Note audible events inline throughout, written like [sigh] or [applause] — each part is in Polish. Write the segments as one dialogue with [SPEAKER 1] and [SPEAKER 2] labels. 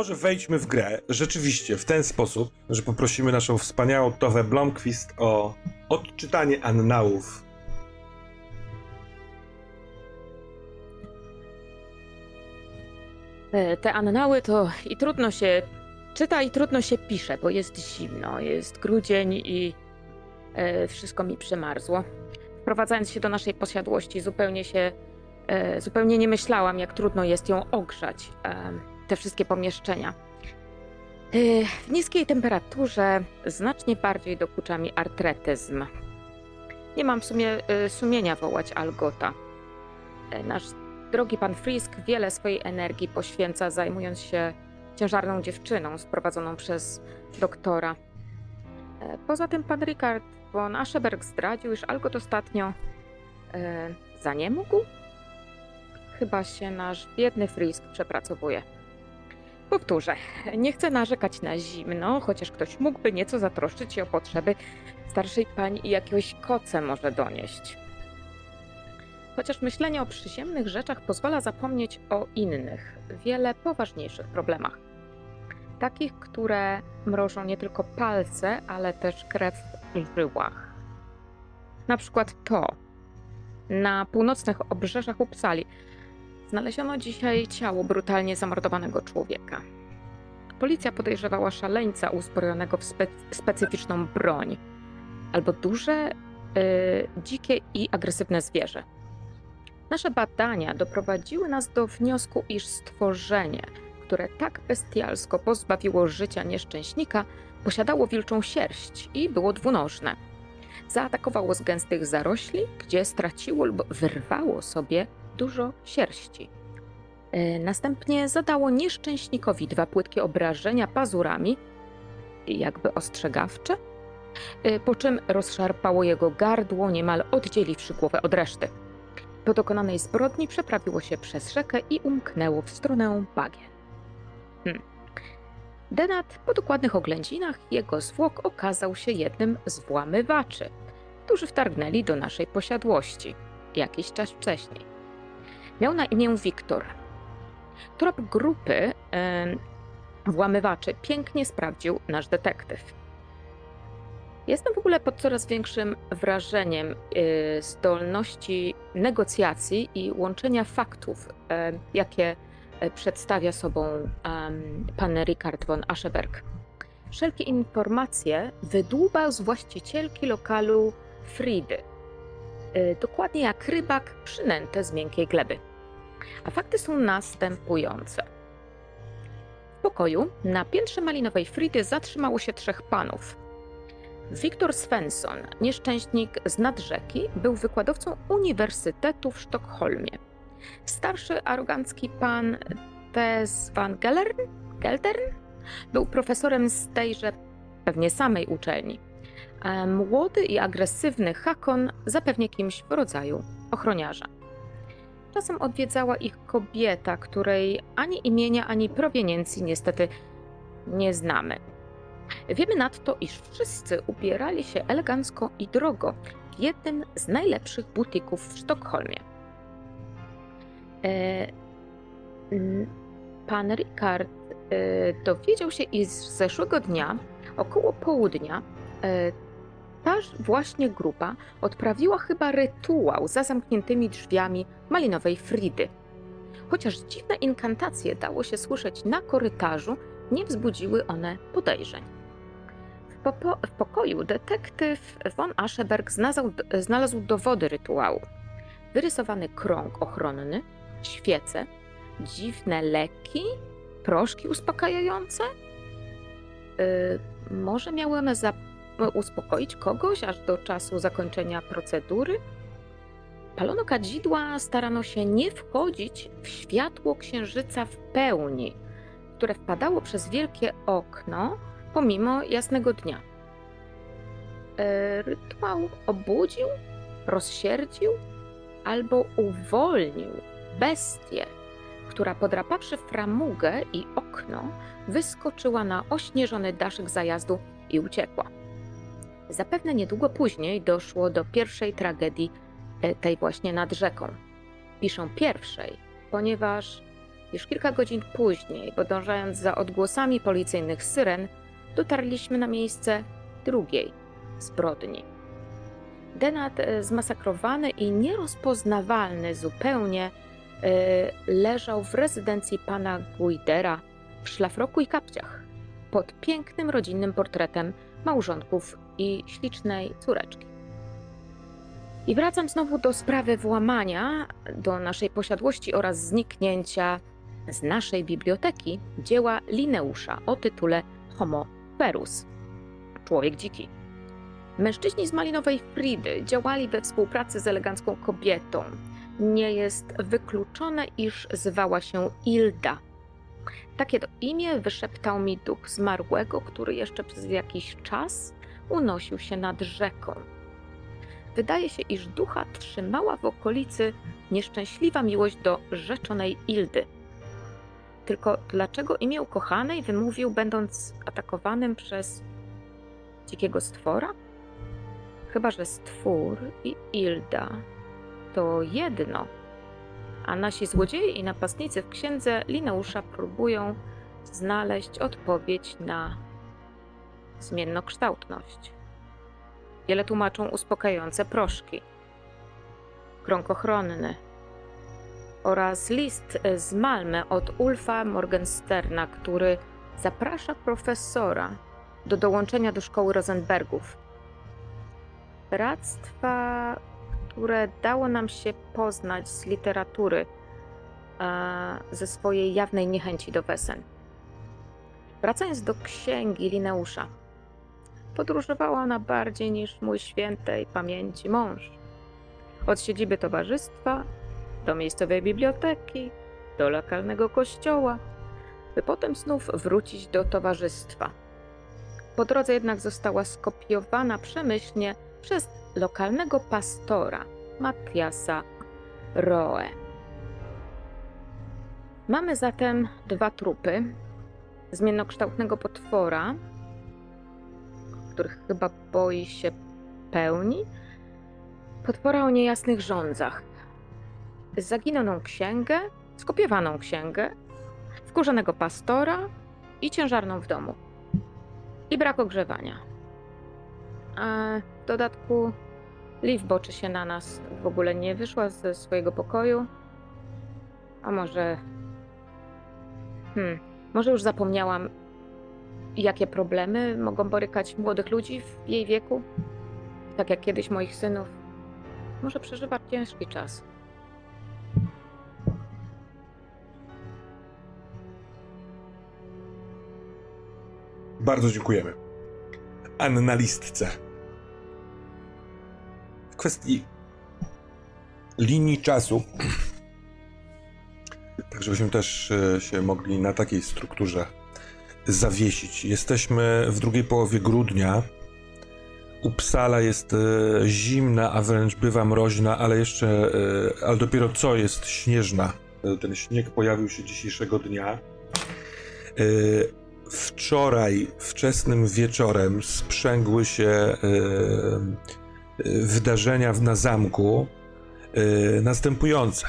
[SPEAKER 1] może wejdźmy w grę rzeczywiście w ten sposób, że poprosimy naszą wspaniałą Towę Blomqvist o odczytanie annałów.
[SPEAKER 2] E, Te annały to i trudno się czyta, i trudno się pisze, bo jest zimno, jest grudzień i e, wszystko mi przemarzło. Wprowadzając się do naszej posiadłości, zupełnie się, e, zupełnie nie myślałam, jak trudno jest ją ogrzać, te wszystkie pomieszczenia. E, w niskiej temperaturze znacznie bardziej dokucza mi artretyzm. Nie mam sumie e, sumienia wołać Algota. E, Nasz Drogi pan Frisk wiele swojej energii poświęca, zajmując się ciężarną dziewczyną sprowadzoną przez doktora. Poza tym pan Richard von Ascheberg zdradził, iż Algot ostatnio e, zaniemógł. Chyba się nasz biedny Frisk przepracowuje. Powtórzę, nie chcę narzekać na zimno, chociaż ktoś mógłby nieco zatroszczyć się o potrzeby starszej pani i jakiegoś koce może donieść. Chociaż myślenie o przyziemnych rzeczach pozwala zapomnieć o innych, wiele poważniejszych problemach. Takich, które mrożą nie tylko palce, ale też krew w żyłach. Na przykład to. Na północnych obrzeżach Uppsali znaleziono dzisiaj ciało brutalnie zamordowanego człowieka. Policja podejrzewała szaleńca uzbrojonego w spe- specyficzną broń, albo duże, y, dzikie i agresywne zwierzę. Nasze badania doprowadziły nas do wniosku, iż stworzenie, które tak bestialsko pozbawiło życia nieszczęśnika, posiadało wilczą sierść i było dwunożne. Zaatakowało z gęstych zarośli, gdzie straciło lub wyrwało sobie dużo sierści. E, Następnie zadało nieszczęśnikowi dwa płytkie obrażenia pazurami, jakby ostrzegawcze, e, po czym rozszarpało jego gardło, niemal oddzieliwszy głowę od reszty. Po dokonanej zbrodni przeprawiło się przez rzekę i umknęło w stronę bagien. Hmm. Denat po dokładnych oględzinach jego zwłok okazał się jednym z włamywaczy, którzy wtargnęli do naszej posiadłości jakiś czas wcześniej. Miał na imię Wiktor. Trop grupy włamywaczy pięknie sprawdził nasz detektyw. Jestem w ogóle pod coraz większym wrażeniem y, zdolności negocjacji i łączenia faktów, y, jakie y, przedstawia sobą pan Richard von Ascheberg. Wszelkie informacje wydłubał z właścicielki lokalu Fridy, y, dokładnie jak rybak przynętę z miękkiej gleby. A fakty są następujące. W pokoju na piętrze malinowej Fridy zatrzymało się trzech panów. Wiktor Svensson, nieszczęśnik z nadrzeki, był wykładowcą Uniwersytetu w Sztokholmie. Starszy, arogancki pan Tess van Gellern, Geldern był profesorem z tejże pewnie samej uczelni. A młody i agresywny Hakon zapewnie kimś w rodzaju ochroniarza. Czasem odwiedzała ich kobieta, której ani imienia, ani proweniencji niestety nie znamy. Wiemy nadto, iż wszyscy ubierali się elegancko i drogo w jednym z najlepszych butików w Sztokholmie. E, Pan Richard e, dowiedział się, iż z zeszłego dnia, około południa, e, ta właśnie grupa odprawiła chyba rytuał za zamkniętymi drzwiami malinowej Fridy. Chociaż dziwne inkantacje dało się słyszeć na korytarzu, nie wzbudziły one podejrzeń. W, popo- w pokoju detektyw von Ascheberg znalazł, znalazł dowody rytuału. Wyrysowany krąg ochronny, świece, dziwne leki, proszki uspokajające. Yy, może miały one za- uspokoić kogoś aż do czasu zakończenia procedury? Palono kadzidła, starano się nie wchodzić w światło księżyca w pełni, które wpadało przez wielkie okno pomimo jasnego dnia. E, Rytuał obudził, rozsierdził albo uwolnił bestię, która podrapawszy framugę i okno, wyskoczyła na ośnieżony daszek zajazdu i uciekła. Zapewne niedługo później doszło do pierwszej tragedii e, tej właśnie nad rzeką. Piszę pierwszej, ponieważ Już kilka godzin później, podążając za odgłosami policyjnych syren, dotarliśmy na miejsce drugiej zbrodni. Denat e, zmasakrowany i nierozpoznawalny zupełnie e, leżał w rezydencji pana Guidera w szlafroku i kapciach pod pięknym rodzinnym portretem małżonków i ślicznej córeczki. I wracam znowu do sprawy włamania do naszej posiadłości oraz zniknięcia z naszej biblioteki dzieła Lineusza o tytule Homo Perus człowiek dziki. Mężczyźni z Malinowej Fridy działali we współpracy z elegancką kobietą. Nie jest wykluczone, iż zwała się Ilda. Takie to imię wyszeptał mi duch zmarłego, który jeszcze przez jakiś czas unosił się nad rzeką. Wydaje się, iż ducha trzymała w okolicy nieszczęśliwa miłość do rzeczonej Ildy. Tylko dlaczego imię ukochanej wymówił, będąc atakowanym przez dzikiego stwora? Chyba, że stwór i Ilda to jedno, a nasi złodzieje i napastnicy w księdze Lineusza próbują znaleźć odpowiedź na zmiennokształtność. Wiele tłumaczą uspokajające proszki, krąg ochronny oraz list z Malmy od Ulfa Morgensterna, który zaprasza profesora do dołączenia do szkoły Rosenbergów. Bractwa, które dało nam się poznać z literatury, e, ze swojej jawnej niechęci do wesen. Wracając do księgi Lineusza, podróżowała ona bardziej niż mój świętej pamięci mąż. Od siedziby towarzystwa do miejscowej biblioteki, do lokalnego kościoła, by potem znów wrócić do towarzystwa. Po drodze jednak została skopiowana przemyślnie przez lokalnego pastora Matiasa Roe. Mamy zatem dwa trupy zmiennokształtnego potwora, których chyba boi się pełni, potwora o niejasnych rządzach, zaginioną księgę, skopiowaną księgę, wkurzonego pastora i ciężarną w domu i brak ogrzewania. A w dodatku Liv boczy się na nas. W ogóle nie wyszła ze swojego pokoju. A może. Hmm, może już zapomniałam, jakie problemy mogą borykać młodych ludzi w jej wieku? Tak jak kiedyś moich synów. Może przeżywa ciężki czas.
[SPEAKER 1] Bardzo dziękujemy. Annalistce. W kwestii linii czasu, tak żebyśmy też e, się mogli na takiej strukturze zawiesić. Jesteśmy w drugiej połowie grudnia. Uppsala jest e, zimna, a wręcz bywa mroźna, ale jeszcze, e, ale dopiero co jest śnieżna. E, Ten śnieg pojawił się dzisiejszego dnia. Wczoraj wczesnym wieczorem sprzęgły się wydarzenia na zamku następujące.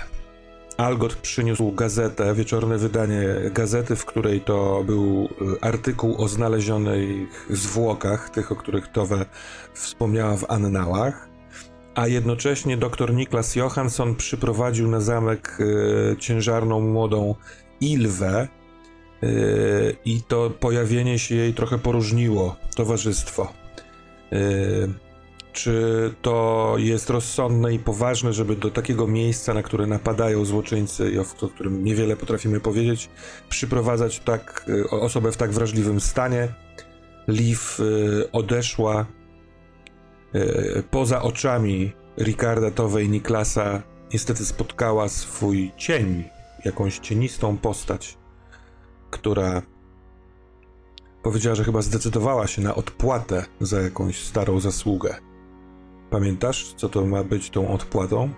[SPEAKER 1] Algot przyniósł gazetę, wieczorne wydanie gazety, w której to był e, artykuł o znalezionych zwłokach, tych, o których Towe wspomniała w annałach. A jednocześnie dr Niklas Johansson przyprowadził na zamek e, ciężarną młodą Ilwę, Yy, I to pojawienie się jej trochę poróżniło towarzystwo. Yy, Czy to jest rozsądne i poważne, żeby do takiego miejsca, na które napadają złoczyńcy i o którym niewiele potrafimy powiedzieć, przyprowadzać tak yy, osobę w tak wrażliwym stanie? Liv yy, odeszła yy, poza oczami Ricarda Towe i Niklasa. Niestety spotkała swój cień, jakąś cienistą postać która powiedziała, że chyba zdecydowała się na odpłatę za jakąś starą zasługę. Pamiętasz, co to ma być tą odpłatą?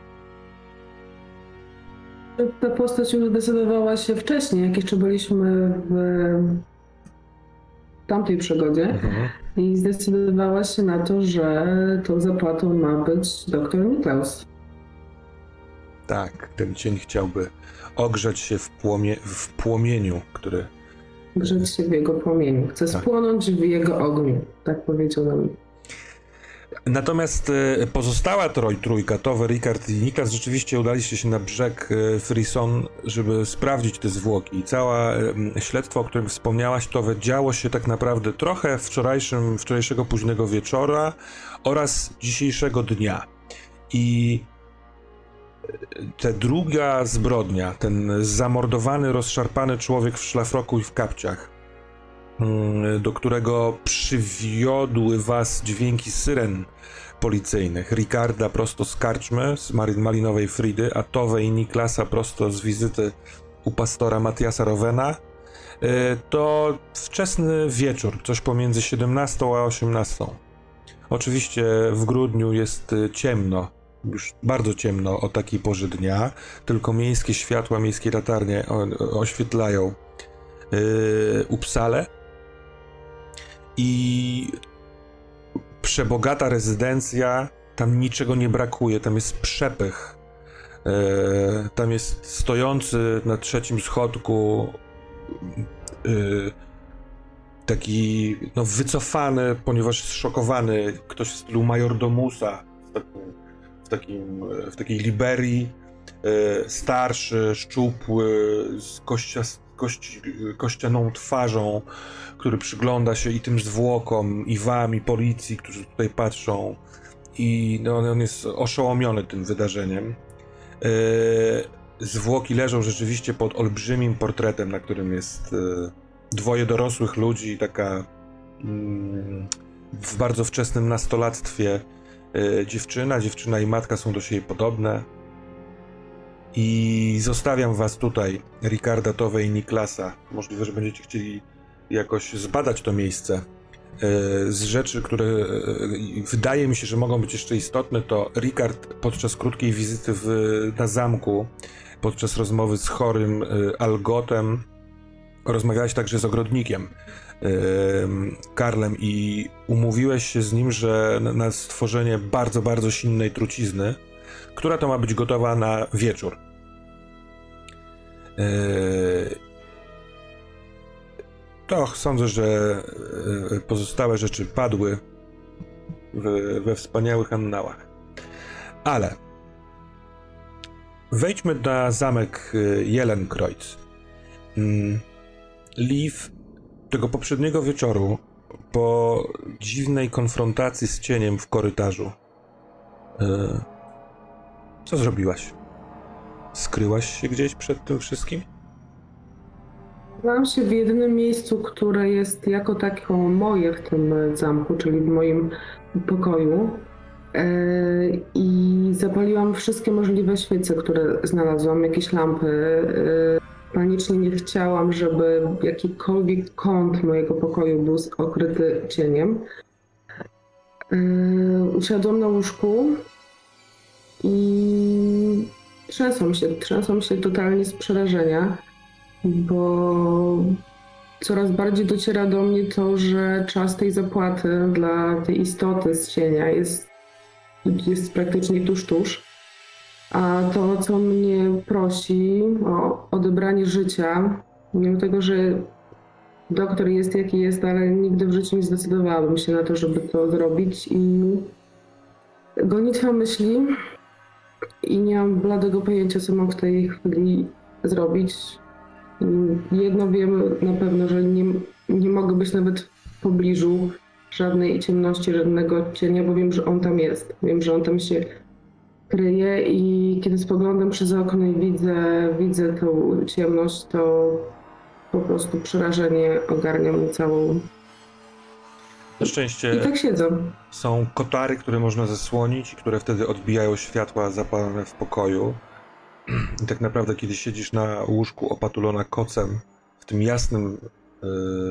[SPEAKER 3] Ta postać już zdecydowała się wcześniej, jak jeszcze byliśmy w tamtej przygodzie i zdecydowała się na to, że tą zapłatą ma być doktor Niklaus.
[SPEAKER 1] Tak, ten cień chciałby ogrzać się w, płomie, w płomieniu, który
[SPEAKER 3] Grzeć się w jego płomieniu. Chcę
[SPEAKER 1] Tak.
[SPEAKER 3] spłonąć w jego ogniu. Tak powiedział nam.
[SPEAKER 1] Natomiast e, pozostała troj, trójka, Towe, Rikard i Niklas rzeczywiście udaliście się na brzeg e, Frison, żeby sprawdzić te zwłoki. I całe śledztwo, o którym wspomniałaś, Towe, działo się tak naprawdę trochę wczorajszym, wczorajszego późnego wieczora oraz dzisiejszego dnia. I e, ta druga zbrodnia, ten zamordowany, rozszarpany człowiek w szlafroku i w kapciach, do którego przywiodły was dźwięki syren policyjnych. Ricarda prosto z karczmy, z Malinowej Fridy, a Towe i Niklasa prosto z wizyty u pastora Matiasa Rowena. E, To wczesny wieczór, coś pomiędzy 17 a 18. Oczywiście w grudniu jest e, ciemno, już bardzo ciemno o takiej porze dnia, tylko miejskie światła, miejskie latarnie oświetlają yy, Upsale i przebogata rezydencja, tam niczego nie brakuje, tam jest przepych. Yy, tam jest stojący na trzecim schodku yy, taki no, wycofany, ponieważ zszokowany. Ktoś w stylu majordomusa w takim, w takim, w takiej Liberii, e, starszy, szczupły, z kościa, kości, kościaną twarzą, który przygląda się i tym zwłokom, i wam, i policji, którzy tutaj patrzą. I no, on jest oszołomiony tym wydarzeniem. E, Zwłoki leżą rzeczywiście pod olbrzymim portretem, na którym jest e, dwoje dorosłych ludzi taka mm, w bardzo wczesnym nastolactwie e, dziewczyna. Dziewczyna i matka są do siebie podobne. I zostawiam was tutaj, Ricarda, Towe i Niklasa. Możliwe, że będziecie chcieli jakoś zbadać to miejsce. E, Z rzeczy, które e, wydaje mi się, że mogą być jeszcze istotne, to Ricard podczas krótkiej wizyty w, na zamku, podczas rozmowy z chorym e, Algotem, rozmawiałeś także z ogrodnikiem em, Karlem i umówiłeś się z nim, że na stworzenie bardzo, bardzo silnej trucizny, która to ma być gotowa na wieczór. E, To sądzę, że e, pozostałe rzeczy padły we, we wspaniałych annałach. Ale wejdźmy na zamek e, Jelenkreuz. Mm, Liv tego poprzedniego wieczoru, po dziwnej konfrontacji z cieniem w korytarzu, e, co zrobiłaś? Skryłaś się gdzieś przed tym wszystkim?
[SPEAKER 3] Znam się w jedynym miejscu, które jest jako taką moje w tym zamku, czyli w moim pokoju. E, I zapaliłam wszystkie możliwe świece, które znalazłam, jakieś lampy. E, Panicznie nie chciałam, żeby jakikolwiek kąt mojego pokoju był okryty cieniem. E, Usiadłam na łóżku i trzęsą się, trzęsą się totalnie z przerażenia bo coraz bardziej dociera do mnie to, że czas tej zapłaty dla tej istoty z cienia jest, jest praktycznie tuż, tuż. A to, co mnie prosi o odebranie życia, mimo tego, że doktor jest jaki jest, ale nigdy w życiu nie zdecydowałabym się na to, żeby to zrobić i gonitwa myśli i nie mam bladego pojęcia, co mam w tej chwili zrobić. Jedno wiem na pewno, że nie, nie mogę być nawet w pobliżu żadnej ciemności, żadnego cienia, bo wiem, że on tam jest. Wiem, że on tam się kryje i kiedy spoglądam przez okno i widzę, widzę tą ciemność, to po prostu przerażenie ogarnia mnie całą.
[SPEAKER 1] Na
[SPEAKER 3] I
[SPEAKER 1] szczęście
[SPEAKER 3] tak siedzę.
[SPEAKER 1] są kotary, które można zasłonić i które wtedy odbijają światła zapalone w pokoju. [clears throat] I tak naprawdę, kiedy siedzisz na łóżku opatulona kocem w tym jasnym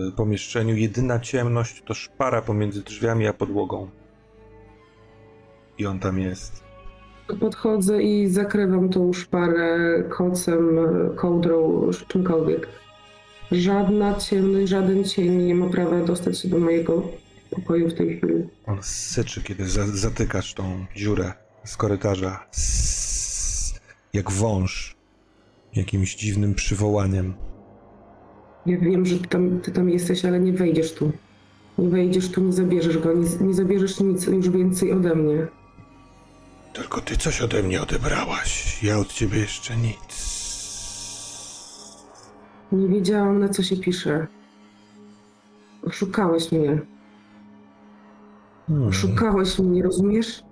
[SPEAKER 1] y, pomieszczeniu, jedyna ciemność to szpara pomiędzy drzwiami a podłogą. I on tam jest.
[SPEAKER 3] Podchodzę i zakrywam tą szparę kocem, kołdrą, czymkolwiek. Żadna ciemność, żaden cień nie ma prawa dostać się do mojego pokoju w tej chwili.
[SPEAKER 1] On syczy, kiedy za zatykasz tą dziurę z korytarza. Sss. Jak wąż, jakimś dziwnym przywołaniem.
[SPEAKER 3] Ja wiem, że ty tam, ty tam jesteś, ale nie wejdziesz tu. Nie wejdziesz tu, nie zabierzesz go, nie, nie zabierzesz nic już więcej ode mnie.
[SPEAKER 1] Tylko ty coś ode mnie odebrałaś. Ja od ciebie jeszcze nic.
[SPEAKER 3] Nie wiedziałam, na co się pisze. Oszukałeś mnie.
[SPEAKER 1] Hmm.
[SPEAKER 3] Oszukałeś mnie, rozumiesz?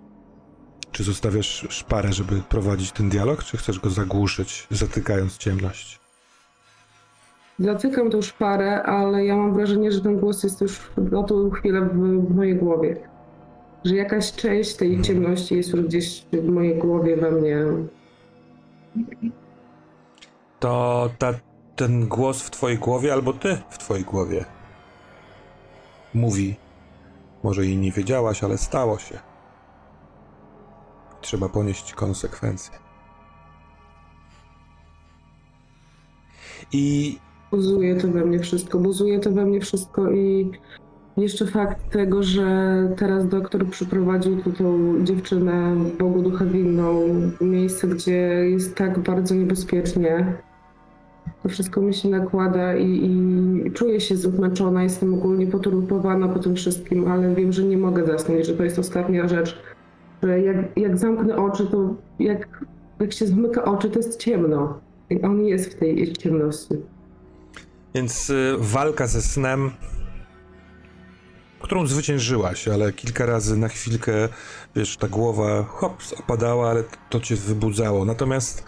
[SPEAKER 1] Czy zostawiasz szparę, żeby prowadzić ten dialog, czy chcesz go zagłuszyć, zatykając ciemność?
[SPEAKER 3] Zatykam tą szparę, ale ja mam wrażenie, że ten głos jest już na tą chwilę w, w mojej głowie. Że jakaś część tej ciemności jest już gdzieś w mojej głowie, we mnie.
[SPEAKER 1] To ta, ten głos w twojej głowie, albo ty w twojej głowie mówi. Może i nie wiedziałaś, ale stało się. Trzeba ponieść konsekwencje. I
[SPEAKER 3] Buzuje to we mnie wszystko, buzuje to we mnie wszystko i jeszcze fakt tego, że teraz doktor przyprowadził tu tą dziewczynę, Bogu Ducha Winną, miejsce, gdzie jest tak bardzo niebezpiecznie. To wszystko mi się nakłada i, i czuję się zmęczona, jestem ogólnie poturbowana po tym wszystkim, ale wiem, że nie mogę zasnąć, że to jest ostatnia rzecz. Że jak, jak zamknę oczy, to jak, jak się zmyka oczy, to jest ciemno. I on jest w tej ciemności.
[SPEAKER 1] Więc y, walka ze snem, którą zwyciężyłaś, ale kilka razy na chwilkę, wiesz, ta głowa hop, opadała, ale to cię wybudzało. Natomiast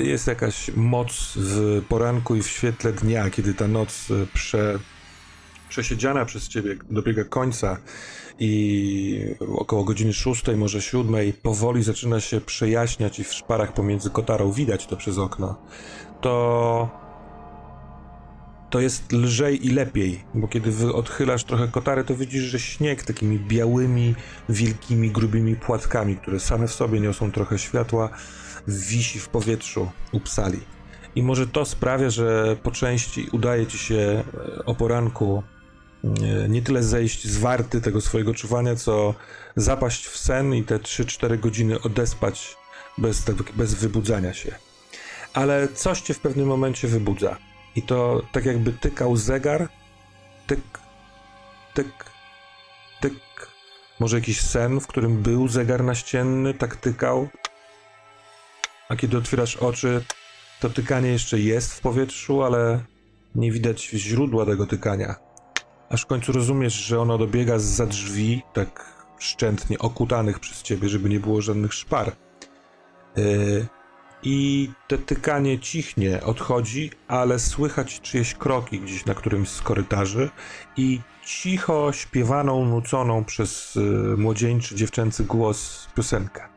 [SPEAKER 1] y, jest jakaś moc w poranku i w świetle dnia, kiedy ta noc y, prze, przesiedziana przez ciebie dobiega końca i około godziny szóstej, może siódmej, powoli zaczyna się przejaśniać i w szparach pomiędzy kotarą widać to przez okno, to to jest lżej i lepiej, bo kiedy wy odchylasz trochę kotary, to widzisz, że śnieg takimi białymi, wielkimi, grubymi płatkami, które same w sobie niosą trochę światła, wisi w powietrzu u psali. I może to sprawia, że po części udaje ci się e, o poranku nie tyle zejść z warty tego swojego czuwania, co zapaść w sen i te 3-4 godziny odespać bez, bez wybudzania się. Ale coś cię w pewnym momencie wybudza. I to tak jakby tykał zegar. Tyk, tyk, tyk. Może jakiś sen, w którym był zegar naścienny, tak tykał. A kiedy otwierasz oczy, to tykanie jeszcze jest w powietrzu, ale nie widać źródła tego tykania. Aż w końcu rozumiesz, że ono dobiega za drzwi, tak szczętnie okutanych przez ciebie, żeby nie było żadnych szpar. Yy, i te tykanie cichnie, odchodzi, ale słychać czyjeś kroki gdzieś na którymś z korytarzy i cicho śpiewaną, nuconą przez y, młodzieńczy, dziewczęcy głos piosenkę.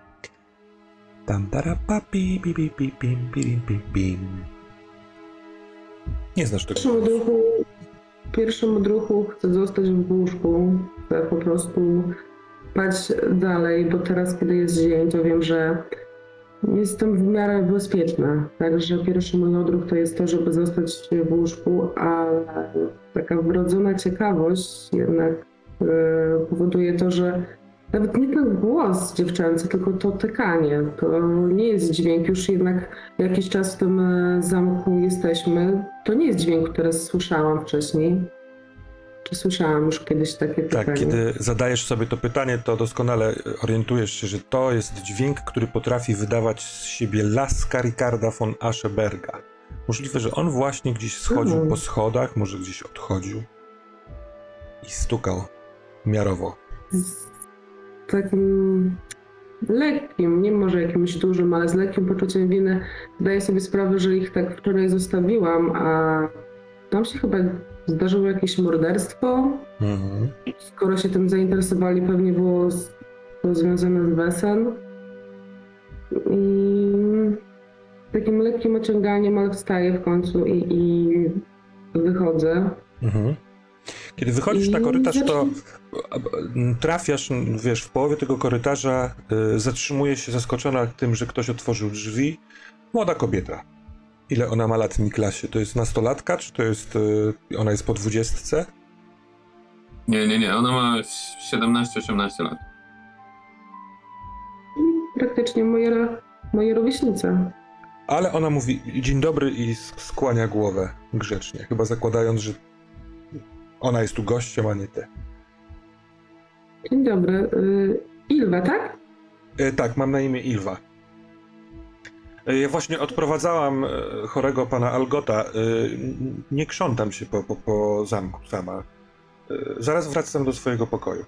[SPEAKER 1] Tam tara pa pi pi pi pi pim pim. Nie znasz tego głosu.
[SPEAKER 3] W pierwszym odruchu chcę zostać w łóżku, chcę po prostu spać dalej, bo teraz, kiedy jest dzień, to wiem, że jestem w miarę bezpieczna. Także pierwszy mój odruch to jest to, żeby zostać w łóżku, ale taka wrodzona ciekawość jednak e, powoduje to, że nawet nie ten głos dziewczęcy, tylko to tykanie. To nie jest dźwięk, już jednak jakiś czas w tym e, zamku jesteśmy. To nie jest dźwięk, który słyszałam wcześniej. Czy słyszałam już kiedyś takie
[SPEAKER 1] Tak,
[SPEAKER 3] tykanie?
[SPEAKER 1] kiedy zadajesz sobie to pytanie, to doskonale orientujesz się, że to jest dźwięk, który potrafi wydawać z siebie laska Ricarda von Ascheberga. Możliwe, że on właśnie gdzieś schodził
[SPEAKER 3] Mhm.
[SPEAKER 1] po schodach, może gdzieś odchodził i stukał miarowo.
[SPEAKER 3] Z takim lekkim, nie może jakimś dużym, ale z lekkim poczuciem winy zdaję sobie sprawę, że ich tak wczoraj zostawiłam, a tam się chyba zdarzyło jakieś morderstwo.
[SPEAKER 1] Mhm.
[SPEAKER 3] Skoro się tym zainteresowali, pewnie było to związane z Wesen. I takim lekkim ociąganiem, ale wstaję w końcu i, i wychodzę.
[SPEAKER 1] Mhm. Kiedy wychodzisz na
[SPEAKER 3] I
[SPEAKER 1] korytarz, to trafiasz, wiesz, w połowie tego korytarza e, zatrzymuje się zaskoczona tym, że ktoś otworzył drzwi. Młoda kobieta. Ile ona ma lat Niklasie? To jest nastolatka, czy to jest. e, Ona jest po dwudziestce?
[SPEAKER 4] Nie, nie, nie, ona ma 17-18 lat.
[SPEAKER 3] Praktycznie moje, moje rówieśnice.
[SPEAKER 1] Ale ona mówi dzień dobry i sk- skłania głowę grzecznie, chyba zakładając, że ona jest tu gościem, a nie ty.
[SPEAKER 3] Dzień dobry. Y, Ilwa, tak?
[SPEAKER 1] E, tak, mam na imię Ilwa. E, ja właśnie odprowadzałam chorego pana Algota. Nie krzątam się po, po, po zamku sama. Zaraz wracam do swojego pokoju.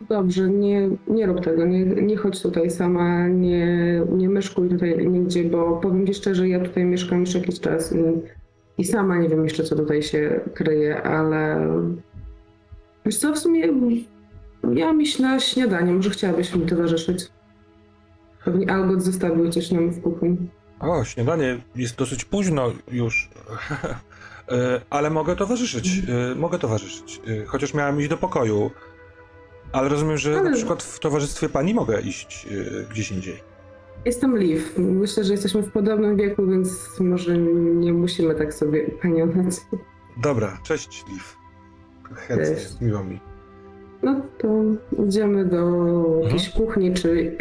[SPEAKER 3] Dobrze, nie, nie rób tego, nie, nie chodź tutaj sama, nie, nie myszkuj tutaj nigdzie, bo powiem ci szczerze, ja tutaj mieszkam już jakiś czas i, i sama nie wiem jeszcze, co tutaj się kryje, ale wiesz co, w sumie ja myślę śniadanie, może chciałabyś mi towarzyszyć. Pewnie Algot zostawił coś nam w kuchni.
[SPEAKER 1] O, śniadanie jest dosyć późno już. [laughs] E, Ale mogę towarzyszyć. e, Mogę towarzyszyć. E, Chociaż miałem iść do pokoju. Ale rozumiem, że na
[SPEAKER 3] Ale-
[SPEAKER 1] przykład w towarzystwie pani mogę iść gdzieś indziej.
[SPEAKER 3] Jestem Liv. Myślę, że jesteśmy w podobnym wieku, więc może nie musimy tak sobie paniować.
[SPEAKER 1] Dobra, cześć Liv. Chętnie,
[SPEAKER 3] Cześć.
[SPEAKER 1] miło mi.
[SPEAKER 3] No to idziemy do jakiejś kuchni czy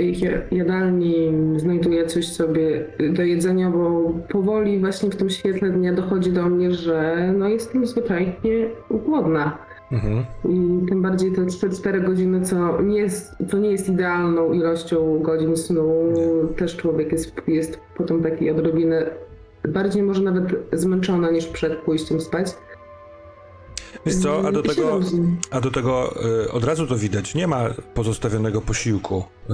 [SPEAKER 3] jadalni, znajduję coś sobie do jedzenia, bo powoli właśnie w tym świetle dnia dochodzi do mnie, że no jestem zwyczajnie głodna.
[SPEAKER 1] Mhm.
[SPEAKER 3] I tym bardziej te 3-4 godziny, co nie jest, to nie jest idealną ilością godzin snu. Też człowiek jest, jest potem taki odrobinę, bardziej może nawet zmęczona niż przed pójściem spać.
[SPEAKER 1] Wiesz co, a do tego, a do tego y, od razu to widać, nie ma pozostawionego posiłku. Y,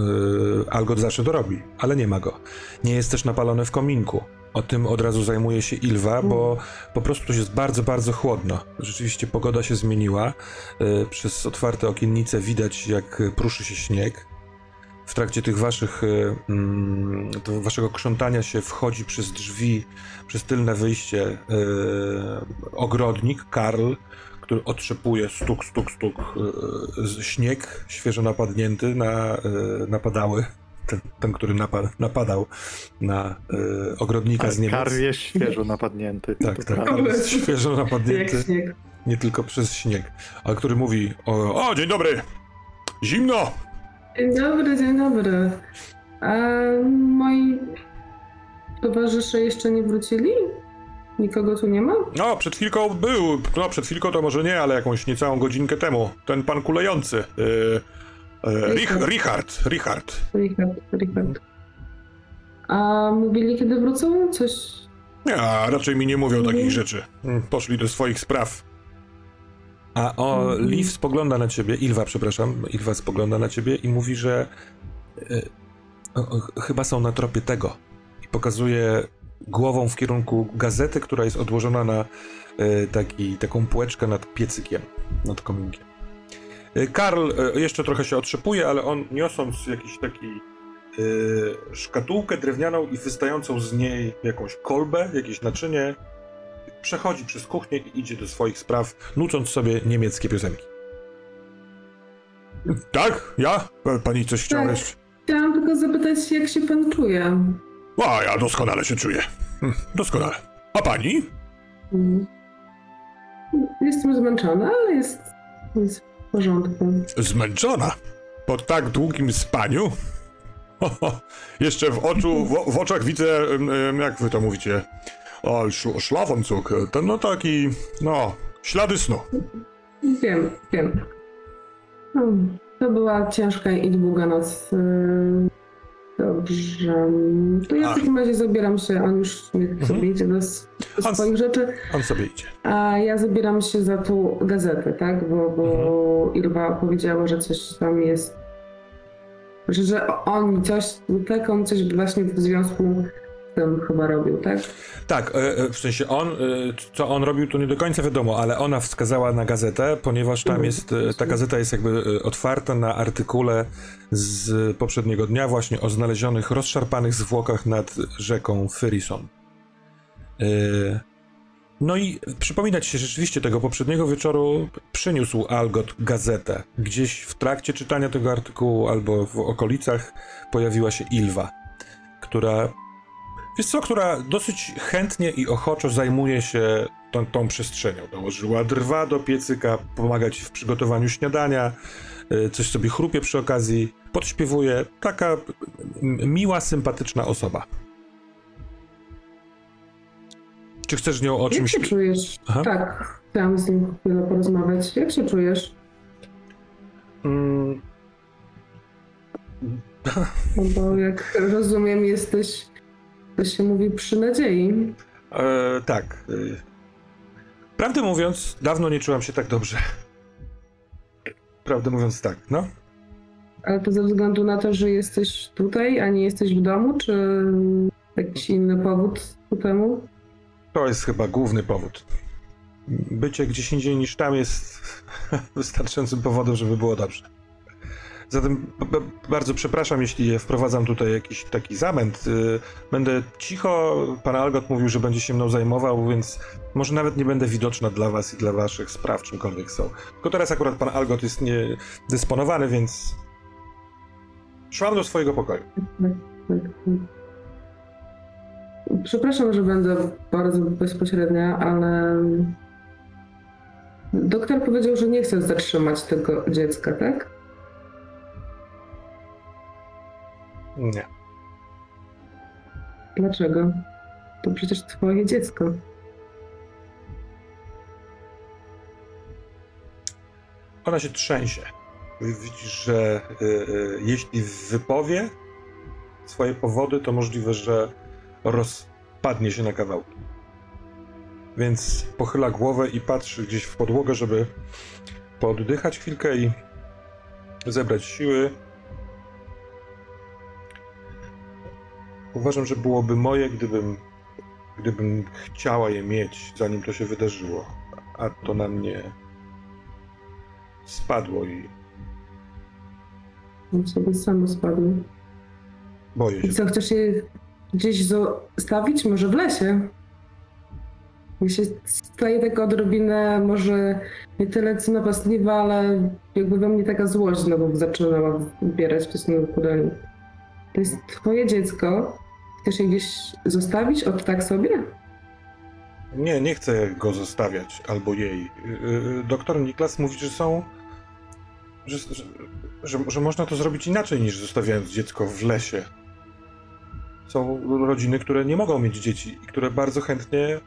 [SPEAKER 1] Algot zawsze to robi, ale nie ma go. Nie jest też napalone w kominku. O tym od razu zajmuje się Ilwa, bo po prostu tu jest bardzo, bardzo chłodno. Rzeczywiście pogoda się zmieniła. Y, Przez otwarte okiennice widać, jak pruszy się śnieg. W trakcie tych waszych, y, mm, waszego krzątania się wchodzi przez drzwi, przez tylne wyjście y, ogrodnik, Karl, który otrzepuje stuk, stuk, stuk y, z- śnieg świeżo napadnięty na y, napadały. Ten, ten który napad, napadał na y, ogrodnika z
[SPEAKER 5] A
[SPEAKER 1] Niemiec.
[SPEAKER 5] Kar jest świeżo napadnięty. [laughs]
[SPEAKER 1] Tak, tak. Karl jest świeżo napadnięty,
[SPEAKER 3] śnieg.
[SPEAKER 1] nie tylko przez śnieg, ale który mówi o, o dzień dobry, zimno!
[SPEAKER 3] Dzień dobry, dzień dobry. A moi towarzysze jeszcze nie wrócili? Nikogo tu nie ma?
[SPEAKER 1] No, przed chwilką był, no przed chwilką to może nie, ale jakąś niecałą godzinkę temu. Ten pan kulejący. Yy, yy, Rich, Richard, Richard.
[SPEAKER 3] Richard, Richard. A mówili kiedy wrócą? Coś...
[SPEAKER 1] Nie, a raczej mi nie mówią takich rzeczy. Poszli do swoich spraw. A o,
[SPEAKER 3] Mhm.
[SPEAKER 1] Liv spogląda na ciebie, Ilwa, przepraszam, Ilwa spogląda na ciebie i mówi, że y, o, o, chyba są na tropie tego. I pokazuje głową w kierunku gazety, która jest odłożona na y, taki, taką półeczkę nad piecykiem, nad kominkiem. Y, Karl jeszcze trochę się otrzepuje, ale on niosąc jakiś taki szkatułkę drewnianą i wystającą z niej jakąś kolbę, jakieś naczynie, przechodzi przez kuchnię i idzie do swoich spraw, nucąc sobie niemieckie piosenki. Tak, ja? Pani coś chciała
[SPEAKER 3] Tak.
[SPEAKER 1] jeszcze?
[SPEAKER 3] Chciałam tylko zapytać, jak się pan czuje?
[SPEAKER 1] A, ja doskonale się czuję. Hm, Doskonale. A pani?
[SPEAKER 3] Mm. Jestem zmęczona, ale jest, jest w porządku.
[SPEAKER 1] Zmęczona. Po tak długim spaniu? Ho, ho. Jeszcze w, oczu, w, w oczach widzę, jak wy to mówicie, o, szl- szlafoncuk. Ten, no taki, no, ślady snu.
[SPEAKER 3] Wiem, wiem. Hmm, To była ciężka i długa noc. Yy, Dobrze. To ja
[SPEAKER 1] A.
[SPEAKER 3] w takim razie zabieram się, on już nie- sobie idzie do, s- do
[SPEAKER 1] On-
[SPEAKER 3] swoich rzeczy,
[SPEAKER 1] On sobie idzie.
[SPEAKER 3] a ja zabieram się za tą gazetę, tak? Bo, bo Ilwa powiedziała, że coś tam jest, że, że on coś, tak, on coś właśnie w związku z tym chyba robił, tak?
[SPEAKER 1] Tak, e, e, w sensie on, e, co on robił, to nie do końca wiadomo, ale ona wskazała na gazetę, ponieważ tam
[SPEAKER 3] Mhm.
[SPEAKER 1] jest, ta gazeta jest jakby otwarta na artykule z poprzedniego dnia właśnie o znalezionych, rozszarpanych zwłokach nad rzeką Fyrison. No i przypomina ci się rzeczywiście tego poprzedniego wieczoru przyniósł Algot gazetę. Gdzieś w trakcie czytania tego artykułu albo w okolicach pojawiła się Ilwa, która Wiesz co, która dosyć chętnie i ochoczo zajmuje się tą, tą przestrzenią. Dołożyła drwa do piecyka, pomaga ci w przygotowaniu śniadania, y, coś sobie chrupie przy okazji, podśpiewuje. Taka miła, sympatyczna osoba. Czy chcesz z nią o
[SPEAKER 3] Jak
[SPEAKER 1] czymś...
[SPEAKER 3] się czujesz?
[SPEAKER 1] Aha.
[SPEAKER 3] Tak, chciałam z nim chwilę porozmawiać. Jak się czujesz?
[SPEAKER 1] Mm.
[SPEAKER 3] No bo jak rozumiem, jesteś, to się mówi, przy nadziei.
[SPEAKER 1] E, tak. e, Prawdę mówiąc, dawno nie czułam się tak dobrze. Prawdę mówiąc, tak, no.
[SPEAKER 3] Ale to ze względu na to, że jesteś tutaj, a nie jesteś w domu, czy jakiś inny powód ku temu?
[SPEAKER 1] To jest chyba główny powód. Bycie gdzieś indziej niż tam jest [laughs] wystarczającym powodem, żeby było dobrze. Zatem bardzo przepraszam, jeśli wprowadzam tutaj jakiś taki zamęt. Y, Będę cicho. Pan Algot mówił, że będzie się mną zajmował, więc może nawet nie będę widoczna dla was i dla waszych spraw, czymkolwiek są. Tylko teraz akurat pan Algot jest niedysponowany, więc szłam do swojego pokoju.
[SPEAKER 3] Przepraszam, że będę bardzo bezpośrednia, ale doktor powiedział, że nie chce zatrzymać tego dziecka, tak?
[SPEAKER 1] Nie.
[SPEAKER 3] Dlaczego? To przecież twoje dziecko.
[SPEAKER 1] Ona się trzęsie. Widzisz, że y, y, jeśli wypowie swoje powody, to możliwe, że rozpadnie się na kawałki. Więc pochyla głowę i patrzy gdzieś w podłogę, żeby pooddychać chwilkę i zebrać siły. Uważam, że byłoby moje, gdybym, gdybym chciała je mieć, zanim to się wydarzyło. A to na mnie spadło i
[SPEAKER 3] On sobie samo spadł.
[SPEAKER 1] boję
[SPEAKER 3] I
[SPEAKER 1] się.
[SPEAKER 3] co, chcesz je gdzieś zostawić? Może w lesie? Mi się staje taka odrobinę, może nie tyle co napastliwa, ale jakby we mnie taka złość znowu zaczynała zbierać w stosunku do Dani. To jest twoje dziecko. Chcesz je gdzieś zostawić od tak sobie?
[SPEAKER 1] Nie, nie chcę go zostawiać, albo jej. Yy, Doktor Niklas mówi, że są. Że, że, że, że można to zrobić inaczej niż zostawiając dziecko w lesie. Są rodziny, które nie mogą mieć dzieci i które bardzo chętnie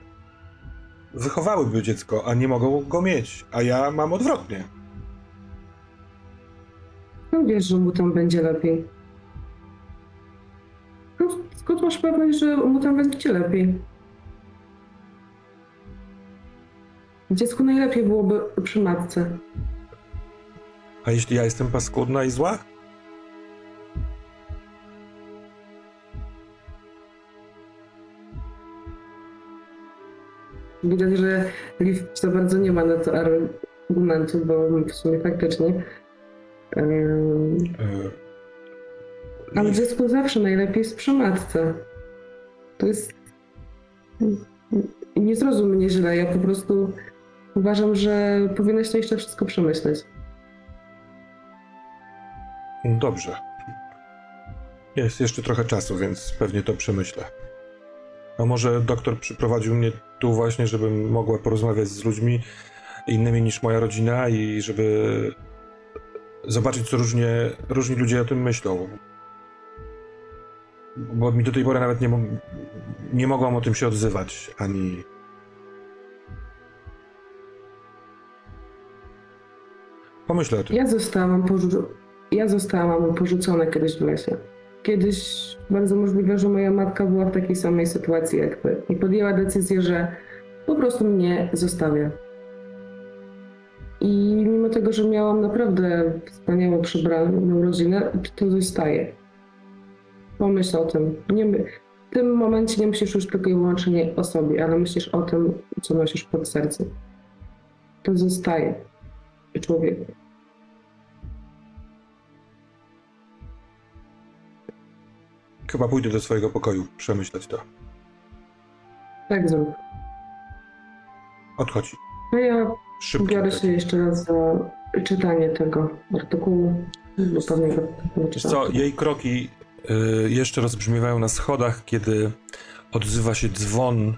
[SPEAKER 1] wychowałyby dziecko, a nie mogą go mieć. A ja mam odwrotnie.
[SPEAKER 3] No wiesz, że mu tam będzie lepiej. Skąd masz pewność, że mu tam będzie lepiej? Dziecku najlepiej byłoby przy matce.
[SPEAKER 1] A jeśli ja jestem paskudna i zła?
[SPEAKER 3] Widać, że Liv za bardzo nie ma na to argumentu, bo w sumie faktycznie. Ym,
[SPEAKER 1] Yy,
[SPEAKER 3] ale dziecku zawsze najlepiej jest przy matce. To jest. Nie zrozum mnie źle, ja po prostu uważam, że powinnaś to jeszcze wszystko przemyśleć.
[SPEAKER 1] Dobrze. Jest jeszcze trochę czasu, więc pewnie to przemyślę. A może doktor przyprowadził mnie tu właśnie, żebym mogła porozmawiać z ludźmi innymi niż moja rodzina i żeby zobaczyć, co różnie, różni ludzie o tym myślą. Bo mi do tej pory nawet nie, mo- nie mogłam o tym się odzywać, ani... Pomyślę o tym.
[SPEAKER 3] Ja zostałam, porzu- ja zostałam porzucona kiedyś w lesie. Kiedyś bardzo możliwe, że moja matka była w takiej samej sytuacji jak ty i podjęła decyzję, że po prostu mnie zostawia. I mimo tego, że miałam naprawdę wspaniałą, przebraną rodzinę, to zostaje. Pomyśl o tym. Nie. W tym momencie nie myślisz już tylko i wyłącznie o sobie, ale myślisz o tym, co nosisz pod sercem. To zostaje człowieku.
[SPEAKER 1] Chyba pójdę do swojego pokoju przemyśleć to.
[SPEAKER 3] Tak zrób.
[SPEAKER 1] Odchodź.
[SPEAKER 3] No ja
[SPEAKER 1] Szybko.
[SPEAKER 3] biorę się jeszcze raz za czytanie tego artykułu.
[SPEAKER 1] Co, jej kroki jeszcze rozbrzmiewają na schodach, kiedy odzywa się dzwon,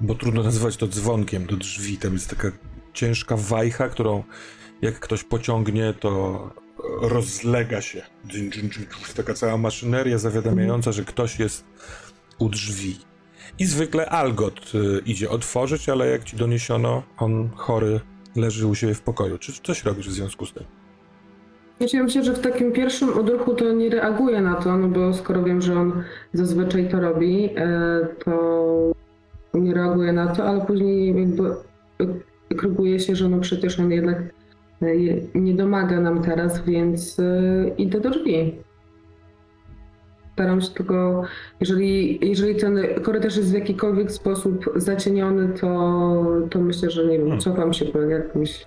[SPEAKER 1] bo trudno nazywać to dzwonkiem do drzwi. Tam jest taka ciężka wajcha, którą jak ktoś pociągnie, to rozlega się. Taka cała maszyneria zawiadamiająca, że ktoś jest u drzwi. I zwykle Algot y, idzie otworzyć, ale jak ci doniesiono, on chory leży u siebie w pokoju. Czy coś robisz w związku z tym?
[SPEAKER 3] Znaczy, ja myślę, że w takim pierwszym odruchu to nie reaguje na to, no bo skoro wiem, że on zazwyczaj to robi, e, to nie reaguje na to, ale później jakby kryguje się, że no przecież on jednak e, nie domaga nam teraz, więc e, idę do drzwi. Staram się tylko, jeżeli, jeżeli ten korytarz jest w jakikolwiek sposób zacieniony, to, to myślę, że nie wiem,
[SPEAKER 1] Hmm.
[SPEAKER 3] cofam się po jakimś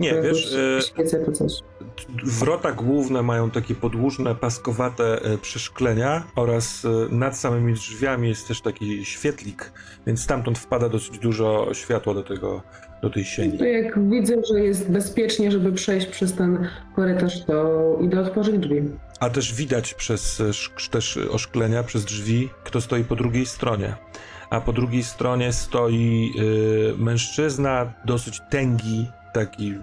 [SPEAKER 1] Nie, wiesz, y,
[SPEAKER 3] świecę czy coś.
[SPEAKER 1] Wrota główne mają takie podłużne, paskowate e, przeszklenia oraz e, nad samymi drzwiami jest też taki świetlik, więc stamtąd wpada dosyć dużo światła do, tego, do tej sieni.
[SPEAKER 3] To jak widzę, że jest bezpiecznie, żeby przejść przez ten korytarz, to idę otworzyć drzwi.
[SPEAKER 1] A też widać przez e, też oszklenia, przez drzwi, kto stoi po drugiej stronie. A po drugiej stronie stoi e, mężczyzna dosyć tęgi, taki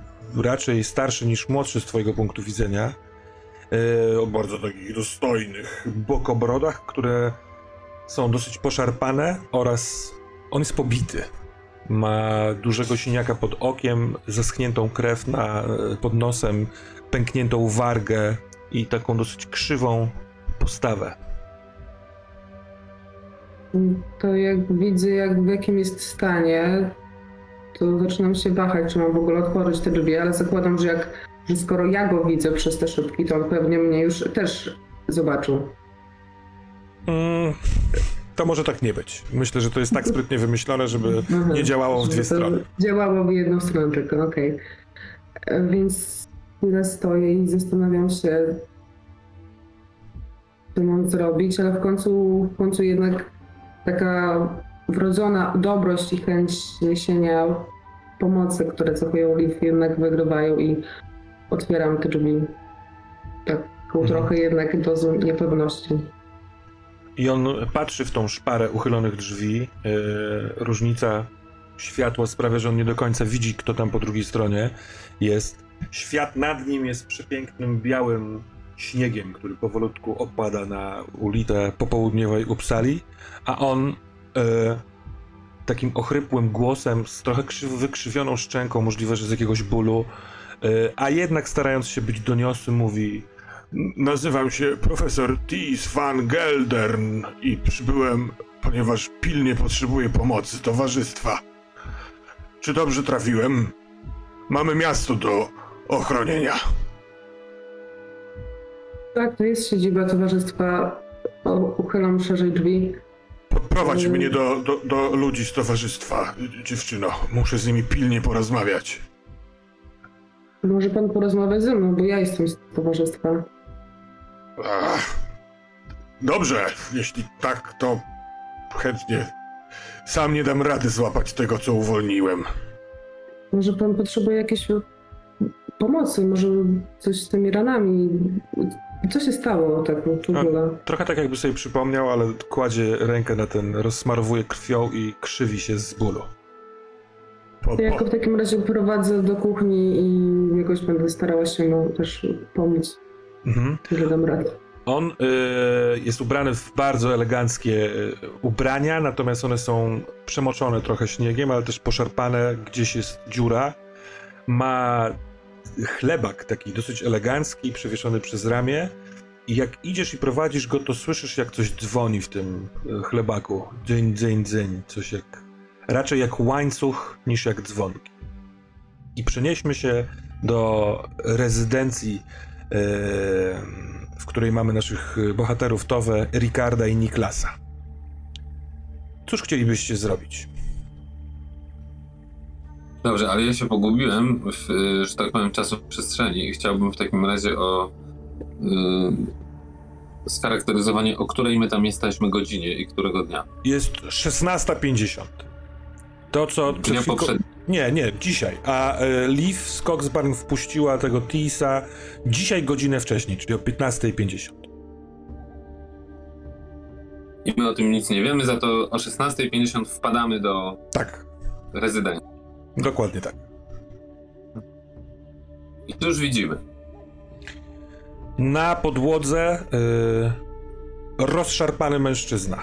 [SPEAKER 1] raczej starszy niż młodszy z twojego punktu widzenia. e, o bardzo takich dostojnych bokobrodach, które są dosyć poszarpane oraz on jest pobity. Ma dużego siniaka pod okiem, zaschniętą krew na, pod nosem, pękniętą wargę i taką dosyć krzywą postawę.
[SPEAKER 3] To jak widzę, jak w jakim jest stanie, to zaczynam się wahać, czy mam w ogóle otworzyć te drzwi, ale zakładam, że jak, że skoro ja go widzę przez te szybki, to on pewnie mnie już też zobaczył.
[SPEAKER 1] Mm, to może tak nie być. Myślę, że to jest tak sprytnie wymyślone, żeby
[SPEAKER 3] Mhm.
[SPEAKER 1] nie działało w dwie strony.
[SPEAKER 3] Działało w jedną stronę tylko, okej. E, Więc chwilę stoję i zastanawiam się, co mam zrobić, ale w końcu, w końcu jednak taka wrodzona dobrość i chęć niesienia pomocy, które cechują Liv, jednak wygrywają i otwieram te drzwi. Taką
[SPEAKER 1] Mhm.
[SPEAKER 3] trochę jednak dozą niepewności.
[SPEAKER 1] I on patrzy w tą szparę uchylonych drzwi. Yy, różnica światła sprawia, że on nie do końca widzi, kto tam po drugiej stronie jest. Świat nad nim jest przepięknym białym śniegiem, który powolutku opada na ulicę popołudniowej Uppsali, a on yy, takim ochrypłym głosem, z trochę krzyw, wykrzywioną szczęką, możliwe, że z jakiegoś bólu, yy, a jednak starając się być doniosły, mówi Nazywam się profesor Tis van Geldern i przybyłem, ponieważ pilnie potrzebuję pomocy towarzystwa. Czy dobrze trafiłem? Mamy miasto do ochronienia.
[SPEAKER 3] Tak, to jest siedziba towarzystwa. O, uchylam szerzej drzwi.
[SPEAKER 1] Podprowadź
[SPEAKER 3] Mm.
[SPEAKER 1] mnie do, do, do ludzi z towarzystwa, dziewczyno. Muszę z nimi pilnie porozmawiać.
[SPEAKER 3] Może pan porozmawiać ze mną, bo ja jestem z towarzystwa.
[SPEAKER 1] Ach, dobrze, jeśli tak, to chętnie. Sam nie dam rady złapać tego, co uwolniłem.
[SPEAKER 3] Może pan potrzebuje jakiejś pomocy, może coś z tymi ranami. Co się stało tak w ogóle?
[SPEAKER 1] Trochę tak jakby sobie przypomniał, ale kładzie rękę na ten, rozsmarowuje krwią i krzywi się z bólu. Po,
[SPEAKER 3] ja go w takim razie prowadzę do kuchni i jakoś będę starała się mu też pomóc,
[SPEAKER 1] Mhm.
[SPEAKER 3] że dam radę.
[SPEAKER 1] On y, jest ubrany w bardzo eleganckie y, ubrania, natomiast one są przemoczone trochę śniegiem, ale też poszarpane, gdzieś jest dziura. Ma chlebak taki dosyć elegancki, przewieszony przez ramię. I jak idziesz i prowadzisz go, to słyszysz, jak coś dzwoni w tym y, chlebaku. Dzień, dzień, dzień. Coś jak. Raczej jak łańcuch niż jak dzwonki. I przenieśmy się do rezydencji, e, w której mamy naszych bohaterów Towe, Ricarda i Niklasa. Cóż chcielibyście zrobić?
[SPEAKER 4] Dobrze, ale ja się pogubiłem w, y, że tak powiem, czasoprzestrzeni i chciałbym w takim razie o y, scharakteryzowanie, o której my tam jesteśmy godzinie i którego dnia.
[SPEAKER 1] Jest 16.50. To, co przed
[SPEAKER 4] Dnia
[SPEAKER 1] chwilką...
[SPEAKER 4] poprzedniej.
[SPEAKER 1] Nie, nie, dzisiaj. A e, Leaf z Coxbarn wpuściła tego Tisa dzisiaj godzinę wcześniej, czyli o 15.50.
[SPEAKER 4] I my o tym nic nie wiemy, za to o 16.50 wpadamy do
[SPEAKER 1] Tak,
[SPEAKER 4] rezydencji.
[SPEAKER 1] Dokładnie tak.
[SPEAKER 4] I cóż widzimy?
[SPEAKER 1] Na podłodze y, rozszarpany mężczyzna.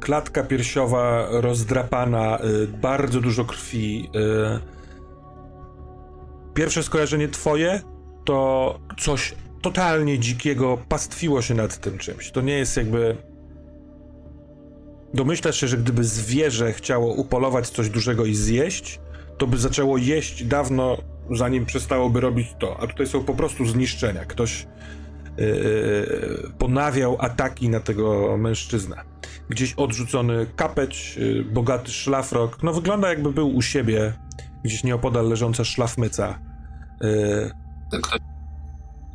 [SPEAKER 1] Klatka piersiowa rozdrapana, y, bardzo dużo krwi. Y. Pierwsze skojarzenie twoje to coś totalnie dzikiego pastwiło się nad tym czymś. To nie jest jakby. Domyślasz się, że gdyby zwierzę chciało upolować coś dużego i zjeść, to by zaczęło jeść dawno, zanim przestałoby robić to. A tutaj są po prostu zniszczenia. Ktoś yy, ponawiał ataki na tego mężczyznę. Gdzieś odrzucony kapeć, yy, bogaty szlafrok. No wygląda jakby był u siebie, gdzieś nieopodal leżąca szlafmyca. Yy,
[SPEAKER 4] Ktoś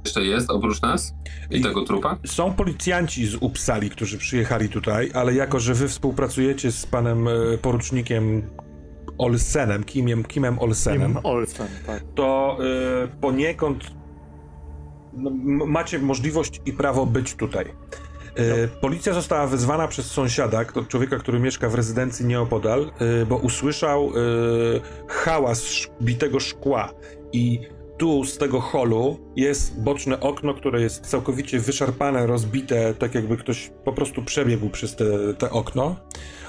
[SPEAKER 4] jeszcze jest oprócz nas? I
[SPEAKER 1] I-
[SPEAKER 4] tego trupa?
[SPEAKER 1] Są policjanci z Uppsali, którzy przyjechali tutaj, ale jako, że wy współpracujecie z panem e, porucznikiem Olsenem, Kimiem, Kimem Olsenem,
[SPEAKER 5] Im Olsen, tak.
[SPEAKER 1] to e, poniekąd no, macie możliwość i prawo być tutaj. E, Policja została wezwana przez sąsiada, człowieka, który mieszka w rezydencji nieopodal, e, bo usłyszał e, hałas bitego szkła i tu z tego holu jest boczne okno, które jest całkowicie wyszarpane, rozbite, tak jakby ktoś po prostu przebiegł przez te, te okno.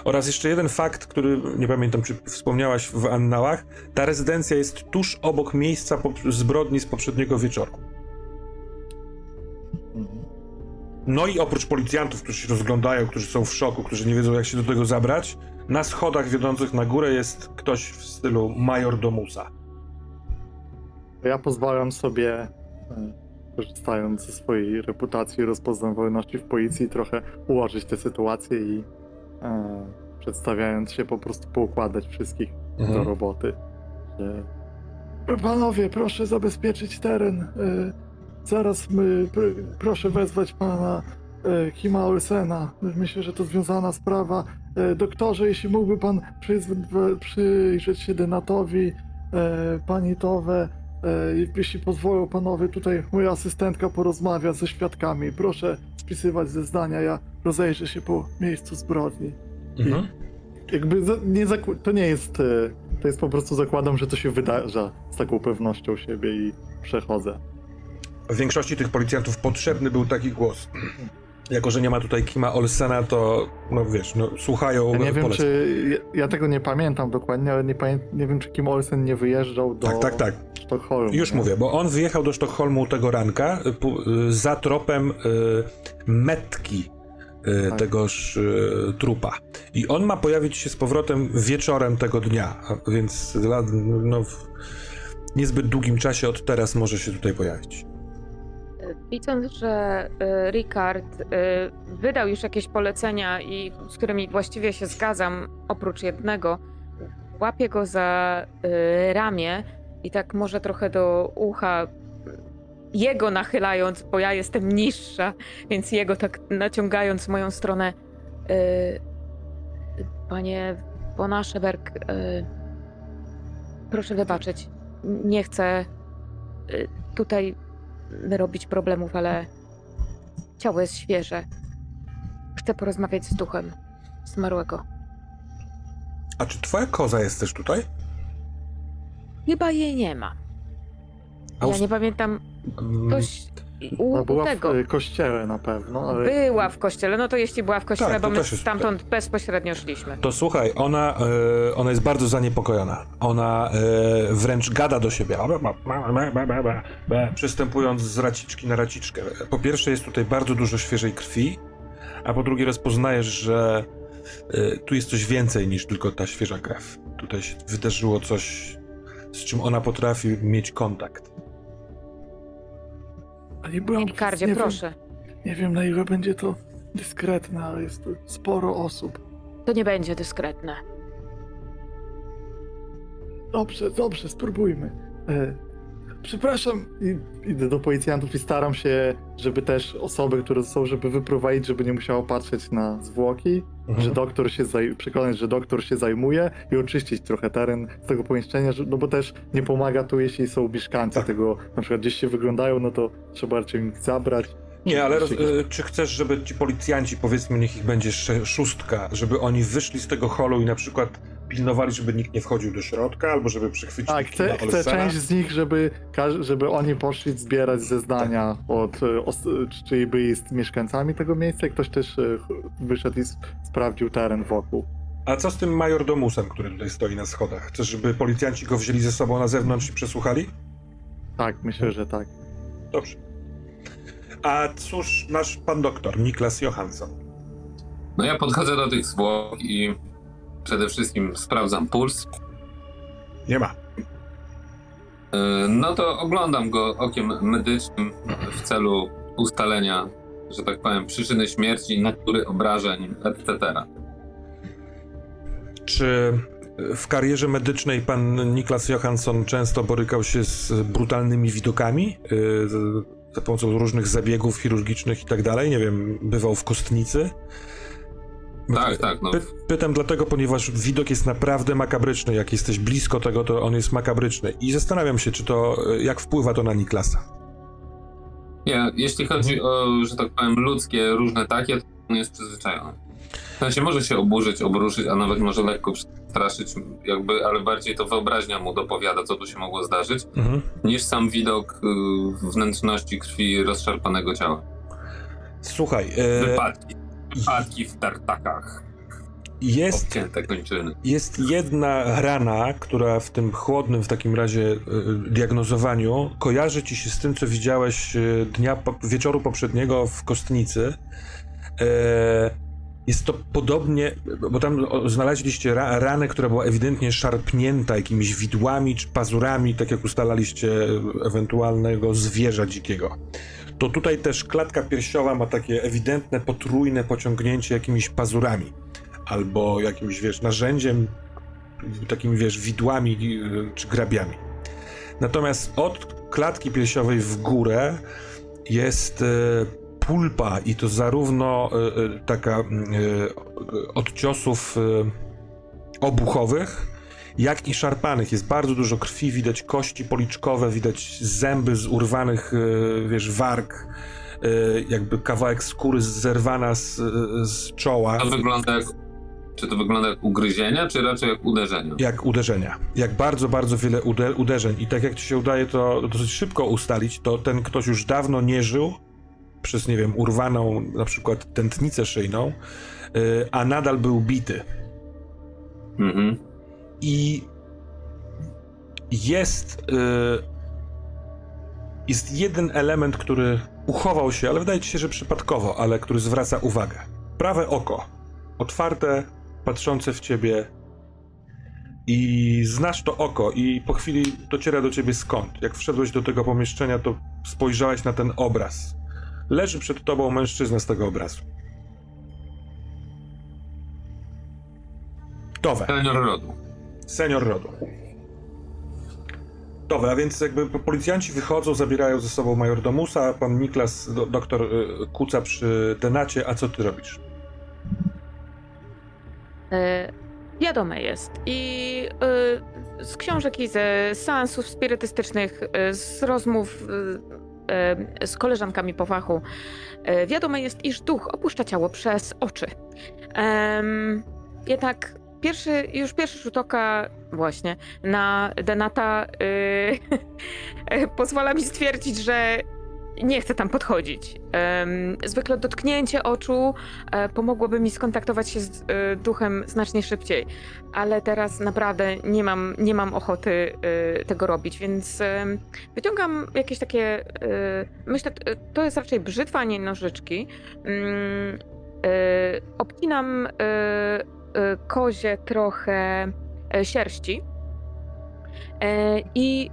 [SPEAKER 1] Oraz jeszcze jeden fakt, który nie pamiętam, czy wspomniałaś w annałach. Ta rezydencja jest tuż obok miejsca zbrodni z poprzedniego wieczoru. No i oprócz policjantów, którzy się rozglądają, którzy są w szoku, którzy nie wiedzą jak się do tego zabrać, na schodach wiodących na górę jest ktoś w stylu major domusa.
[SPEAKER 5] Ja pozwalam sobie, e, korzystając ze swojej reputacji i rozpoznawalności w policji, trochę ułożyć tę sytuację i przedstawiając się po prostu poukładać wszystkich do roboty. Że... Panowie, proszę zabezpieczyć teren. e, Zaraz my, pr- proszę wezwać pana e, Kima Olsena. Myślę, że to związana sprawa. E, Doktorze, jeśli mógłby pan przyjrzeć się Denatowi, e, pani Towe, e, jeśli pozwolą panowie, tutaj moja asystentka porozmawia ze świadkami. Proszę spisywać zeznania, ja rozejrzę się po miejscu zbrodni.
[SPEAKER 1] Mhm.
[SPEAKER 5] Jakby za- nie to nie jest. e, To jest po prostu zakładam, że to się wydarza z taką pewnością siebie i przechodzę.
[SPEAKER 1] W większości tych policjantów potrzebny był taki głos. Jako, że nie ma tutaj Kima Olsena, to no wiesz, no, słuchają
[SPEAKER 5] Ja nie wiem,
[SPEAKER 1] poleceń.
[SPEAKER 5] czy. Ja, ja tego nie pamiętam dokładnie, ale nie, pamię- nie wiem, czy Kim Olsen nie wyjeżdżał do
[SPEAKER 1] Tak, tak, tak.
[SPEAKER 5] Sztokholmu.
[SPEAKER 1] Już
[SPEAKER 5] nie?
[SPEAKER 1] mówię, bo on wyjechał do Sztokholmu tego ranka y, y, za tropem y, metki y,
[SPEAKER 5] Tak.
[SPEAKER 1] tegoż y, trupa. I on ma pojawić się z powrotem wieczorem tego dnia, więc no, w niezbyt długim czasie od teraz może się tutaj pojawić.
[SPEAKER 2] Widząc, że e, Ricard e, wydał już jakieś polecenia, i z którymi właściwie się zgadzam, oprócz jednego, łapię go za e, ramię i tak może trochę do ucha jego nachylając, bo ja jestem niższa, więc jego tak naciągając w moją stronę. Panie Bonaszeberg, proszę wybaczyć. Nie chcę tutaj robić problemów, ale ciało jest świeże. Chcę porozmawiać z duchem zmarłego.
[SPEAKER 1] A czy twoja koza jest też tutaj?
[SPEAKER 2] Chyba jej nie ma.
[SPEAKER 1] A
[SPEAKER 2] Ja nie pamiętam,
[SPEAKER 1] Mm,
[SPEAKER 2] ktoś u,
[SPEAKER 5] Ona
[SPEAKER 2] u
[SPEAKER 5] była
[SPEAKER 2] tego.
[SPEAKER 5] w e, kościele na pewno, ale.
[SPEAKER 2] Była w kościele, no to jeśli była w kościele,
[SPEAKER 1] Tak,
[SPEAKER 2] bo my stamtąd bezpośrednio szliśmy.
[SPEAKER 1] To słuchaj, ona, e, ona jest bardzo zaniepokojona. Ona e, wręcz gada do siebie, przystępując z raciczki na raciczkę. Po pierwsze jest tutaj bardzo dużo świeżej krwi, a po drugie rozpoznajesz, że e, tu jest coś więcej niż tylko ta świeża krew. Tutaj się wydarzyło coś, z czym ona potrafi mieć kontakt.
[SPEAKER 5] A nie byłam.
[SPEAKER 2] Ricardzie,
[SPEAKER 5] nie
[SPEAKER 2] proszę.
[SPEAKER 5] Wiem, nie wiem, na ile będzie to dyskretne, ale jest tu sporo osób.
[SPEAKER 2] To nie będzie dyskretne.
[SPEAKER 5] Dobrze, dobrze, spróbujmy. E, przepraszam, I, idę do policjantów i staram się, żeby też osoby, które są, żeby wyprowadzić, żeby nie musiało patrzeć na zwłoki,
[SPEAKER 1] Mhm.
[SPEAKER 5] że doktor się zaj- przekonać, że doktor się zajmuje i oczyścić trochę teren z tego pomieszczenia, że, no bo też nie pomaga tu, jeśli są mieszkańcy
[SPEAKER 1] Tak.
[SPEAKER 5] tego, na przykład gdzieś się wyglądają, no to trzeba raczej ich zabrać.
[SPEAKER 1] Nie, ale roz, y, czy chcesz, żeby ci policjanci, powiedzmy, niech ich będzie szóstka, żeby oni wyszli z tego holu i na przykład pilnowali, żeby nikt nie wchodził do środka, albo żeby przychwycić
[SPEAKER 5] Tak, chcę,
[SPEAKER 1] na
[SPEAKER 5] chcę część z nich, żeby, żeby oni poszli zbierać zeznania od, e, os- czy byli z mieszkańcami tego miejsca i ktoś też e, wyszedł i sprawdził teren wokół.
[SPEAKER 1] A co z tym majordomusem, który tutaj stoi na schodach? Chcesz, żeby policjanci go wzięli ze sobą na zewnątrz i przesłuchali?
[SPEAKER 5] Tak, myślę, że tak.
[SPEAKER 1] Dobrze. A cóż nasz pan doktor, Niklas Johansson?
[SPEAKER 4] No ja podchodzę do tych zwłok i przede wszystkim sprawdzam puls.
[SPEAKER 1] Nie ma.
[SPEAKER 4] Yy, No to oglądam go okiem medycznym w celu ustalenia, że tak powiem, przyczyny śmierci, natury obrażeń, etc.
[SPEAKER 1] Czy w karierze medycznej pan Niklas Johansson często borykał się z brutalnymi widokami? Yy, z- za pomocą różnych zabiegów chirurgicznych i tak dalej? Nie wiem, bywał w kostnicy?
[SPEAKER 4] Tak, tak, no.
[SPEAKER 1] Py pytam dlatego, ponieważ widok jest naprawdę makabryczny. Jak jesteś blisko tego, to on jest makabryczny. I zastanawiam się, czy to, jak wpływa to na Niklasa.
[SPEAKER 4] Nie, jeśli chodzi o, że tak powiem, ludzkie różne takie, to on jest przyzwyczajony. W sensie może się oburzyć, obruszyć, a nawet może lekko przestraszyć, jakby, ale bardziej to wyobraźnia mu dopowiada, co tu się mogło zdarzyć,
[SPEAKER 1] Mhm.
[SPEAKER 4] niż sam widok y, wnętrzności krwi rozszarpanego ciała.
[SPEAKER 1] Słuchaj, e,
[SPEAKER 4] Wypadki. Wypadki w tartakach.
[SPEAKER 1] jest. Jest jedna rana, która w tym chłodnym w takim razie y, diagnozowaniu kojarzy ci się z tym, co widziałeś y, dnia po, wieczoru poprzedniego w kostnicy. E, jest to podobnie, bo tam znaleźliście ra, ranę, która była ewidentnie szarpnięta jakimiś widłami czy pazurami, tak jak ustalaliście ewentualnego zwierza dzikiego. To tutaj też klatka piersiowa ma takie ewidentne potrójne pociągnięcie jakimiś pazurami albo jakimś, wiesz, narzędziem, takimi, wiesz, widłami y, czy grabiami. Natomiast od klatki piersiowej w górę jest y, pulpa i to zarówno y, taka od ciosów obuchowych, jak i szarpanych. Jest bardzo dużo krwi, widać kości policzkowe, widać zęby z urwanych, y, wiesz, warg, y, jakby kawałek skóry zerwana z, z czoła.
[SPEAKER 4] To wygląda jak, czy to wygląda jak ugryzienia, czy raczej jak uderzenia?
[SPEAKER 1] Jak uderzenia. Jak bardzo, bardzo wiele ude- uderzeń. I tak jak ci się udaje to dosyć szybko ustalić, to ten ktoś już dawno nie żył przez, nie wiem, urwaną na przykład tętnicę szyjną, yy, a nadal był bity.
[SPEAKER 4] Mhm.
[SPEAKER 1] I jest, yy, jest jeden element, który uchował się, ale wydaje ci się, że przypadkowo, ale który zwraca uwagę. Prawe oko, otwarte, patrzące w ciebie i znasz to oko i po chwili dociera do ciebie skąd. Jak wszedłeś do tego pomieszczenia, to spojrzałeś na ten obraz. Leży przed tobą mężczyzna z tego obrazu. Towe.
[SPEAKER 4] Senior rodu.
[SPEAKER 1] Senior rodu. Dobra, a więc jakby policjanci wychodzą, zabierają ze sobą majordomusa, pan Niklas, do, doktor y, kuca przy tenacie, a co ty robisz?
[SPEAKER 2] E, wiadome jest. I e, z książek i ze seansów spirytystycznych, e, z rozmów z koleżankami po fachu, e, wiadome jest, iż duch opuszcza ciało przez oczy. Jednak pierwszy, już pierwszy rzut oka właśnie na Denata e, [laughs] pozwala mi stwierdzić, że nie chcę tam podchodzić. Zwykle dotknięcie oczu e, pomogłoby mi skontaktować się z e, duchem znacznie szybciej, ale teraz naprawdę nie mam, nie mam ochoty e, tego robić, więc wyciągam jakieś takie, myślę, to jest raczej brzytwa, nie nożyczki. Mm, obcinam kozie trochę e, sierści e, i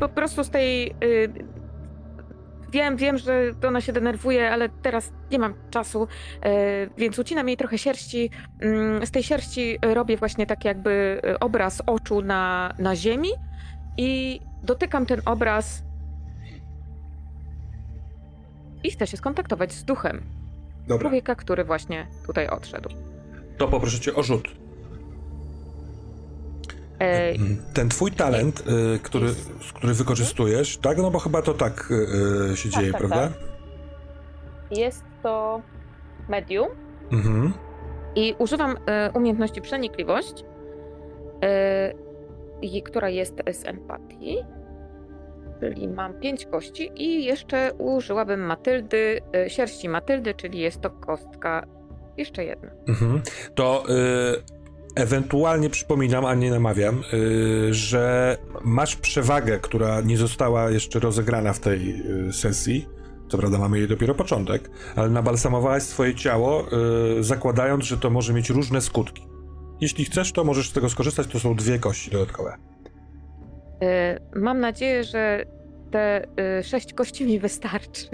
[SPEAKER 2] po prostu z tej. Y, wiem, wiem, że ona się denerwuje, ale teraz nie mam czasu, y, więc ucinam jej trochę sierści. Mm, z tej sierści robię właśnie tak jakby y, obraz oczu na, na ziemi i dotykam ten obraz. I chcę się skontaktować z duchem
[SPEAKER 1] Dobra,
[SPEAKER 2] człowieka, który właśnie tutaj odszedł.
[SPEAKER 1] To poproszę cię o rzut.
[SPEAKER 2] E,
[SPEAKER 1] Ten twój talent, y, który, z- który wykorzystujesz, tak? No bo chyba to tak y, się
[SPEAKER 2] Tak,
[SPEAKER 1] dzieje,
[SPEAKER 2] tak,
[SPEAKER 1] prawda?
[SPEAKER 2] jest to medium.
[SPEAKER 1] Mhm.
[SPEAKER 2] I używam umiejętności przenikliwość. i która jest z empatii. Czyli mam pięć kości i jeszcze użyłabym Matyldy, sierści Matyldy, czyli jest to kostka jeszcze jedna.
[SPEAKER 1] Mhm. To y, ewentualnie przypominam, a nie namawiam, y, że masz przewagę, która nie została jeszcze rozegrana w tej y, sesji. Co prawda mamy jej dopiero początek, ale nabalsamowałaś swoje ciało, y, zakładając, że to może mieć różne skutki. Jeśli chcesz, to możesz z tego skorzystać, to są dwie kości dodatkowe.
[SPEAKER 2] Mam nadzieję, że te sześć kości mi wystarczy.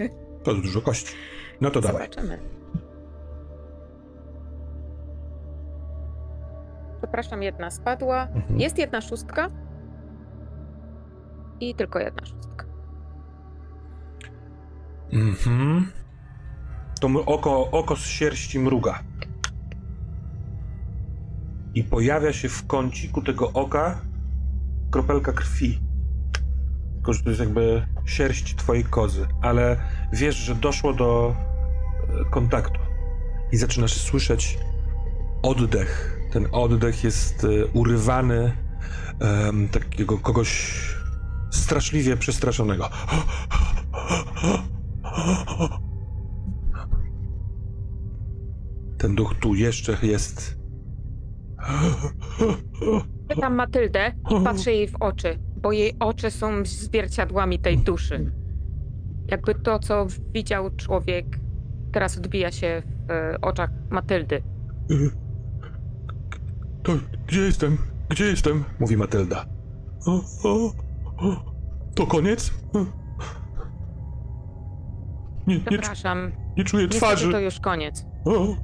[SPEAKER 1] To dużo kości. No to dawaj.
[SPEAKER 2] Zobaczymy. Przepraszam, jedna spadła.
[SPEAKER 1] Mhm.
[SPEAKER 2] Jest jedna szóstka. I tylko jedna szóstka.
[SPEAKER 1] Mhm. To oko, oko z sierści mruga. I pojawia się w kąciku tego oka kropelka krwi. Tylko, że to jest jakby sierść twojej kozy, ale wiesz, że doszło do e, kontaktu. I zaczynasz słyszeć oddech. Ten oddech jest e, urywany em, takiego kogoś straszliwie przestraszonego. Ten duch tu jeszcze jest.
[SPEAKER 2] Pytam Matyldę i patrzę jej w oczy, bo jej oczy są zwierciadłami tej duszy. Jakby to, co widział człowiek, teraz odbija się w e, oczach Matyldy.
[SPEAKER 1] To gdzie jestem? Gdzie jestem? Mówi Matylda. O, o, o. To koniec? Nie, nie, czu-
[SPEAKER 2] Przepraszam,
[SPEAKER 1] nie czuję
[SPEAKER 2] niestety
[SPEAKER 1] twarzy.
[SPEAKER 2] to już koniec.
[SPEAKER 1] O.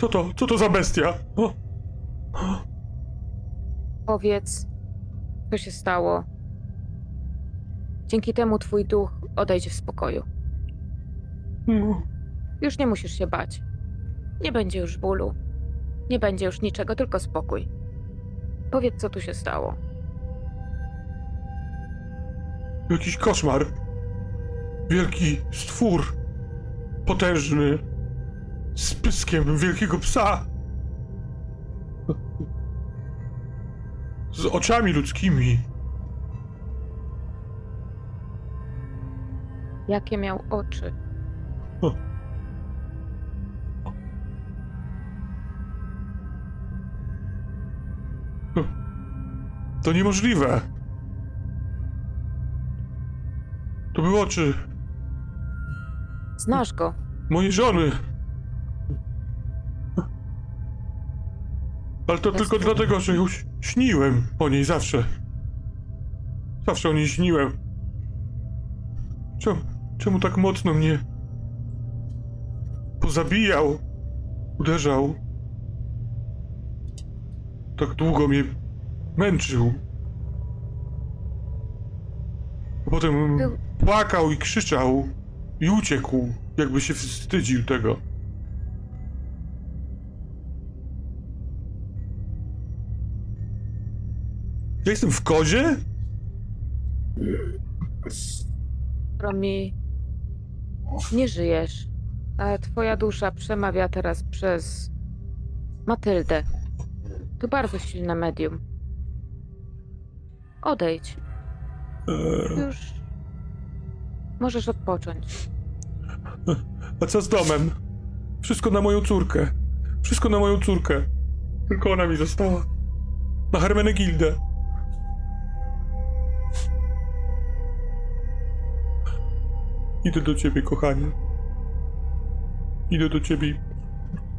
[SPEAKER 1] Co to? Co to za bestia? O.
[SPEAKER 2] Powiedz, co się stało. Dzięki temu twój duch odejdzie w spokoju.
[SPEAKER 1] No.
[SPEAKER 2] Już nie musisz się bać. Nie będzie już bólu. Nie będzie już niczego, tylko spokój. Powiedz, co tu się stało.
[SPEAKER 1] Jakiś koszmar. Wielki stwór. Potężny. Z pyskiem wielkiego psa. Z oczami ludzkimi.
[SPEAKER 2] Jakie miał oczy?
[SPEAKER 1] To niemożliwe. To były oczy
[SPEAKER 2] Znasz go.
[SPEAKER 1] mojej żony. Ale to tylko
[SPEAKER 2] Jasne.
[SPEAKER 1] dlatego, że ś- śniłem o niej zawsze. Zawsze o niej śniłem. Czemu, czemu tak mocno mnie pozabijał, uderzał? Tak długo mnie męczył. Potem
[SPEAKER 2] Był-
[SPEAKER 1] płakał i krzyczał i uciekł, jakby się wstydził tego. Ja jestem w kozie?
[SPEAKER 2] Romi, nie żyjesz. Twoja dusza przemawia teraz przez Matyldę. To bardzo silne medium. Odejdź.
[SPEAKER 1] Eee,
[SPEAKER 2] Już możesz odpocząć.
[SPEAKER 1] a co z domem? Wszystko na moją córkę. Wszystko na moją córkę. Tylko ona mi została. Na Hermenegildę. Idę do ciebie, kochanie. Idę do ciebie i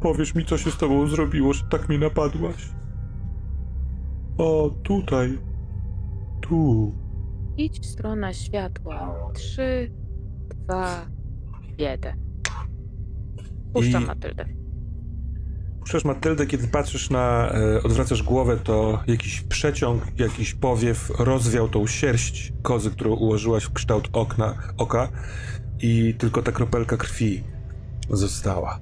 [SPEAKER 1] powiesz mi, co się z tobą zrobiło, że tak mnie napadłaś. O, tutaj. Tu.
[SPEAKER 2] Idź w stronę światła. Trzy, dwa, jeden. Puszczam
[SPEAKER 1] I-
[SPEAKER 2] Matyldę.
[SPEAKER 1] Puszczasz Matyldę, kiedy patrzysz na, e, odwracasz głowę, to jakiś przeciąg, jakiś powiew rozwiał tą sierść kozy, którą ułożyłaś w kształt okna, oka i tylko ta kropelka krwi została.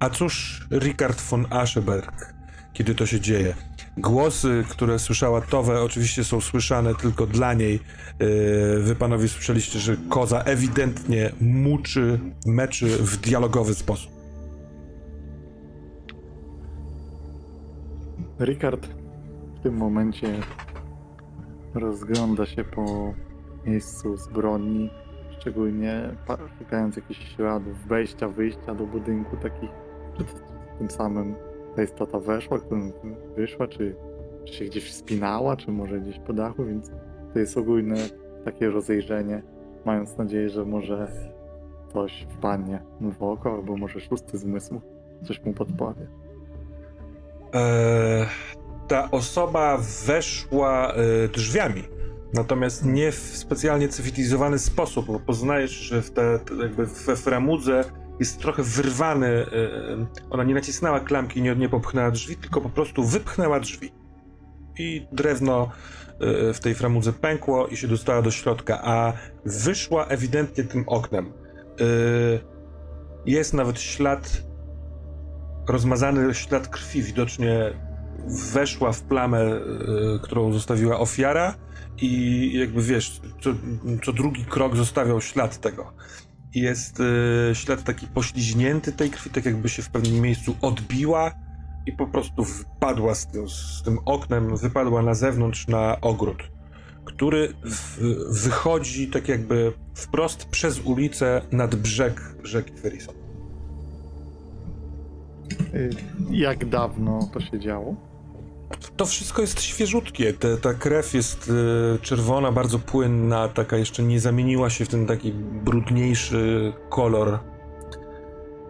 [SPEAKER 1] A cóż Richard von Ascheberg, kiedy to się dzieje? Głosy, które słyszała Towe, oczywiście są słyszane tylko dla niej. Yy, Wy panowie słyszeliście, że koza ewidentnie muczy, meczy w dialogowy sposób.
[SPEAKER 5] Rikard w tym momencie rozgląda się po miejscu zbrodni, szczególnie szukając jakichś śladów wejścia, wyjścia do budynku takich, t- tym samym ta istota weszła, wyszła, czy, czy się gdzieś wspinała, czy może gdzieś po dachu, więc to jest ogólne takie rozejrzenie, mając nadzieję, że może coś wpadnie w oko, albo może szósty zmysł coś mu podpowie.
[SPEAKER 1] E, ta osoba weszła e, drzwiami, natomiast nie w specjalnie cywilizowany sposób, bo poznajesz, że w te jakby we framudze jest trochę wyrwany, e, ona nie nacisnęła klamki, nie, nie popchnęła drzwi, tylko po prostu wypchnęła drzwi. I drewno e, w tej framudze pękło i się dostała do środka, a wyszła ewidentnie tym oknem. E, Jest nawet ślad rozmazany ślad krwi widocznie weszła w plamę, którą zostawiła ofiara i jakby wiesz, co, co drugi krok zostawiał ślad tego. Jest y, ślad taki pośliźnięty tej krwi, tak jakby się w pewnym miejscu odbiła i po prostu wpadła z z tym oknem, wypadła na zewnątrz na ogród, który w, wychodzi tak jakby wprost przez ulicę nad brzeg rzeki Ferison.
[SPEAKER 5] Y, Jak dawno to się działo?
[SPEAKER 1] To wszystko jest świeżutkie. Te, ta krew jest e, czerwona, bardzo płynna, taka jeszcze nie zamieniła się w ten taki brudniejszy kolor.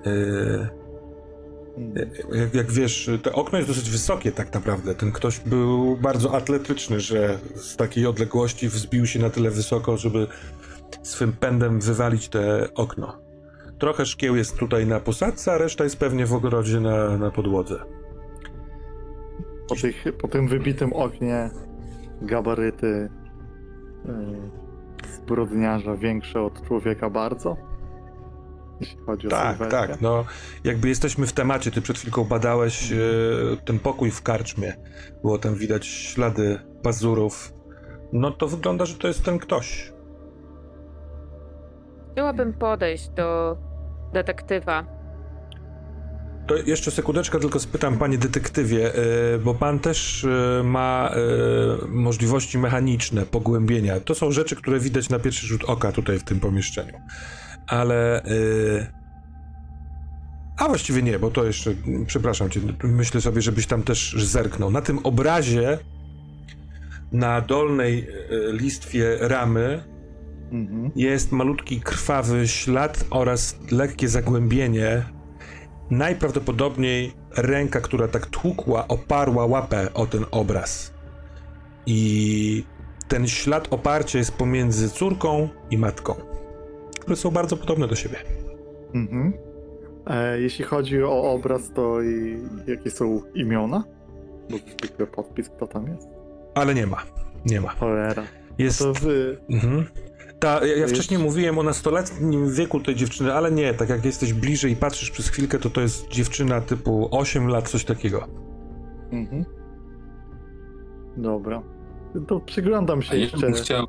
[SPEAKER 1] E, jak, jak wiesz, to okno jest dosyć wysokie tak naprawdę. Ten ktoś był bardzo atletyczny, że z takiej odległości wzbił się na tyle wysoko, żeby swym pędem wywalić te okno. Trochę szkieł jest tutaj na posadzce, a reszta jest pewnie w ogrodzie na, na podłodze.
[SPEAKER 5] Po, tych, po tym wybitym oknie gabaryty y, zbrodniarza większe od człowieka bardzo? Jeśli chodzi o
[SPEAKER 1] Tak,
[SPEAKER 5] sylwetkę.
[SPEAKER 1] tak. No, jakby jesteśmy w temacie. Ty przed chwilką badałeś e, ten pokój w karczmie. Było tam widać ślady pazurów. No to wygląda, że to jest ten ktoś.
[SPEAKER 2] Chciałabym podejść do detektywa.
[SPEAKER 1] To jeszcze sekundeczkę tylko spytam, panie detektywie, e, bo pan też e, ma e, możliwości mechaniczne, pogłębienia. To są rzeczy, które widać na pierwszy rzut oka tutaj w tym pomieszczeniu. Ale. A właściwie nie, bo to jeszcze. Przepraszam cię, myślę sobie, żebyś tam też zerknął. Na tym obrazie na dolnej listwie ramy
[SPEAKER 5] Mhm.
[SPEAKER 1] jest malutki krwawy ślad oraz lekkie zagłębienie. Najprawdopodobniej ręka, która tak tłukła, oparła łapę o ten obraz. I ten ślad oparcia jest pomiędzy córką i matką, które są bardzo podobne do siebie.
[SPEAKER 5] Mhm. E, jeśli chodzi o obraz, to i, jakie są imiona? Bo zwykle podpis, kto tam jest?
[SPEAKER 1] Ale nie ma. Nie ma.
[SPEAKER 5] Cholera.
[SPEAKER 1] Jest.
[SPEAKER 5] To wy...
[SPEAKER 1] Mhm. Ta, ja, ja
[SPEAKER 5] jest-
[SPEAKER 1] wcześniej mówiłem o nastoletnim wieku tej dziewczyny, ale nie, tak jak jesteś bliżej i patrzysz przez chwilkę, to to jest dziewczyna typu 8 lat, coś takiego.
[SPEAKER 5] Mhm. Dobra. To przyglądam się
[SPEAKER 4] A ja
[SPEAKER 5] jeszcze.
[SPEAKER 4] bym chciał,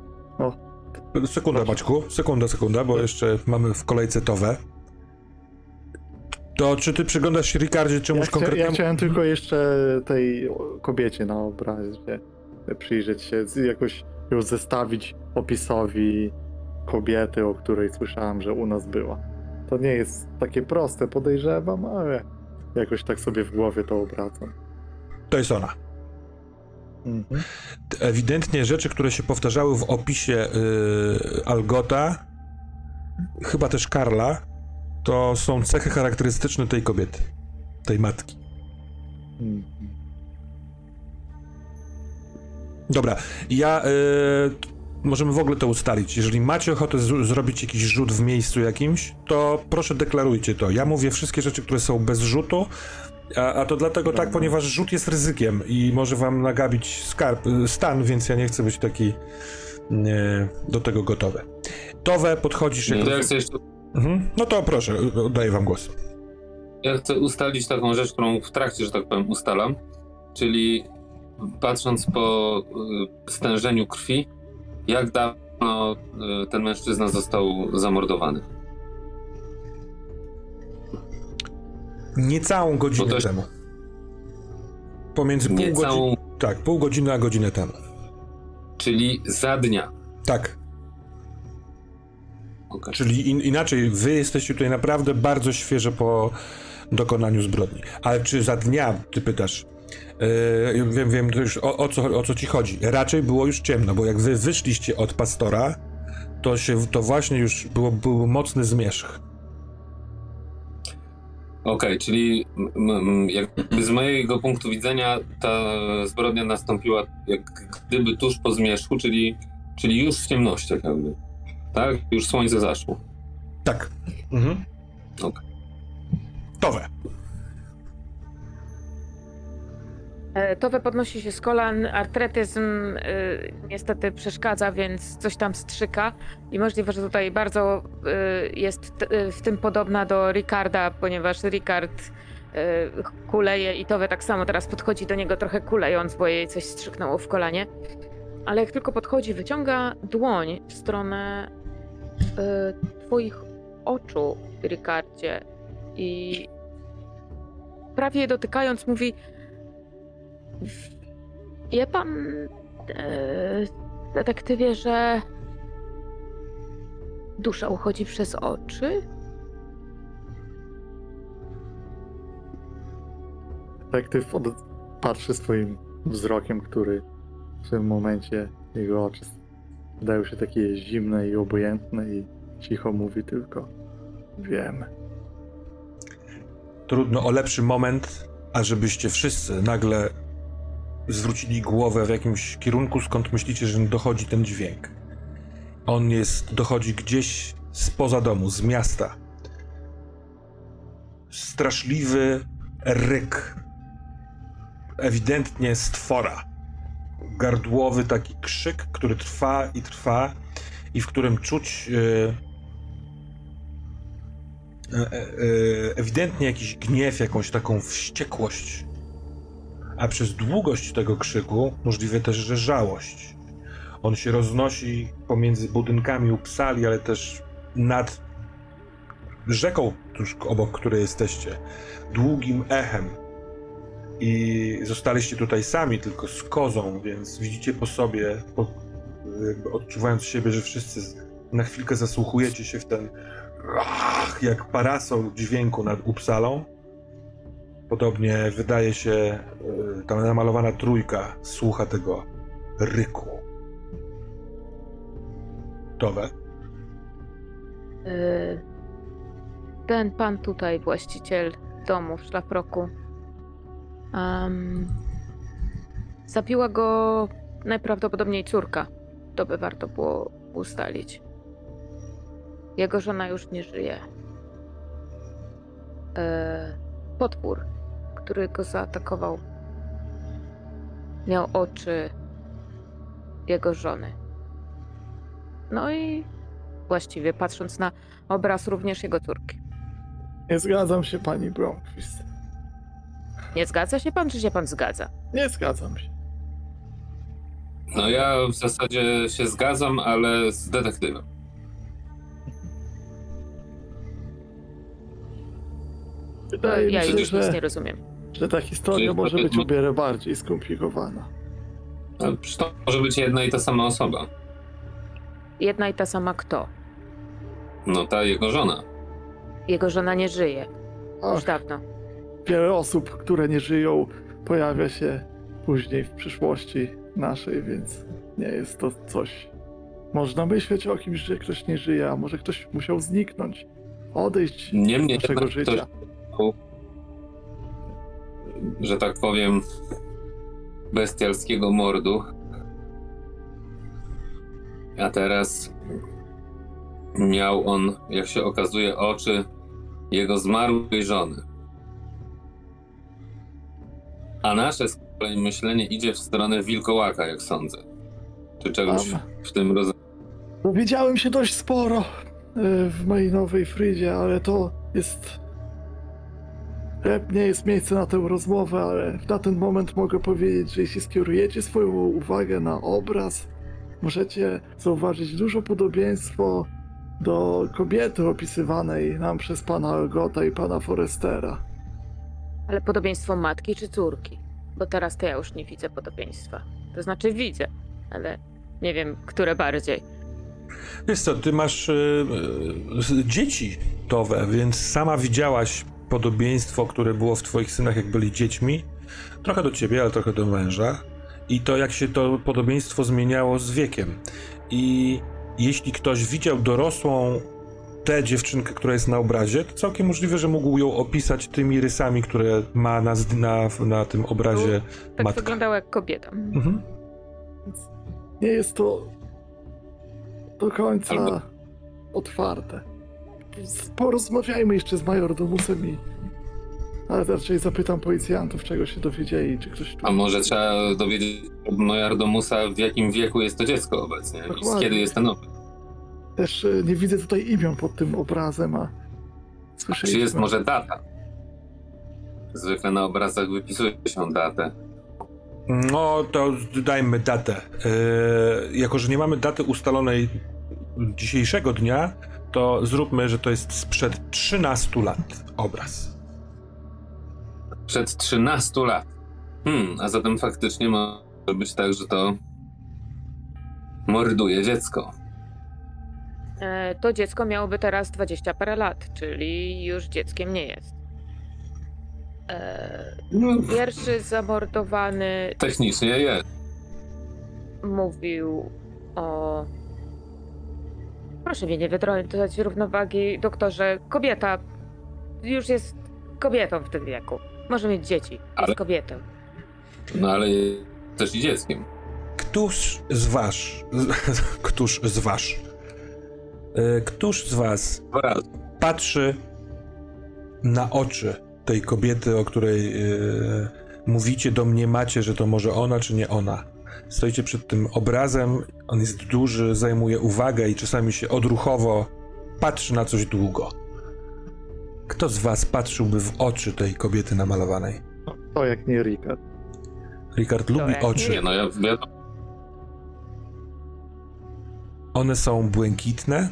[SPEAKER 1] Sekunda,
[SPEAKER 5] Proszę.
[SPEAKER 1] Maćku, sekunda, sekunda, bo jeszcze mamy w kolejce Towę. To czy ty przyglądasz się Ricardzie
[SPEAKER 5] Ja,
[SPEAKER 1] czemuś
[SPEAKER 5] ja
[SPEAKER 1] konkretnemu?
[SPEAKER 5] chciałem tylko jeszcze tej kobiecie na obrazie przyjrzeć się, z- jakoś ją zestawić opisowi kobiety, o której słyszałem, że u nas była. To nie jest takie proste, podejrzewam, ale jakoś tak sobie w głowie to obracam.
[SPEAKER 1] To jest ona.
[SPEAKER 5] Mhm.
[SPEAKER 1] Ewidentnie rzeczy, które się powtarzały w opisie yy, Algota, chyba też Karla, to są cechy charakterystyczne tej kobiety, tej matki.
[SPEAKER 5] Mhm.
[SPEAKER 1] Dobra, ja. y, możemy w ogóle to ustalić. Jeżeli macie ochotę z- zrobić jakiś rzut w miejscu jakimś, to proszę deklarujcie to. Ja mówię wszystkie rzeczy, które są bez rzutu. A, a to dlatego tak,
[SPEAKER 5] Dobra.
[SPEAKER 1] ponieważ rzut jest ryzykiem i może wam nagabić skarb, y, stan, więc ja nie chcę być taki y, do tego gotowy. Towe, podchodzisz.
[SPEAKER 4] to
[SPEAKER 1] jak-
[SPEAKER 4] ja chcę jeszcze
[SPEAKER 1] Mhm. No to proszę, oddaję wam głos.
[SPEAKER 4] Ja chcę ustalić taką rzecz, którą w trakcie, że tak powiem, ustalam, czyli patrząc po y, stężeniu krwi, jak dawno y, ten mężczyzna został zamordowany.
[SPEAKER 1] Niecałą godzinę
[SPEAKER 4] to-
[SPEAKER 1] temu. Pomiędzy pół godziny.
[SPEAKER 4] Niecałą,
[SPEAKER 1] Tak, pół godziny a godzinę temu.
[SPEAKER 4] czyli za dnia.
[SPEAKER 1] Tak,
[SPEAKER 4] Okej.
[SPEAKER 1] czyli in, inaczej, wy jesteście tutaj naprawdę bardzo świeże po dokonaniu zbrodni. Ale czy za dnia, ty pytasz, yy, wiem, wiem to już o, o, co, o co ci chodzi. Raczej było już ciemno, bo jak wy wyszliście od pastora, to się, to właśnie już było, był mocny zmierzch.
[SPEAKER 4] Okej, czyli m, m, jakby z mojego punktu widzenia ta zbrodnia nastąpiła jak gdyby tuż po zmierzchu, czyli, czyli już w ciemnościach jakby. Tak? Już słońce zaszło.
[SPEAKER 1] Tak. Mhm.
[SPEAKER 4] Okej.
[SPEAKER 1] Towe.
[SPEAKER 2] Towe podnosi się z kolan, artretyzm y, niestety przeszkadza, więc coś tam strzyka i możliwe, że tutaj bardzo y, jest t- y, w tym podobna do Ricarda, ponieważ Ricard y, kuleje i Towe tak samo teraz podchodzi do niego trochę kulejąc, bo jej coś strzyknęło w kolanie. Ale jak tylko podchodzi, wyciąga dłoń w stronę y, twoich oczu, Ricardzie i prawie dotykając mówi Wie pan, e, detektywie, że dusza uchodzi przez oczy?
[SPEAKER 5] Detektyw od... patrzy swoim wzrokiem, który w tym momencie jego oczy wydają się takie zimne i obojętne i cicho mówi tylko wiem.
[SPEAKER 1] Trudno o lepszy moment, ażebyście wszyscy nagle zwrócili głowę w jakimś kierunku, skąd myślicie, że dochodzi ten dźwięk. On jest, dochodzi gdzieś spoza domu, z miasta. Straszliwy ryk. Ewidentnie stwora. Gardłowy taki krzyk, który trwa i trwa i w którym czuć e, e, ewidentnie jakiś gniew, jakąś taką wściekłość. A przez długość tego krzyku możliwe też, że żałość. On się roznosi pomiędzy budynkami Upsali, ale też nad rzeką, tuż obok której jesteście, długim echem. I zostaliście tutaj sami, tylko z kozą, więc widzicie po sobie, po, odczuwając siebie, że wszyscy na chwilkę zasłuchujecie się w ten jak parasol dźwięku nad Upsalą. Podobnie wydaje się, y, ta namalowana trójka słucha tego ryku. Towe.
[SPEAKER 2] E, Ten pan tutaj, właściciel domu w szlafroku, um, zabiła go najprawdopodobniej córka. To by warto było ustalić. Jego żona już nie żyje. E, potwór, który go zaatakował, miał oczy jego żony. No i właściwie patrząc na obraz również jego córki.
[SPEAKER 5] Nie zgadzam się pani Bromquist.
[SPEAKER 2] Nie zgadza się pan, czy się pan zgadza?
[SPEAKER 5] Nie zgadzam się.
[SPEAKER 4] No ja w zasadzie się zgadzam, ale z detektywem.
[SPEAKER 5] Wydaje
[SPEAKER 2] ja
[SPEAKER 5] mi się,
[SPEAKER 2] już nic nie
[SPEAKER 5] że,
[SPEAKER 2] rozumiem.
[SPEAKER 5] Że ta historia może być o wiele bardziej skomplikowana.
[SPEAKER 4] To może być jedna i ta sama osoba.
[SPEAKER 2] Jedna i ta sama kto?
[SPEAKER 4] No ta jego żona.
[SPEAKER 2] Jego żona nie żyje. Już
[SPEAKER 5] Ach,
[SPEAKER 2] dawno.
[SPEAKER 5] wiele osób, które nie żyją, pojawia się później w przyszłości naszej, więc nie jest to coś. Można myśleć o kimś, że ktoś nie żyje, a może ktoś musiał zniknąć, odejść z
[SPEAKER 4] Niemniej
[SPEAKER 5] naszego
[SPEAKER 4] jednak
[SPEAKER 5] życia.
[SPEAKER 4] ktoś, że tak powiem, bestialskiego mordu. A teraz miał on, jak się okazuje, oczy jego zmarłej żony. A nasze z kolei myślenie idzie w stronę wilkołaka, jak sądzę. Czy czegoś
[SPEAKER 5] Am.
[SPEAKER 4] w tym rodzaju.
[SPEAKER 5] Dowiedziałem się dość sporo e, w mojej nowej Frydzie, ale to jest. E, Nie jest miejsce na tę rozmowę, ale na ten moment mogę powiedzieć, że jeśli skierujecie swoją uwagę na obraz, możecie zauważyć dużo podobieństwo do kobiety opisywanej nam przez pana Algota i pana Forestera.
[SPEAKER 2] Ale podobieństwo matki czy córki? Bo teraz to ja już nie widzę podobieństwa. To znaczy widzę, ale nie wiem, które bardziej.
[SPEAKER 1] Wiesz co, ty masz y, y, dzieci towe, więc sama widziałaś podobieństwo, które było w twoich synach, jak byli dziećmi. Trochę do ciebie, ale trochę do męża. I to, jak się to podobieństwo zmieniało z wiekiem. I jeśli ktoś widział dorosłą tę dziewczynkę, która jest na obrazie, to całkiem możliwe, że mógł ją opisać tymi rysami, które ma na, na, na tym obrazie
[SPEAKER 2] Tak
[SPEAKER 1] matka.
[SPEAKER 2] wyglądała jak kobieta.
[SPEAKER 1] Mhm.
[SPEAKER 5] Nie jest to do końca
[SPEAKER 4] Albo-
[SPEAKER 5] otwarte. Porozmawiajmy jeszcze z majordomusem i... Ale raczej zapytam policjantów, czego się dowiedzieli, czy ktoś.
[SPEAKER 4] A może trzeba dowiedzieć od Nojardomusa, w jakim wieku jest to dziecko obecnie i z
[SPEAKER 5] Dokładnie.
[SPEAKER 4] kiedy jest ten obraz.
[SPEAKER 5] Też e, nie widzę tutaj imion pod tym obrazem, a
[SPEAKER 4] Czy jest może data? Zwykle na obrazach wypisuje się datę.
[SPEAKER 1] No, to dajmy datę. Yy, jako, że nie mamy daty ustalonej dzisiejszego dnia, to zróbmy, że to jest sprzed 13 lat obraz.
[SPEAKER 4] Przed 13 lat. Hmm, a zatem faktycznie może być tak, że to morduje dziecko.
[SPEAKER 2] E, to dziecko miałoby teraz 20 parę lat, czyli już dzieckiem nie jest. E,
[SPEAKER 4] No,
[SPEAKER 2] pierwszy zamordowany
[SPEAKER 4] technicznie jest.
[SPEAKER 2] mówił o. Proszę mnie nie wytrącać równowagi, doktorze. Kobieta już jest kobietą w tym wieku. Może mieć dzieci. Jest
[SPEAKER 4] Ale-
[SPEAKER 2] kobietą.
[SPEAKER 4] No ale jest też i dzieckiem.
[SPEAKER 1] Któż z was, [laughs] któż z was, yy, któż z was patrzy na oczy tej kobiety, o której yy, mówicie, domniemacie, że to może ona, czy nie ona. Stoicie przed tym obrazem, on jest duży, zajmuje uwagę i czasami się odruchowo patrzy na coś długo. Kto z was patrzyłby w oczy tej kobiety namalowanej?
[SPEAKER 5] To jak nie Rika.
[SPEAKER 1] Richard lubi oczy.
[SPEAKER 4] Nie, no ja wiadomo.
[SPEAKER 1] One są błękitne,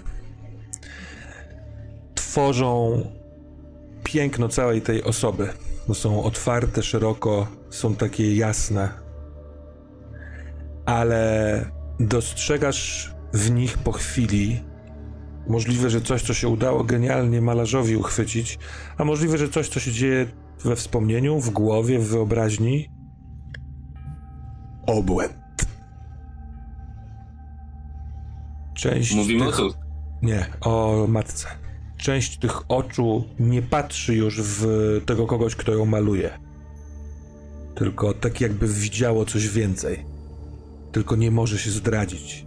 [SPEAKER 1] tworzą piękno całej tej osoby, bo są otwarte szeroko, są takie jasne. Ale dostrzegasz w nich po chwili możliwe, że coś, co się udało genialnie malarzowi uchwycić, a możliwe, że coś, co się dzieje we wspomnieniu, w głowie, w wyobraźni. Obłęd. Część
[SPEAKER 4] Mówimy o
[SPEAKER 1] tych...
[SPEAKER 4] cóż.
[SPEAKER 1] Nie, o matce. Część tych oczu nie patrzy już w tego kogoś, kto ją maluje. Tylko tak jakby widziało coś więcej. Tylko nie może się zdradzić,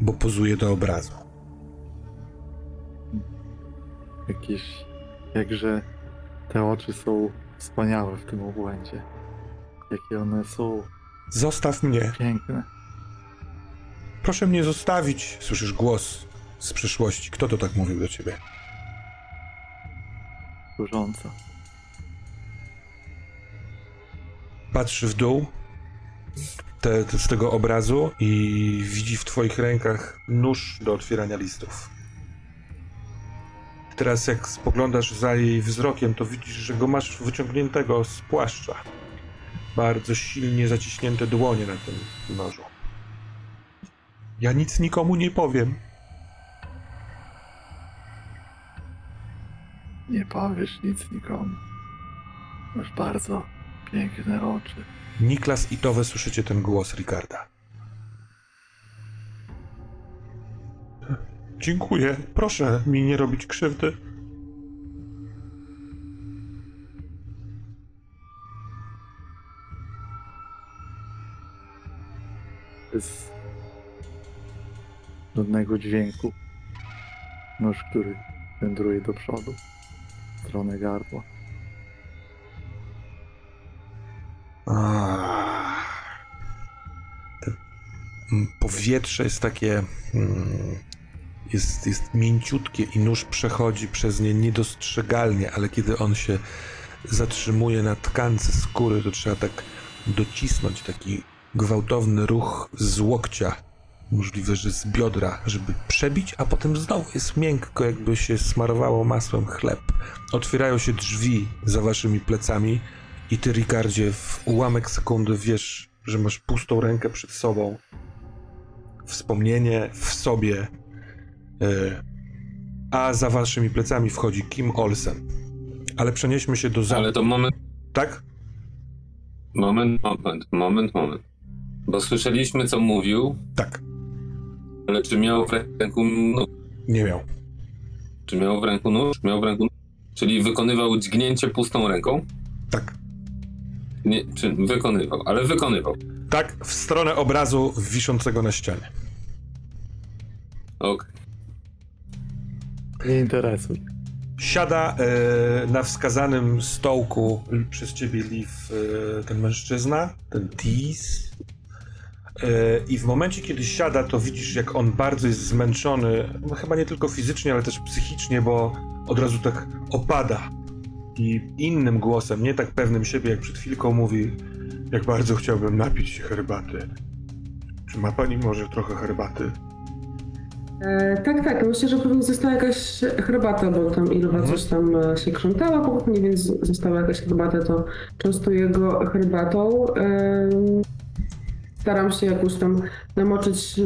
[SPEAKER 1] bo pozuje do obrazu.
[SPEAKER 5] Jakieś... Jakże te oczy są wspaniałe w tym obłędzie. Jakie one są
[SPEAKER 1] Zostaw mnie.
[SPEAKER 5] piękne.
[SPEAKER 1] Proszę mnie zostawić. Słyszysz głos z przyszłości. Kto to tak mówił do ciebie?
[SPEAKER 5] Służąca.
[SPEAKER 1] Patrzy w dół te, z tego obrazu i widzi w twoich rękach nóż do otwierania listów. Teraz jak spoglądasz za jej wzrokiem, to widzisz, że go masz wyciągniętego z płaszcza. Bardzo silnie zaciśnięte dłonie na tym nożu. Ja nic nikomu nie powiem.
[SPEAKER 5] Nie powiesz nic nikomu. Masz bardzo piękne oczy.
[SPEAKER 1] Niklas i Towe słyszycie ten głos Ricarda. Dziękuję. Proszę mi nie robić krzywdy.
[SPEAKER 5] Bez żadnego dźwięku. Nóż, który wędruje do przodu. W stronę gardła.
[SPEAKER 1] Ah. Powietrze jest takie. Jest, jest mięciutkie i nóż przechodzi przez nie niedostrzegalnie, ale kiedy on się zatrzymuje na tkance skóry, to trzeba tak docisnąć taki gwałtowny ruch z łokcia. Możliwe, że z biodra, żeby przebić, a potem znowu jest miękko, jakby się smarowało masłem chleb. Otwierają się drzwi za waszymi plecami I ty, Ricardzie, w ułamek sekundy wiesz, że masz pustą rękę przed sobą. Wspomnienie w sobie. e, A za waszymi plecami wchodzi Kim Olsen. Ale przenieśmy się do zamku.
[SPEAKER 4] Ale to moment,
[SPEAKER 1] Tak?
[SPEAKER 4] moment, moment, moment, moment. Bo słyszeliśmy, co mówił,
[SPEAKER 1] Tak.
[SPEAKER 4] ale czy miał w ręku nóż?
[SPEAKER 1] Nie miał.
[SPEAKER 4] Czy miał w ręku nóż? Miał w ręku nóż? Czyli wykonywał dźgnięcie pustą ręką?
[SPEAKER 1] Tak.
[SPEAKER 4] Nie, czy wykonywał, ale wykonywał.
[SPEAKER 1] Tak, w stronę obrazu wiszącego na ścianie.
[SPEAKER 4] Okej.
[SPEAKER 5] Nie interesuj.
[SPEAKER 1] Siada e, na wskazanym stołku przez ciebie Liv e, ten mężczyzna, ten Tease. E, I w momencie, kiedy siada, to widzisz, jak on bardzo jest zmęczony, no, chyba nie tylko fizycznie, ale też psychicznie, bo od razu tak opada. I innym głosem, nie tak pewnym siebie, jak przed chwilką mówi, jak bardzo chciałbym napić się herbaty. Czy ma pani może trochę herbaty?
[SPEAKER 3] E, tak, tak. Myślę, że pewnie została jakaś herbata, bo tam Ilwa
[SPEAKER 1] Mhm.
[SPEAKER 3] coś tam e, się krzątała po kuchni, więc została jakaś herbata, to częstuję go herbatą. E, staram się jakoś tam namoczyć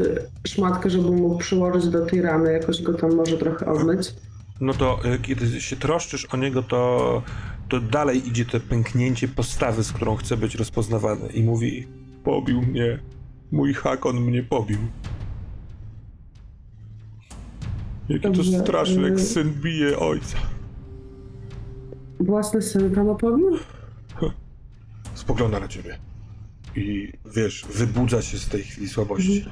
[SPEAKER 3] szmatkę, żeby mu przyłożyć do tej rany, jakoś go tam może trochę obmyć.
[SPEAKER 1] No to y, kiedy się troszczysz o niego, to, to dalej idzie to pęknięcie postawy, z którą chce być rozpoznawany. I mówi: Pobił mnie. Mój hakon mnie pobił. Jaki to
[SPEAKER 3] Dobrze,
[SPEAKER 1] straszne, jak
[SPEAKER 3] y-
[SPEAKER 1] syn bije ojca.
[SPEAKER 3] Własny syn pan opowił?
[SPEAKER 1] Spogląda na ciebie. I wiesz, wybudza się z tej chwili słabości.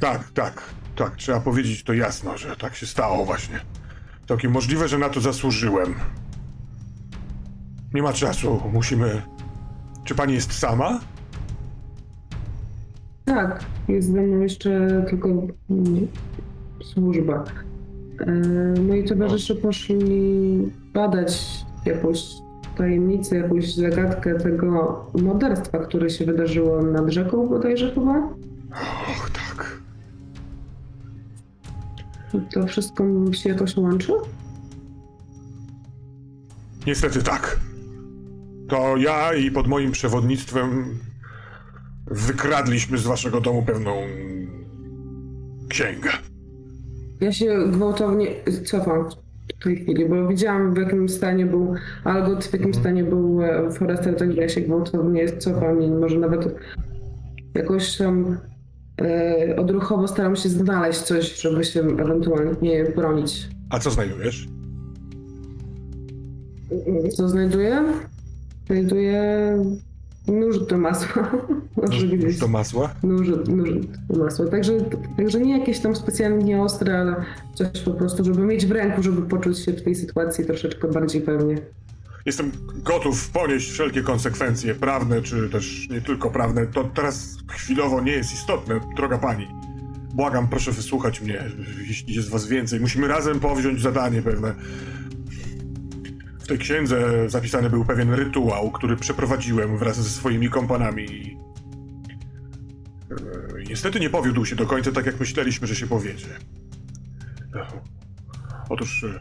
[SPEAKER 1] Tak, tak, tak. Trzeba powiedzieć to jasno, że tak się stało właśnie. Całkiem możliwe, że na to zasłużyłem. Nie ma czasu, musimy. Czy pani jest sama?
[SPEAKER 3] Tak, jest ze mną jeszcze tylko mm, służba. E, Moi towarzysze poszli badać jakąś tajemnicę, jakąś zagadkę tego morderstwa, które się wydarzyło nad rzeką bodajże chyba.
[SPEAKER 1] Och, tak.
[SPEAKER 3] To wszystko się jakoś łączy?
[SPEAKER 1] Niestety tak. To ja i pod moim przewodnictwem wykradliśmy z waszego domu pewną księgę.
[SPEAKER 3] Ja się gwałtownie cofam w tej chwili, bo widziałam w jakim stanie był Algot, w jakim stanie był e, Forester, także ja się gwałtownie cofam i może nawet jakoś tam odruchowo staram się znaleźć coś, żeby się ewentualnie bronić.
[SPEAKER 1] A co znajdujesz?
[SPEAKER 3] Co znajduję? Znajduję nóż do masła.
[SPEAKER 1] Nóż do masła?
[SPEAKER 3] Nóż, nóż do masła. Także, także nie jakieś tam specjalnie nieostre, ale coś po prostu, żeby mieć w ręku, żeby poczuć się w tej sytuacji troszeczkę bardziej pewnie.
[SPEAKER 1] Jestem gotów ponieść wszelkie konsekwencje, prawne czy też nie tylko prawne. To teraz chwilowo nie jest istotne, droga pani. Błagam, proszę wysłuchać mnie, jeśli jest was więcej. Musimy razem powziąć zadanie pewne. W tej księdze zapisany był pewien rytuał, który przeprowadziłem wraz ze swoimi kompanami. E, Niestety nie powiódł się do końca tak, jak myśleliśmy, że się powiedzie. E, Otóż e,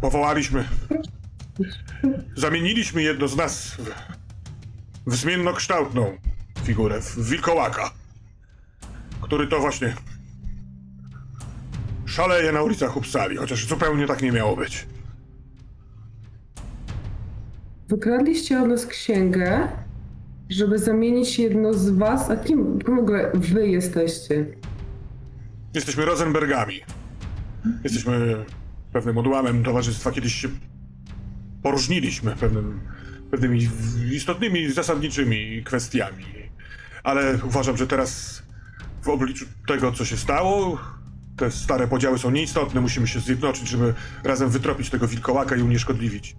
[SPEAKER 1] Powołaliśmy. Zamieniliśmy jedno z nas w, w zmiennokształtną figurę, w wilkołaka, który to właśnie szaleje na ulicach Uppsali, chociaż zupełnie tak nie miało być.
[SPEAKER 3] Wykradliście od nas księgę, żeby zamienić jedno z was, a kim w ogóle wy jesteście?
[SPEAKER 1] Jesteśmy Rosenbergami. Jesteśmy pewnym odłamem towarzystwa. Kiedyś się poróżniliśmy pewnym, pewnymi istotnymi, zasadniczymi kwestiami. Ale uważam, że teraz w obliczu tego, co się stało, te stare podziały są nieistotne. Musimy się zjednoczyć, żeby razem wytropić tego wilkołaka i unieszkodliwić.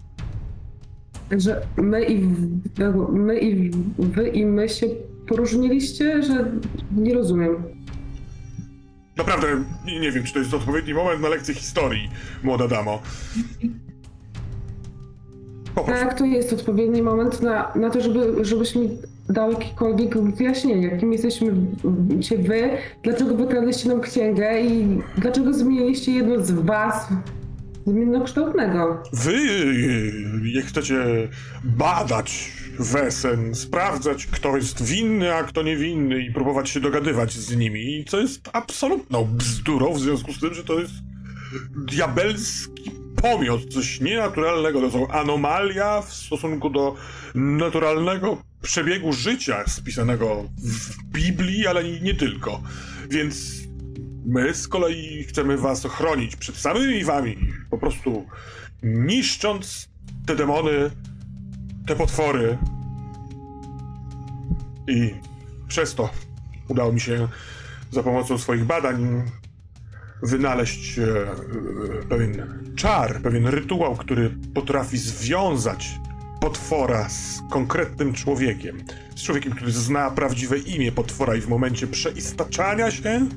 [SPEAKER 3] Że my i, w- my i wy i my się poróżniliście, że nie rozumiem.
[SPEAKER 1] Naprawdę nie, wiem, czy to jest odpowiedni moment na lekcję historii, młoda damo.
[SPEAKER 3] Tak, to jest odpowiedni moment na, na to, żeby, żebyś mi dał jakiekolwiek wyjaśnienie, kim jesteśmy się wy, dlaczego wykradliście nam księgę i dlaczego zmieniliście jedno z was Zmiennokształtnego.
[SPEAKER 1] Wy, jak chcecie badać Wesen, sprawdzać, kto jest winny, a kto niewinny i próbować się dogadywać z nimi, co jest absolutną bzdurą w związku z tym, że to jest diabelski pomiot, coś nienaturalnego, to są anomalia w stosunku do naturalnego przebiegu życia spisanego w Biblii, ale nie, tylko. Więc my z kolei chcemy was ochronić przed samymi wami, po prostu niszcząc te demony, te potwory. I przez to udało mi się za pomocą swoich badań wynaleźć e, e, pewien czar, pewien rytuał, który potrafi związać potwora z konkretnym człowiekiem. Z człowiekiem, który zna prawdziwe imię potwora i w momencie przeistaczania się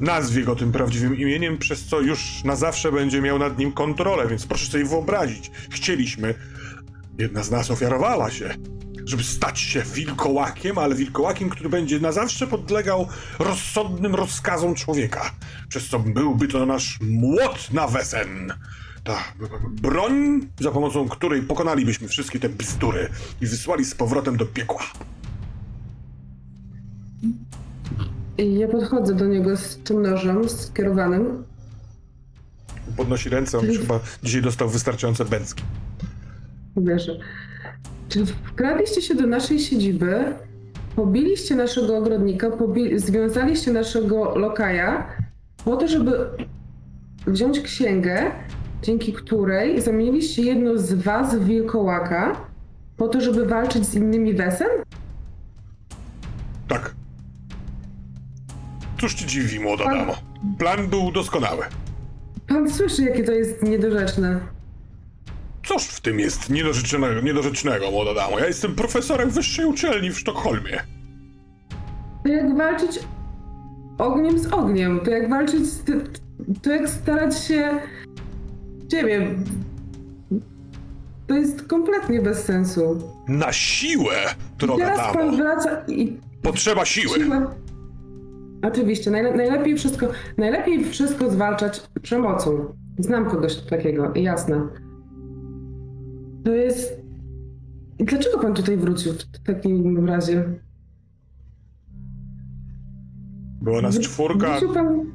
[SPEAKER 1] nazwie go tym prawdziwym imieniem, przez co już na zawsze będzie miał nad nim kontrolę, więc proszę sobie wyobrazić. Chcieliśmy, jedna z nas ofiarowała się, żeby stać się wilkołakiem, ale wilkołakiem, który będzie na zawsze podlegał rozsądnym rozkazom człowieka, przez co byłby to nasz młot na wesen. Ta broń, za pomocą której pokonalibyśmy wszystkie te bzdury i wysłali z powrotem do piekła.
[SPEAKER 3] Ja podchodzę do niego z tym nożem skierowanym.
[SPEAKER 1] Podnosi ręce, on już chyba dzisiaj dostał wystarczające bęcki.
[SPEAKER 3] Wierzę. Czy wkradliście się do naszej siedziby, pobiliście naszego ogrodnika, pobi- związaliście naszego lokaja po to, żeby wziąć księgę, dzięki której zamieniliście jedno z was w wilkołaka po to, żeby walczyć z innymi wesem?
[SPEAKER 1] Tak. Cóż ci dziwi, młoda
[SPEAKER 3] Pan-
[SPEAKER 1] damo? Plan był doskonały.
[SPEAKER 3] Pan słyszy, jakie to jest niedorzeczne.
[SPEAKER 1] Cóż w tym jest niedorzecznego, niedorzecznego, młoda damo? Ja jestem profesorem wyższej uczelni w Sztokholmie.
[SPEAKER 3] To jak walczyć ogniem z ogniem. To jak walczyć z... To jak starać się... Nie wiem. To jest kompletnie bez sensu.
[SPEAKER 1] Na siłę, droga
[SPEAKER 3] Teraz pan
[SPEAKER 1] damo.
[SPEAKER 3] wraca i...
[SPEAKER 1] Potrzeba siły.
[SPEAKER 3] Siła... Oczywiście, najle- najlepiej wszystko, najlepiej wszystko zwalczać przemocą. Znam kogoś takiego, jasne. To jest... Dlaczego pan tutaj wrócił w takim razie?
[SPEAKER 1] Była nas czwórka.
[SPEAKER 3] Pan...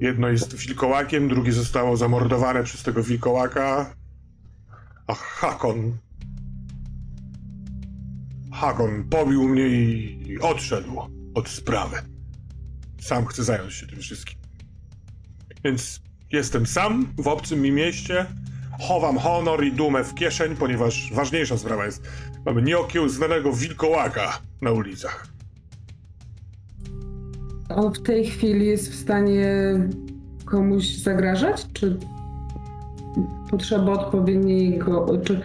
[SPEAKER 1] Jedno jest wilkołakiem, drugie zostało zamordowane przez tego wilkołaka. A Hakon. Hakon pobił mnie i odszedł od sprawy. Sam chcę zająć się tym wszystkim. Więc jestem sam w obcym mi mieście. Chowam honor i dumę w kieszeń, ponieważ ważniejsza sprawa jest. Mamy nieokiełznanego wilkołaka na ulicach.
[SPEAKER 3] On w tej chwili jest w stanie komuś zagrażać? Czy potrzeba odpowiedniego. Czy,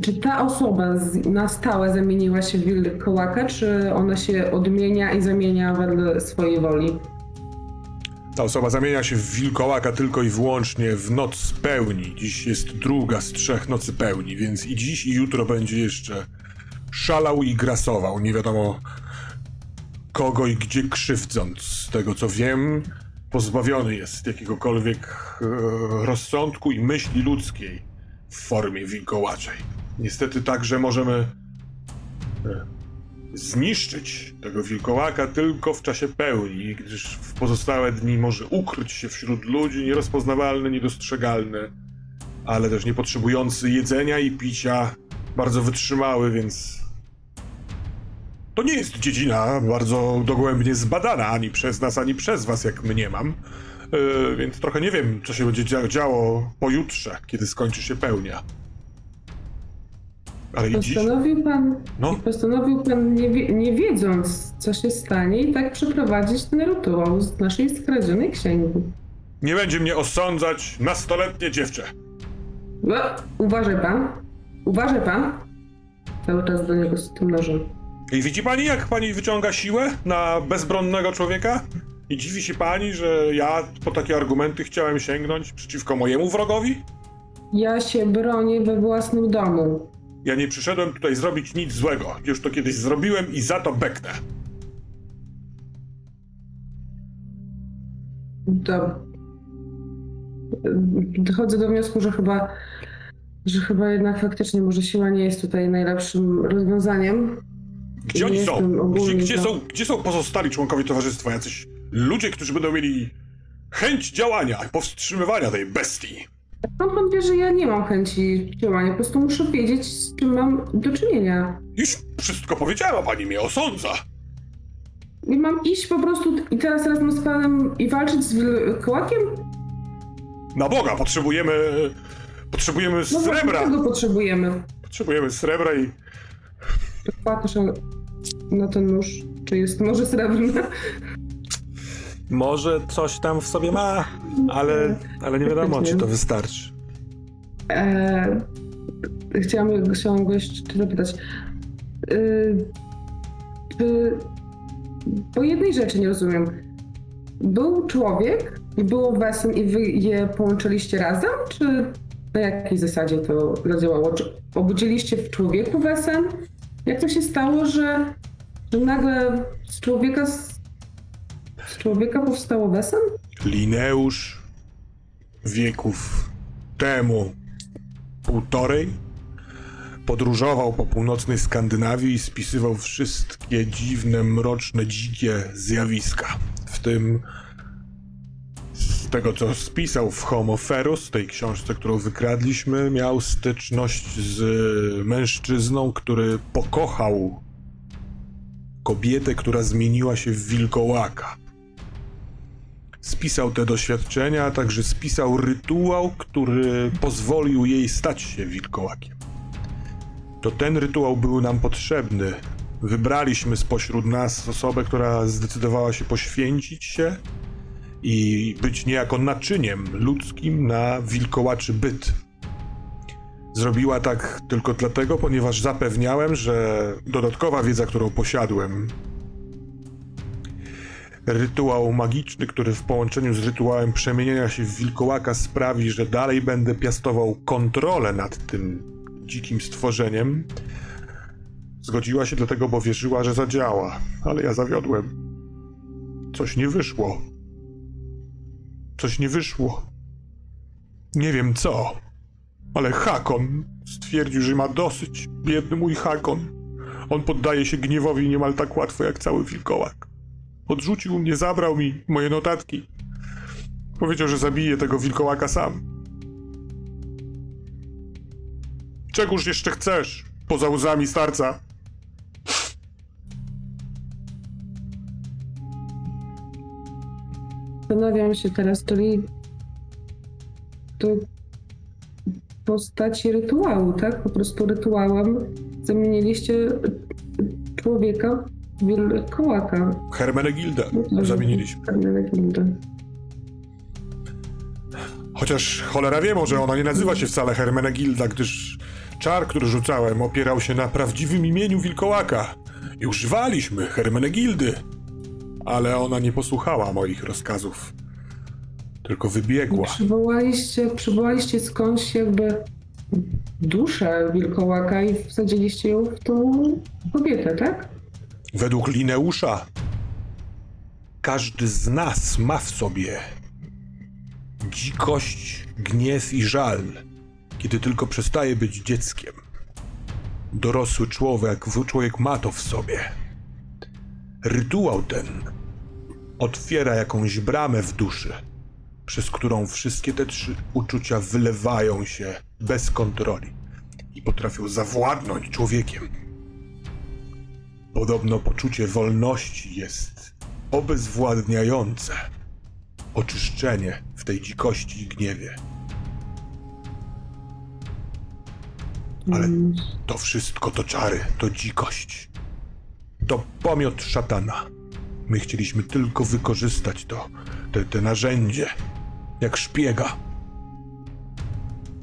[SPEAKER 3] czy ta osoba z, na stałe zamieniła się w wilkołaka, czy ona się odmienia i zamienia wedle swojej woli?
[SPEAKER 1] Ta osoba zamienia się w wilkołaka tylko i wyłącznie w noc pełni. Dziś jest druga z trzech nocy pełni, więc i dziś i jutro będzie jeszcze szalał i grasował. Nie wiadomo kogo i gdzie krzywdząc. Z tego co wiem, pozbawiony jest jakiegokolwiek e, rozsądku i myśli ludzkiej w formie wilkołaczej. Niestety także możemy e, zniszczyć tego wilkołaka tylko w czasie pełni, gdyż w pozostałe dni może ukryć się wśród ludzi nierozpoznawalny, niedostrzegalny, ale też nie potrzebujący jedzenia i picia, bardzo wytrzymały, więc to nie jest dziedzina bardzo dogłębnie zbadana ani przez nas, ani przez was, jak mniemam. Yy, więc trochę nie wiem, co się będzie dzia- działo pojutrze, kiedy skończy się pełnia. Ale i dziś...
[SPEAKER 3] Postanowił pan,
[SPEAKER 1] No.
[SPEAKER 3] postanowił pan nie, wie- nie wiedząc, co się stanie, i tak przeprowadzić ten rytuał z naszej skradzionej księgi.
[SPEAKER 1] Nie będzie mnie osądzać nastoletnie dziewczę.
[SPEAKER 3] No, uważaj pan. Uważaj pan. Cały czas do niego z tym nożem.
[SPEAKER 1] I widzi pani, jak pani wyciąga siłę na bezbronnego człowieka? I dziwi się pani, że ja po takie argumenty chciałem sięgnąć przeciwko mojemu wrogowi?
[SPEAKER 3] Ja się bronię we własnym domu.
[SPEAKER 1] Ja nie przyszedłem tutaj zrobić nic złego. Już to kiedyś zrobiłem i za to beknę.
[SPEAKER 3] Do... dochodzę do wniosku, że chyba, że chyba jednak faktycznie może siła nie jest tutaj najlepszym rozwiązaniem.
[SPEAKER 1] Gdzie oni są? Gdzie, gdzie, są? gdzie są pozostali członkowie towarzystwa? Jacyś ludzie, którzy będą mieli chęć działania, powstrzymywania tej bestii.
[SPEAKER 3] Skąd pan wie, że ja nie mam chęci działania? Po prostu muszę wiedzieć, z czym mam do czynienia.
[SPEAKER 1] Już wszystko powiedziała pani mnie, osądza.
[SPEAKER 3] I mam iść po prostu i teraz razem z panem i walczyć z wilkołakiem?
[SPEAKER 1] Na Boga, potrzebujemy... Potrzebujemy
[SPEAKER 3] No
[SPEAKER 1] srebra.
[SPEAKER 3] tego potrzebujemy.
[SPEAKER 1] Potrzebujemy srebra i...
[SPEAKER 3] Patrzę na ten nóż. Czy jest może srebrny?
[SPEAKER 6] Może coś tam w sobie ma, ale, ale nie wiadomo, czy to wystarczy.
[SPEAKER 3] Eee, chciałam, chciałam go jeszcze zapytać. Eee, czy, po jednej rzeczy nie rozumiem. Był człowiek i było wesen i wy je połączyliście razem? Czy na jakiej zasadzie to zadziałało? Czy obudziliście w człowieku wesen? Jak to się stało, że, że nagle z człowieka z, człowieka powstało wesen?
[SPEAKER 1] Lineusz wieków temu półtorej podróżował po północnej Skandynawii i spisywał wszystkie dziwne, mroczne, dzikie zjawiska. W tym z tego, co spisał w Homo Ferus, tej książce, którą wykradliśmy, miał styczność z mężczyzną, który pokochał kobietę, która zmieniła się w wilkołaka spisał te doświadczenia, a także spisał rytuał, który pozwolił jej stać się wilkołakiem. To ten rytuał był nam potrzebny. Wybraliśmy spośród nas osobę, która zdecydowała się poświęcić się i być niejako naczyniem ludzkim na wilkołaczy byt. Zrobiła tak tylko dlatego, ponieważ zapewniałem, że dodatkowa wiedza, którą posiadłem, Rytuał magiczny, który w połączeniu z rytuałem przemieniania się w wilkołaka sprawi, że dalej będę piastował kontrolę nad tym dzikim stworzeniem. Zgodziła się dlatego, bo wierzyła, że zadziała, ale ja zawiodłem. Coś nie wyszło. Coś nie wyszło. Nie wiem co, ale Hakon stwierdził, że ma dosyć. Biedny mój Hakon. On poddaje się gniewowi niemal tak łatwo jak cały wilkołak. Odrzucił mnie, zabrał mi moje notatki. Powiedział, że zabije tego wilkołaka sam. Czegoż jeszcze chcesz, poza łzami starca?
[SPEAKER 3] Zastanawiam się teraz, czyli to postaci rytuału, tak? Po prostu rytuałem zamieniliście człowieka wilkołaka.
[SPEAKER 1] Hermenegilda
[SPEAKER 3] No,
[SPEAKER 1] zamieniliśmy.
[SPEAKER 3] Hermenegildę.
[SPEAKER 1] Chociaż cholera wie, może ona nie nazywa się wcale Hermenegilda, gdyż czar, który rzucałem, opierał się na prawdziwym imieniu wilkołaka. I używaliśmy Hermenegildy. Ale ona nie posłuchała moich rozkazów. Tylko wybiegła.
[SPEAKER 3] Przywołaliście, przywołaliście skądś jakby duszę wilkołaka i wsadziliście ją w tą kobietę, tak?
[SPEAKER 1] Według Lineusza każdy z nas ma w sobie dzikość, gniew i żal, kiedy tylko przestaje być dzieckiem. Dorosły człowiek, człowiek ma to w sobie. Rytuał ten otwiera jakąś bramę w duszy, przez którą wszystkie te trzy uczucia wylewają się bez kontroli i potrafią zawładnąć człowiekiem. Podobno poczucie wolności jest obezwładniające. Oczyszczenie w tej dzikości i gniewie. Ale
[SPEAKER 3] Mm,
[SPEAKER 1] to wszystko to czary, to dzikość. To pomiot szatana. My chcieliśmy tylko wykorzystać to, te, te narzędzie, jak szpiega.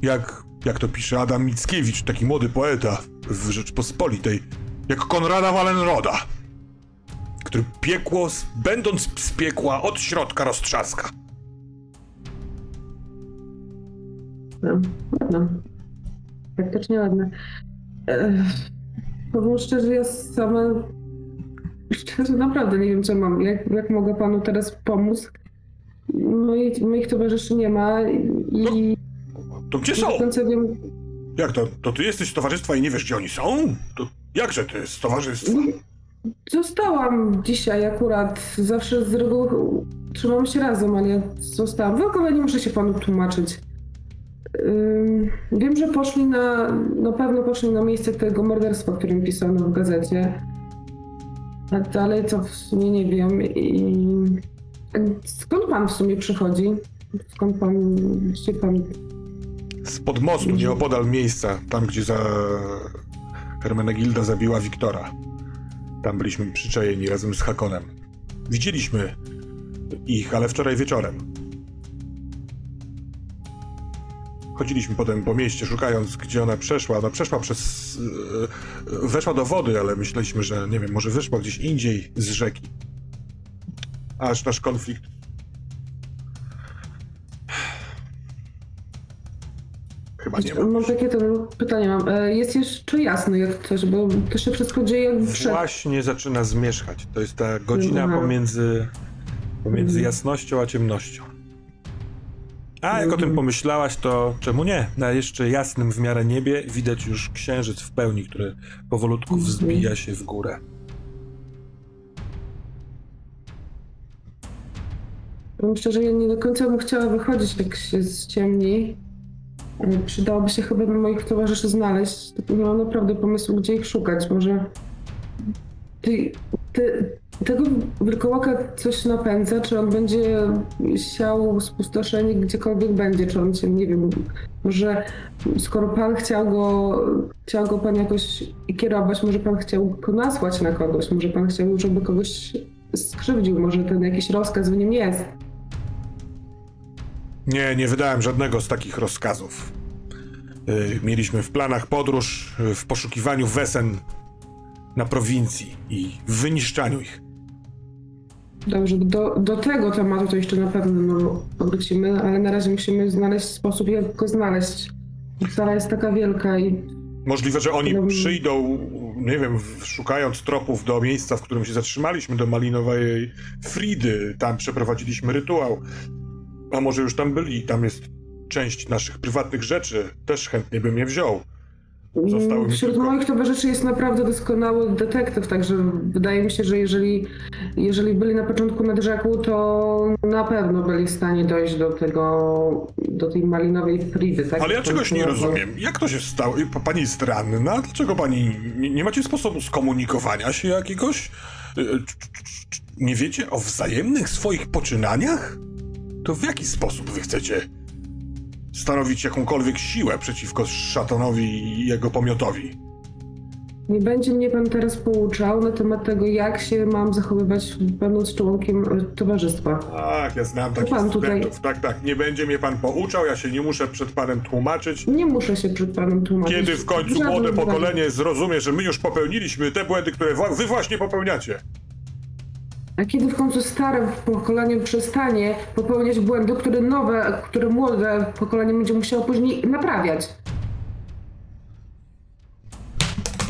[SPEAKER 1] Jak, jak to pisze Adam Mickiewicz, taki młody poeta w Rzeczpospolitej, jak Konrada Wallenroda, który piekło, będąc z piekła, od środka roztrzaska.
[SPEAKER 3] no, ładne. Faktycznie ładne. Ech, powiem szczerze, ja sama szczerze naprawdę nie wiem, co mam. Jak, jak mogę panu teraz pomóc? Moich, moich towarzyszy nie ma. i
[SPEAKER 7] To gdzie są?
[SPEAKER 3] wiem,
[SPEAKER 7] Jak to? To ty jesteś z towarzystwa i nie wiesz, gdzie oni są? To jakże ty z towarzystwa?
[SPEAKER 3] Zostałam dzisiaj akurat. Zawsze z reguły trzymam się razem, ale zostałam. W ogóle nie muszę się panu tłumaczyć. Ym, wiem, że poszli na. Na pewno poszli na miejsce tego morderstwa, o którym pisano w gazecie. A dalej to w sumie nie wiem. I skąd pan w sumie przychodzi? Skąd pan się pan.
[SPEAKER 7] Spod mostu, nieopodal miejsca, tam gdzie za Hermenegilda zabiła Wiktora. Tam byliśmy przyczajeni razem z Hakonem. Widzieliśmy ich, ale wczoraj wieczorem. Chodziliśmy potem po mieście, szukając, gdzie ona przeszła. Ona przeszła przez. e, weszła do wody, ale myśleliśmy, że nie wiem, może wyszła gdzieś indziej z rzeki. Aż nasz konflikt. Chyba nie ma.
[SPEAKER 3] Mam takie to pytanie. Mam. E, Jest jeszcze jasno, jak też, bo to się wszystko dzieje jak w.
[SPEAKER 1] Właśnie zaczyna zmierzchać. To jest ta godzina
[SPEAKER 3] Aha.
[SPEAKER 1] pomiędzy, pomiędzy
[SPEAKER 3] Mhm.
[SPEAKER 1] jasnością a ciemnością. A jak o tym
[SPEAKER 3] Mhm.
[SPEAKER 1] pomyślałaś, to czemu nie? Na jeszcze jasnym w miarę niebie widać już księżyc w pełni, który powolutku
[SPEAKER 3] Mhm.
[SPEAKER 1] wzbija się w górę.
[SPEAKER 3] Powiem szczerze, ja nie do końca bym chciała wychodzić, jak się ściemni. Przydałoby się chyba moich towarzyszy znaleźć, nie mam naprawdę pomysłu, gdzie ich szukać. Może ty, ty, tego wilkołaka coś napędza, czy on będzie siał spustoszenie gdziekolwiek będzie, czy on się, nie wiem, może skoro pan chciał go, chciał go pan jakoś kierować, może pan chciał go nasłać na kogoś, może pan chciał, żeby kogoś skrzywdził, może ten jakiś rozkaz w nim jest.
[SPEAKER 7] Nie, nie wydałem żadnego z takich rozkazów. Y, Mieliśmy w planach podróż y, w poszukiwaniu wesen na prowincji i w wyniszczaniu ich.
[SPEAKER 3] Dobrze, do, do tego tematu to jeszcze na pewno no, wrócimy, ale na razie musimy znaleźć sposób, jak go znaleźć. Sala jest taka wielka i
[SPEAKER 7] Możliwe, że oni
[SPEAKER 3] Dobrze.
[SPEAKER 7] przyjdą, nie wiem, szukając tropów do miejsca, w którym się zatrzymaliśmy, do Malinowej Fridy. Tam przeprowadziliśmy rytuał. A może już tam byli, tam jest część naszych prywatnych rzeczy. Też chętnie bym je wziął. Zostały
[SPEAKER 3] mm, wśród
[SPEAKER 7] tylko-
[SPEAKER 3] moich towarzyszy jest naprawdę doskonały detektyw, także wydaje mi się, że jeżeli, jeżeli byli na początku nad rzeką, to na pewno byli w stanie dojść do tego, do tej malinowej Fridy, tak?
[SPEAKER 7] Ale ja czegoś nie rozumiem. Jak to się stało? I pa- Pani jest ranna? Dlaczego pani nie, macie sposobu skomunikowania się jakiegoś? Y, c- Nie wiecie o wzajemnych swoich poczynaniach? To w jaki sposób wy chcecie stanowić jakąkolwiek siłę przeciwko szatanowi i jego pomiotowi?
[SPEAKER 3] Nie będzie mnie pan teraz pouczał na temat tego, jak się mam zachowywać będąc członkiem e, towarzystwa.
[SPEAKER 7] Tak, ja znam takich
[SPEAKER 3] pan tutaj-
[SPEAKER 7] studentów. Tak, tak. Nie będzie mnie pan pouczał, ja się nie muszę przed panem tłumaczyć.
[SPEAKER 3] Nie muszę się przed panem tłumaczyć.
[SPEAKER 7] Kiedy w końcu młode pokolenie zrozumie, że my już popełniliśmy te błędy, które wy właśnie popełniacie?
[SPEAKER 3] A kiedy w końcu stare pokolenie przestanie popełniać błędy, które nowe, które młode pokolenie będzie musiało później naprawiać?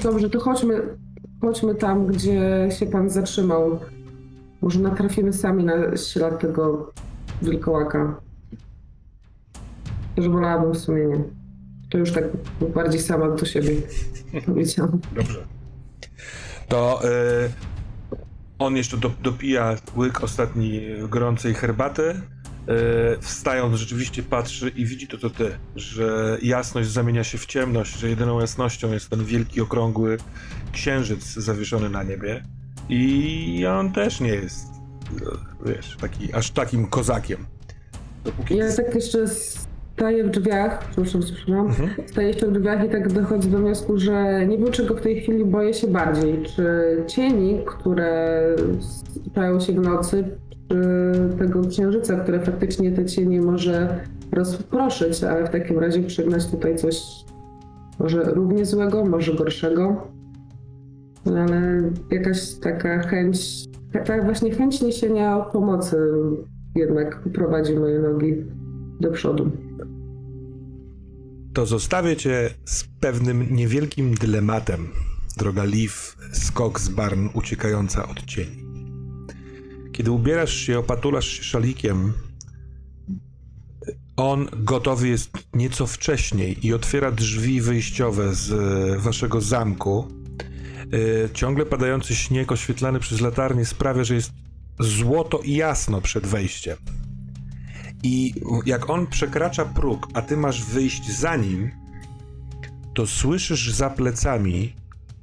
[SPEAKER 3] Dobrze, to chodźmy, chodźmy tam, gdzie się pan zatrzymał. Może natrafimy sami na ślad tego wilkołaka. Też wolałabym w sumie nie. To już tak bardziej sama do siebie powiedziałam.
[SPEAKER 7] Dobrze.
[SPEAKER 1] To y, on jeszcze do, dopija łyk ostatni gorącej herbaty. Y, wstając rzeczywiście patrzy i widzi to, co ty, że jasność zamienia się w ciemność, że jedyną jasnością jest ten wielki, okrągły księżyc zawieszony na niebie. I on też nie jest, y, wiesz, taki, aż takim kozakiem. Dopóki
[SPEAKER 3] Ja tak jeszcze staję w drzwiach, przepraszam, przepraszam,
[SPEAKER 1] Mhm.
[SPEAKER 3] staję jeszcze w drzwiach i tak dochodzę do wniosku, że nie wiem czego w tej chwili boję się bardziej. Czy cieni, które stają się w nocy, czy tego księżyca, które faktycznie te cienie może rozproszyć, ale w takim razie przygnać tutaj coś może równie złego, może gorszego. No ale jakaś taka chęć, taka właśnie chęć niesienia pomocy jednak prowadzi moje nogi do przodu.
[SPEAKER 1] To zostawię cię z pewnym niewielkim dylematem, droga Liv, skok z barn uciekająca od cieni. Kiedy ubierasz się, opatulasz się szalikiem, On gotowy jest nieco wcześniej i otwiera drzwi wyjściowe z e, waszego zamku. E, Ciągle padający śnieg oświetlany przez latarnię sprawia, że jest złoto i jasno przed wejściem. I jak on przekracza próg, a ty masz wyjść za nim, to słyszysz za plecami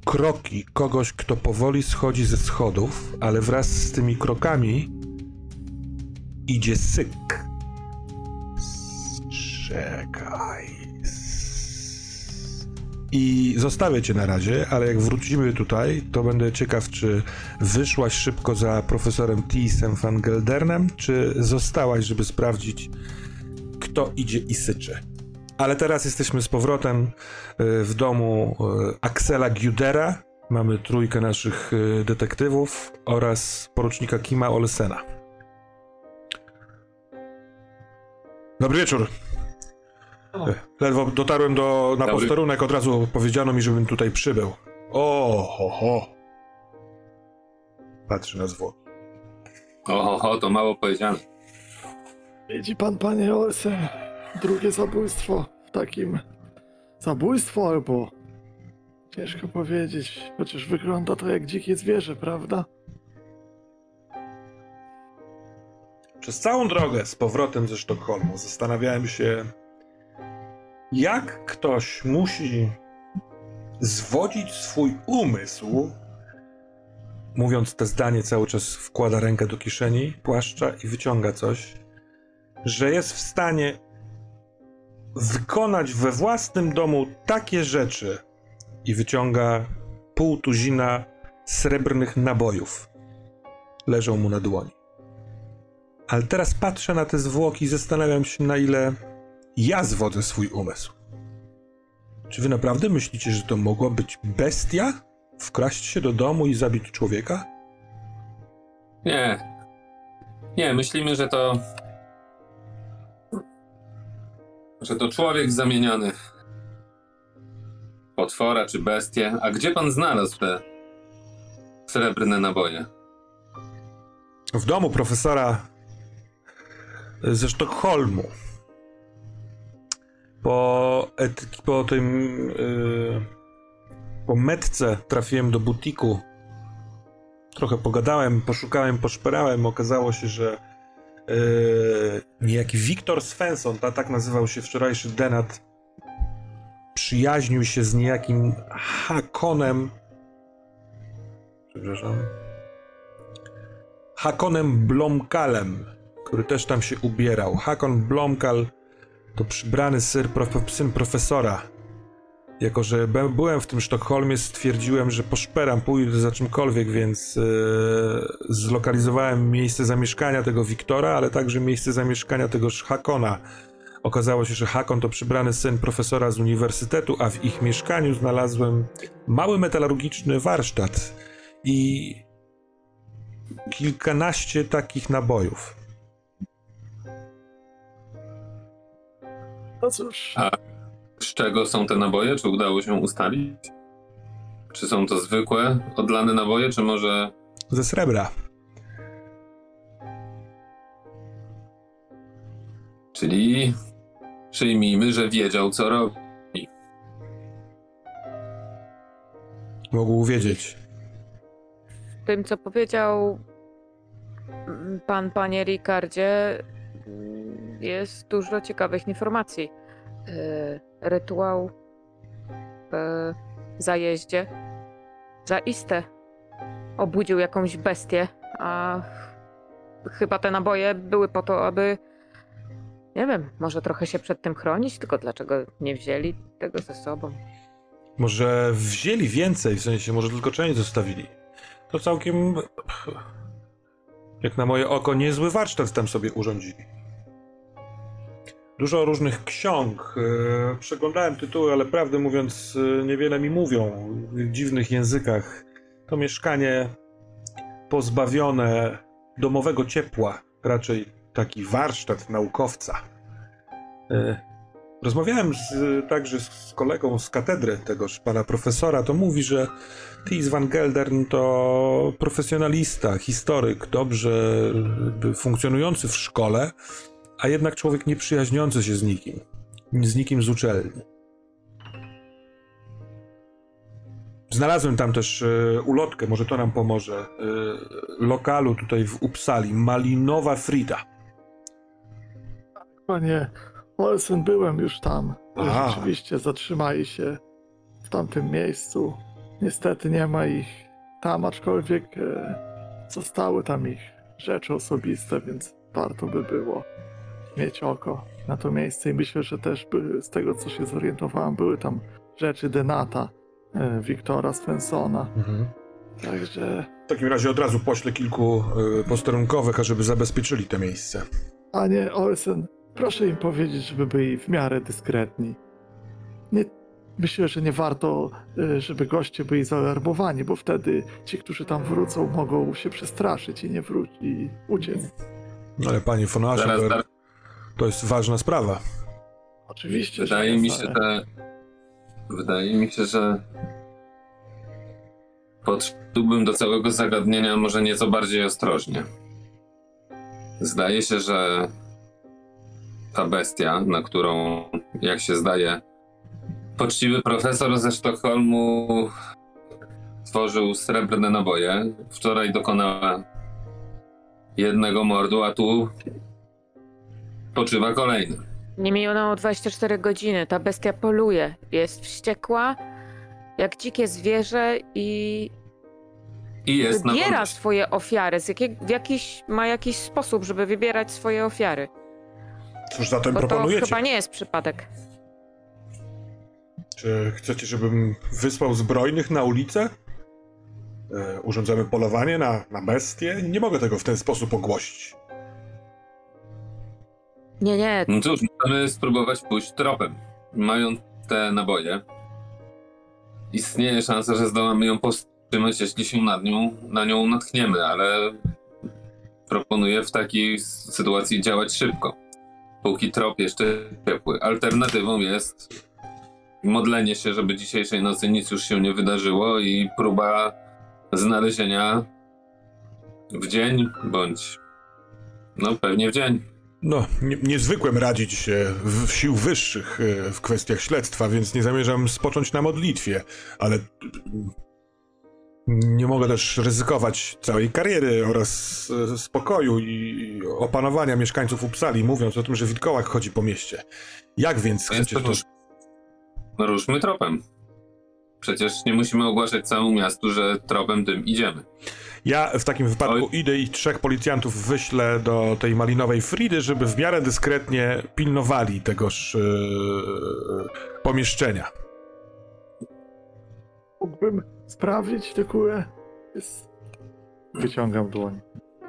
[SPEAKER 1] kroki kogoś, kto powoli schodzi ze schodów, ale wraz z tymi krokami idzie syk. Czekaj. I zostawię cię na razie, ale jak wrócimy tutaj, to będę ciekaw, czy wyszłaś szybko za profesorem Thiesem van Geldernem, czy zostałaś, żeby sprawdzić, kto idzie i syczy. Ale teraz jesteśmy z powrotem y, w domu y, Axela Gudera. Mamy trójkę naszych y, detektywów oraz porucznika Kima Olsena. Dobry wieczór. Ledwo dotarłem do, na
[SPEAKER 4] Dobry.
[SPEAKER 1] posterunek, od razu powiedziano mi, żebym tutaj przybył. O, ho, ho. Patrzy na zwłoki.
[SPEAKER 4] Oho, to mało powiedziane.
[SPEAKER 5] Widzi pan, panie Olsen, drugie zabójstwo w takim... Zabójstwo albo... Ciężko powiedzieć, chociaż wygląda to jak dzikie zwierzę, prawda?
[SPEAKER 1] Przez całą drogę z powrotem ze Sztokholmu zastanawiałem się, jak ktoś musi zwodzić swój umysł, mówiąc te zdanie cały czas wkłada rękę do kieszeni płaszcza i wyciąga coś, że jest w stanie wykonać we własnym domu takie rzeczy i wyciąga pół tuzina srebrnych nabojów. Leżą mu na dłoni. Ale teraz patrzę na te zwłoki i zastanawiam się, na ile ja zwodzę swój umysł. Czy wy naprawdę myślicie, że to mogła być bestia? Wkraść się do domu i zabić człowieka?
[SPEAKER 4] Nie. Nie, myślimy, że to. że to człowiek zamieniony. Potwora czy bestię. A gdzie pan znalazł te srebrne naboje?
[SPEAKER 1] W domu profesora ze Sztokholmu. Po, etyki, po tym. Yy, po metce trafiłem do butiku. Trochę pogadałem, poszukałem, poszperałem. Okazało się, że yy, niejaki Wiktor Svensson, ta, tak nazywał się wczorajszy denat, przyjaźnił się z niejakim Hakonem. Przepraszam. Hakonem Blomkalem, który też tam się ubierał. Hakon Blomkal to przybrany prof, syn profesora. Jako, że byłem w tym Sztokholmie, stwierdziłem, że poszperam, pójdę za czymkolwiek, więc e, zlokalizowałem miejsce zamieszkania tego Wiktora, ale także miejsce zamieszkania tegoż Hakona. Okazało się, że Hakon to przybrany syn profesora z uniwersytetu, a w ich mieszkaniu znalazłem mały metalurgiczny warsztat i kilkanaście takich nabojów.
[SPEAKER 5] No cóż,
[SPEAKER 4] A z czego są te naboje? Czy udało się ustalić? Czy są to zwykłe, odlane naboje, czy może.
[SPEAKER 1] Ze srebra.
[SPEAKER 4] Czyli. Przyjmijmy, że wiedział, co robi.
[SPEAKER 1] Mógł wiedzieć.
[SPEAKER 2] tym, co powiedział pan, panie Ricardzie, jest dużo ciekawych informacji. E, Rytuał w zajeździe zaiste obudził jakąś bestię, a chyba te naboje były po to, aby nie wiem, może trochę się przed tym chronić, tylko dlaczego nie wzięli tego ze sobą?
[SPEAKER 1] Może wzięli więcej, w sensie może tylko część zostawili. To całkiem, jak na moje oko, niezły warsztat tam sobie urządzili. Dużo różnych ksiąg. e, Przeglądałem tytuły, ale prawdę mówiąc, e, niewiele mi mówią w dziwnych językach. To mieszkanie pozbawione domowego ciepła, raczej taki warsztat naukowca. E, Rozmawiałem z, także z kolegą z katedry tegoż pana profesora, to mówi, że Thies van Geldern to profesjonalista, historyk, dobrze funkcjonujący w szkole,
[SPEAKER 8] a jednak człowiek nieprzyjaźniący się z nikim. Z nikim z uczelni. Znalazłem tam też e, ulotkę, może to nam pomoże. E, lokalu tutaj w Uppsali, Malinowa Frida.
[SPEAKER 5] Panie Olsen, byłem już tam.
[SPEAKER 8] Aha.
[SPEAKER 5] Rzeczywiście zatrzymali się w tamtym miejscu. Niestety nie ma ich tam, aczkolwiek e, zostały tam ich rzeczy osobiste, więc warto by było mieć oko na to miejsce i myślę, że też by, z tego co się zorientowałem, były tam rzeczy Denata, e, Wiktora Svensona. Także,
[SPEAKER 1] W takim razie od razu poślę kilku e, posterunkowych, ażeby zabezpieczyli to miejsce.
[SPEAKER 5] panie Olsen, proszę im powiedzieć, żeby byli w miarę dyskretni. Nie, myślę, że nie warto, e, żeby goście byli zaalarmowani, bo wtedy ci, którzy tam wrócą, mogą się przestraszyć i nie wrócić i uciec.
[SPEAKER 8] Ale panie
[SPEAKER 4] Zaraz,
[SPEAKER 8] Aschenberg,
[SPEAKER 4] zaraz.
[SPEAKER 8] To jest ważna sprawa.
[SPEAKER 5] Oczywiście,
[SPEAKER 4] Wydaje mi się, że. Wydaje mi się, że. Podszedłbym do całego zagadnienia może nieco bardziej ostrożnie. Zdaje się, że ta bestia, na którą, jak się zdaje, poczciwy profesor ze Sztokholmu tworzył srebrne naboje, wczoraj dokonała jednego mordu, a tu poczywa kolejny.
[SPEAKER 2] Nie minęło 24 godziny. Ta bestia poluje. Jest wściekła, jak dzikie zwierzę i
[SPEAKER 4] I jest na
[SPEAKER 2] wybiera
[SPEAKER 4] wolności.
[SPEAKER 2] swoje ofiary. Z jakiej, w jakiś, ma jakiś sposób, żeby wybierać swoje ofiary.
[SPEAKER 1] Cóż zatem
[SPEAKER 2] Bo to
[SPEAKER 1] proponujecie?
[SPEAKER 2] chyba nie jest przypadek.
[SPEAKER 1] Czy chcecie, żebym wysłał zbrojnych na ulicę? E, urządzamy polowanie na, na bestie? Nie mogę tego w ten sposób ogłosić.
[SPEAKER 2] Nie, nie.
[SPEAKER 4] No cóż, możemy spróbować pójść tropem. Mając te naboje, istnieje szansa, że zdołamy ją powstrzymać, jeśli się nad nią, na nią natkniemy, ale proponuję w takiej sytuacji działać szybko, póki trop jeszcze ciepły. Alternatywą jest modlenie się, żeby dzisiejszej nocy nic już się nie wydarzyło i próba znalezienia w dzień, bądź no pewnie w dzień.
[SPEAKER 1] No, nie, nie zwykłem radzić się w, sił wyższych e, w kwestiach śledztwa, więc nie zamierzam spocząć na modlitwie, ale nie mogę też ryzykować całej kariery oraz e, spokoju i opanowania mieszkańców Uppsali, mówiąc o tym, że wilkołak chodzi po mieście. Jak więc
[SPEAKER 4] Więc
[SPEAKER 1] chcecie
[SPEAKER 4] to no ruszmy tropem. Przecież nie musimy ogłaszać całemu miastu, że tropem tym idziemy.
[SPEAKER 1] Ja w takim wypadku
[SPEAKER 4] Oj.
[SPEAKER 1] idę i trzech policjantów wyślę do tej malinowej Fridy, żeby w miarę dyskretnie pilnowali tegoż e, pomieszczenia.
[SPEAKER 5] Mógłbym sprawdzić tę kurę? Jest... Wyciągam dłoń.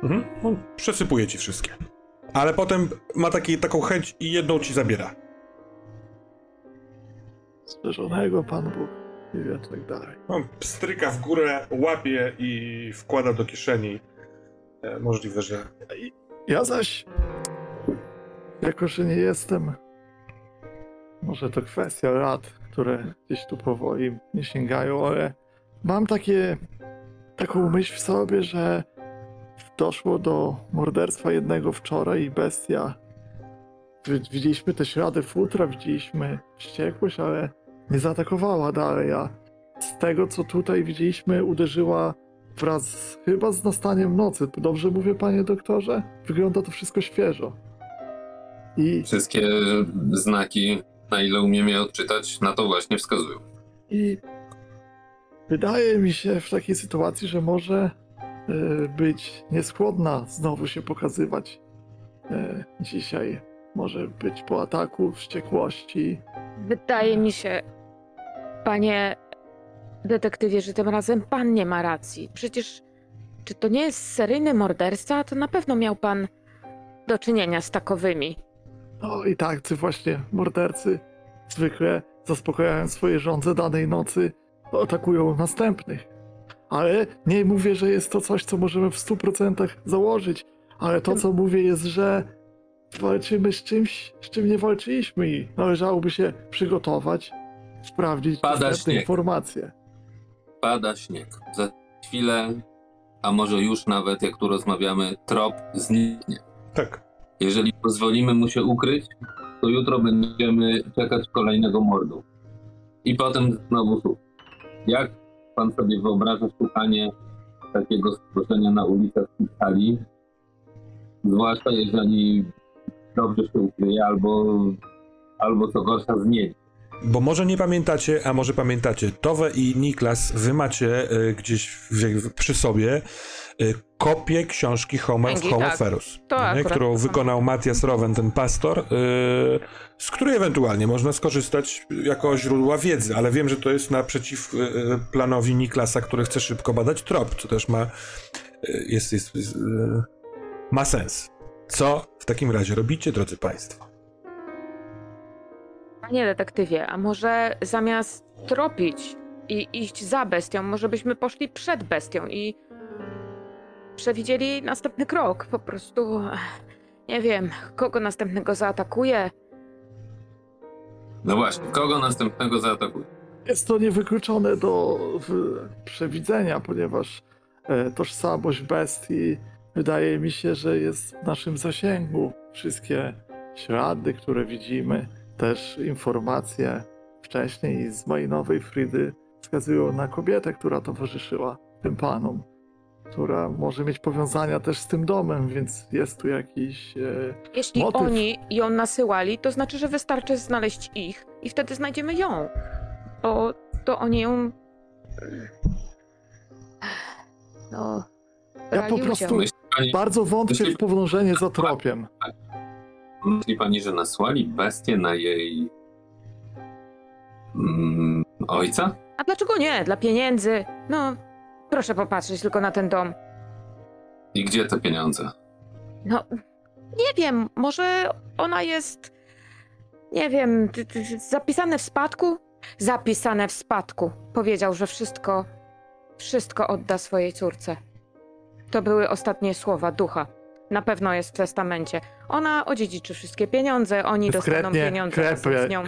[SPEAKER 1] Mhm. On przesypuje ci wszystkie. Ale potem ma taki, taką chęć i jedną ci zabiera.
[SPEAKER 5] Strzeżonego Pan Bóg i tak dalej.
[SPEAKER 1] On pstryka w górę, łapie i wkłada do kieszeni. E, możliwe, że.
[SPEAKER 5] Ja zaś, jako że nie jestem, może to kwestia lat, które gdzieś tu powoli nie sięgają, ale mam takie, taką myśl w sobie, że doszło do morderstwa jednego wczoraj i bestia. Wi- Widzieliśmy te ślady futra, widzieliśmy wściekłość, ale nie zaatakowała dalej, a z tego co tutaj widzieliśmy uderzyła wraz chyba z nastaniem nocy. Dobrze mówię, panie doktorze? Wygląda to wszystko świeżo. I,
[SPEAKER 4] Wszystkie znaki, na ile umiem je odczytać, na to właśnie wskazują.
[SPEAKER 5] i wydaje mi się w takiej sytuacji, że może e, być nieskłonna znowu się pokazywać e, dzisiaj. Może być po ataku, wściekłości.
[SPEAKER 2] Wydaje mi się, panie detektywie, że tym razem pan nie ma racji. Przecież, czy to nie jest seryjny morderca, to na pewno miał pan do czynienia z takowymi.
[SPEAKER 5] No i tak, ty właśnie mordercy zwykle zaspokajając swoje żądze danej nocy, atakują następnych. Ale nie mówię, że jest to coś, co możemy w 100% założyć, ale to, co mówię, jest, że walczymy z czymś, z czym nie walczyliśmy i należałoby się przygotować, sprawdzić
[SPEAKER 4] Pada
[SPEAKER 5] dostępne
[SPEAKER 4] śnieg.
[SPEAKER 5] informacje.
[SPEAKER 4] Pada śnieg. Za chwilę, a może już nawet, jak tu rozmawiamy, trop zniknie.
[SPEAKER 1] Tak.
[SPEAKER 4] Jeżeli pozwolimy mu się ukryć, to jutro będziemy czekać kolejnego mordu. I potem znowu szukać. Jak pan sobie wyobraża szukanie takiego stworzenia na ulicach Skali? Zwłaszcza jeżeli dobrze się ukryje albo, albo co gorsza zmieni.
[SPEAKER 1] Bo może nie pamiętacie, a może pamiętacie, Towe i Niklas, wy macie y, gdzieś w, w, przy sobie y, kopię książki Homo,
[SPEAKER 2] Księgi,
[SPEAKER 1] Homo
[SPEAKER 2] tak.
[SPEAKER 1] Ferus,
[SPEAKER 2] To
[SPEAKER 1] nie, którą wykonał Matias Rowen, ten pastor, y, z której ewentualnie można skorzystać jako źródła wiedzy, ale wiem, że to jest naprzeciw planowi Niklasa, który chce szybko badać trop, co też ma, jest, jest, jest, ma sens. Co w takim razie robicie, drodzy Państwo?
[SPEAKER 2] Panie detektywie, a może zamiast tropić i iść za bestią, może byśmy poszli przed bestią i przewidzieli następny krok. Po prostu nie wiem, kogo następnego zaatakuje.
[SPEAKER 4] No właśnie, kogo następnego zaatakuje?
[SPEAKER 5] Jest to niewykluczone do przewidzenia, ponieważ e, tożsamość bestii wydaje mi się, że jest w naszym zasięgu. Wszystkie ślady, które widzimy, też informacje wcześniej z mojej nowej Fridy wskazują na kobietę, która towarzyszyła tym panom, która może mieć powiązania też z tym domem, więc jest tu jakiś. E,
[SPEAKER 2] Jeśli
[SPEAKER 5] Motyw.
[SPEAKER 2] oni ją nasyłali, to znaczy, że wystarczy znaleźć ich i wtedy znajdziemy ją. Bo to oni ją. No.
[SPEAKER 5] Ja po prostu- bardzo wątpię w podążenie za tropiem.
[SPEAKER 4] Myśli pani że nasłali bestię na jej mm, ojca?
[SPEAKER 2] A dlaczego nie? Dla pieniędzy. No, proszę popatrzeć tylko na ten dom.
[SPEAKER 4] I gdzie te pieniądze?
[SPEAKER 2] No, nie wiem, może ona jest. Nie wiem, zapisane w spadku? Zapisane w spadku. Powiedział, że wszystko. Wszystko odda swojej córce. To były ostatnie słowa ducha. Na pewno jest w testamencie. Ona odziedziczy wszystkie pieniądze, oni dostaną
[SPEAKER 5] Dyskretnie
[SPEAKER 2] pieniądze razem
[SPEAKER 5] krepie,
[SPEAKER 2] z nią.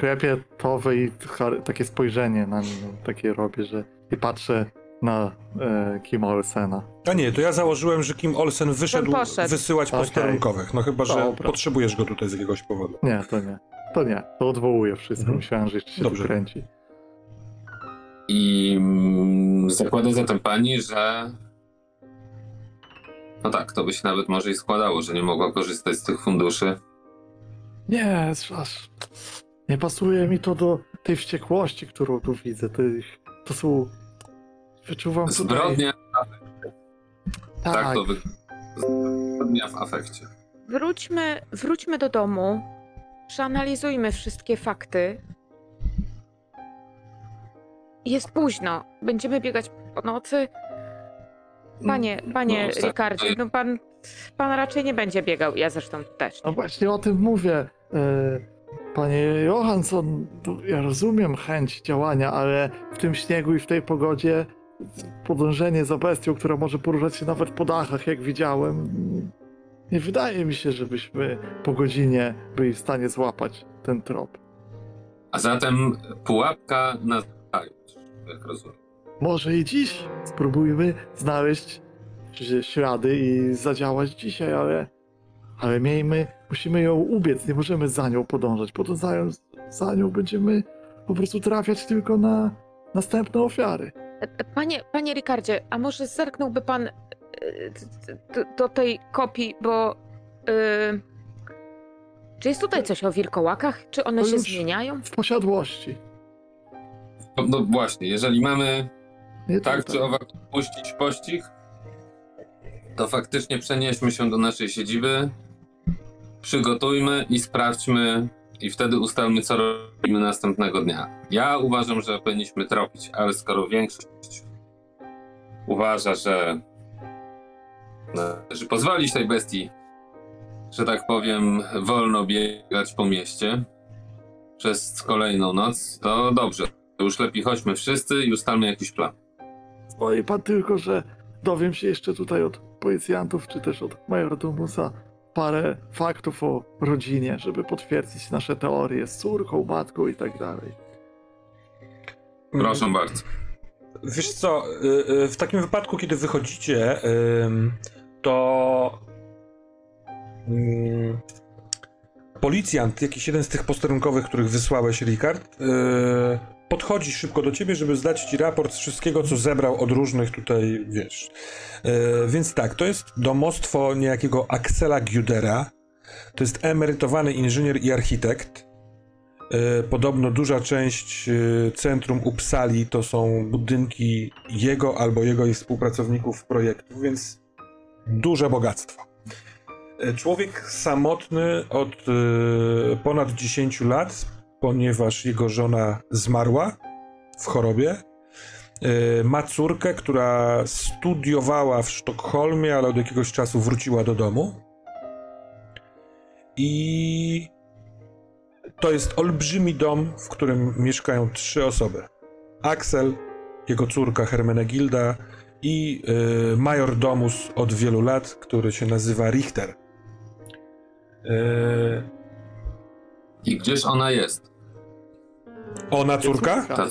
[SPEAKER 5] i char- takie spojrzenie na mnie takie robię, że i patrzę na e, Kim Olsena.
[SPEAKER 1] A nie, to ja założyłem, że Kim Olsen wyszedł
[SPEAKER 2] poszedł.
[SPEAKER 1] wysyłać
[SPEAKER 5] Okej.
[SPEAKER 1] posterunkowych. No chyba, że
[SPEAKER 5] Dobra.
[SPEAKER 1] potrzebujesz go tutaj z jakiegoś powodu.
[SPEAKER 5] Nie, to nie. To nie. To odwołuję wszystko.
[SPEAKER 1] Mhm.
[SPEAKER 5] Myślałem, że jeszcze się
[SPEAKER 1] Dobrze.
[SPEAKER 5] kręci.
[SPEAKER 4] I mm, zakłada zatem pani, że. No tak, to by się nawet może i składało, że nie mogła korzystać z tych funduszy.
[SPEAKER 5] Nie, aż nie pasuje mi to do tej wściekłości, którą tu widzę. Tych, to są... Wyczuwam tutaj...
[SPEAKER 4] Zbrodnia, tak,
[SPEAKER 5] Tak,
[SPEAKER 4] to wy... zbrodnia w afekcie.
[SPEAKER 2] Wróćmy, wróćmy do domu, przeanalizujmy wszystkie fakty. Jest późno, będziemy biegać po nocy. Panie, panie
[SPEAKER 4] No, tak.
[SPEAKER 2] Ricardzie, no pan, pan raczej nie będzie biegał, ja zresztą też.
[SPEAKER 5] No właśnie o tym mówię. E, Panie Johansson, ja rozumiem chęć działania, ale w tym śniegu i w tej pogodzie podążenie za bestią, która może poruszać się nawet po dachach, jak widziałem, nie wydaje mi się, żebyśmy po godzinie byli w stanie złapać ten trop.
[SPEAKER 4] A zatem pułapka na jak rozumiem.
[SPEAKER 5] Może i dziś spróbujmy znaleźć ślady i zadziałać dzisiaj, ale, ale miejmy, musimy ją ubiec, nie możemy za nią podążać. Podążając za nią będziemy po prostu trafiać tylko na następne ofiary.
[SPEAKER 2] Panie, panie Ricardzie, a może zerknąłby pan e, do tej kopii, bo... e, czy jest tutaj coś o wilkołakach? Czy one
[SPEAKER 5] To
[SPEAKER 2] się zmieniają?
[SPEAKER 5] W posiadłości.
[SPEAKER 4] No, no właśnie, jeżeli mamy
[SPEAKER 5] Nie
[SPEAKER 4] tak czy owak puścić pościg, to faktycznie przenieśmy się do naszej siedziby, przygotujmy i sprawdźmy i wtedy ustalmy, co robimy następnego dnia. Ja uważam, że powinniśmy tropić, ale skoro większość uważa, że należy pozwolić tej bestii, że tak powiem, wolno biegać po mieście przez kolejną noc, to dobrze. To już lepiej chodźmy wszyscy i ustalmy jakiś plan.
[SPEAKER 5] Zwoli pan tylko, że dowiem się jeszcze tutaj od policjantów, czy też od majordomusa parę faktów o rodzinie, żeby potwierdzić nasze teorie z córką, matką i tak dalej.
[SPEAKER 4] Proszę bardzo.
[SPEAKER 1] Wiesz co, y, y, w takim wypadku, kiedy wychodzicie, to policjant, jakiś jeden z tych posterunkowych, których wysłałeś, Ricard, e, podchodzi szybko do ciebie, żeby zdać ci raport z wszystkiego, co zebrał od różnych tutaj, wiesz. E, więc tak, to jest domostwo niejakiego Axela Giudera. To jest emerytowany inżynier i architekt. E, Podobno duża część e, centrum Uppsali to są budynki jego albo jego i współpracowników projektu, więc duże bogactwo. Człowiek samotny od ponad 10 lat, ponieważ jego żona zmarła w chorobie. E, Ma córkę, która studiowała w Sztokholmie, ale od jakiegoś czasu wróciła do domu. I to jest olbrzymi dom, w którym mieszkają trzy osoby. Axel, jego córka Hermenegilda i y, major domus od wielu lat, który się nazywa Richter. Y,
[SPEAKER 4] I gdzież ona jest?
[SPEAKER 1] Ona córka?
[SPEAKER 4] Ta,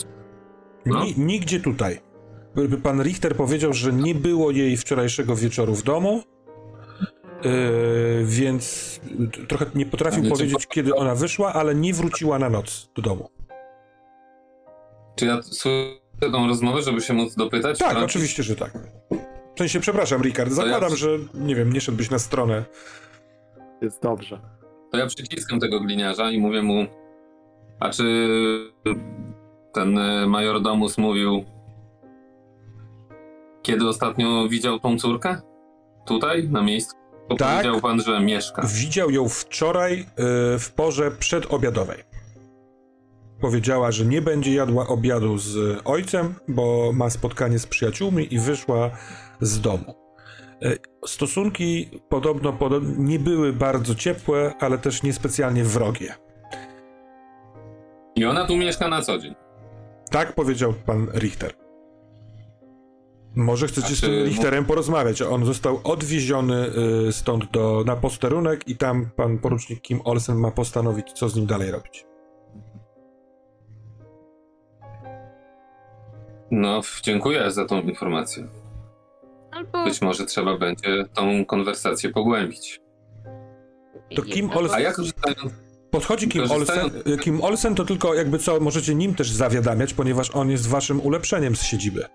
[SPEAKER 4] No.
[SPEAKER 1] Ni, nigdzie tutaj. Pan Richter powiedział, że nie było jej wczorajszego wieczoru w domu, y, więc trochę nie potrafił powiedzieć,
[SPEAKER 4] po-
[SPEAKER 1] kiedy ona wyszła, ale nie wróciła na noc do domu.
[SPEAKER 4] czy ja słyszę tą rozmowę, żeby się móc dopytać?
[SPEAKER 1] Tak,
[SPEAKER 4] Sprawdzić?
[SPEAKER 1] oczywiście, że tak. W sensie, przepraszam, Ricard,
[SPEAKER 4] ja
[SPEAKER 1] zakładam,
[SPEAKER 4] przy-
[SPEAKER 1] że, nie wiem, nie szedłbyś na stronę.
[SPEAKER 5] Jest dobrze.
[SPEAKER 4] To ja przyciskam tego gliniarza i mówię mu, a czy ten e, major domus mówił, kiedy ostatnio widział tą córkę? Tutaj, na miejscu?
[SPEAKER 1] Tak.
[SPEAKER 4] Powiedział pan, że mieszka.
[SPEAKER 1] Widział ją wczoraj y, w porze przedobiadowej. Powiedziała, że nie będzie jadła obiadu z ojcem, bo ma spotkanie z przyjaciółmi i wyszła z domu. Y, Stosunki podobno, podobno nie były bardzo ciepłe, ale też niespecjalnie wrogie.
[SPEAKER 4] I ona tu mieszka na co dzień.
[SPEAKER 1] Tak powiedział pan Richter. Może chcecie z tym Richterem porozmawiać. On został odwieziony y, stąd do, na posterunek i tam pan porucznik Kim Olsen ma postanowić, co z nim dalej robić.
[SPEAKER 4] No, dziękuję za tą informację.
[SPEAKER 2] Albo...
[SPEAKER 4] Być może trzeba będzie tą konwersację pogłębić.
[SPEAKER 1] To Kim Olsen-
[SPEAKER 4] A jak korzystając...
[SPEAKER 1] Podchodzi Kim Olsen. Y, Kim Olsen to tylko jakby co, możecie nim też zawiadamiać, ponieważ on jest waszym ulepszeniem z siedziby.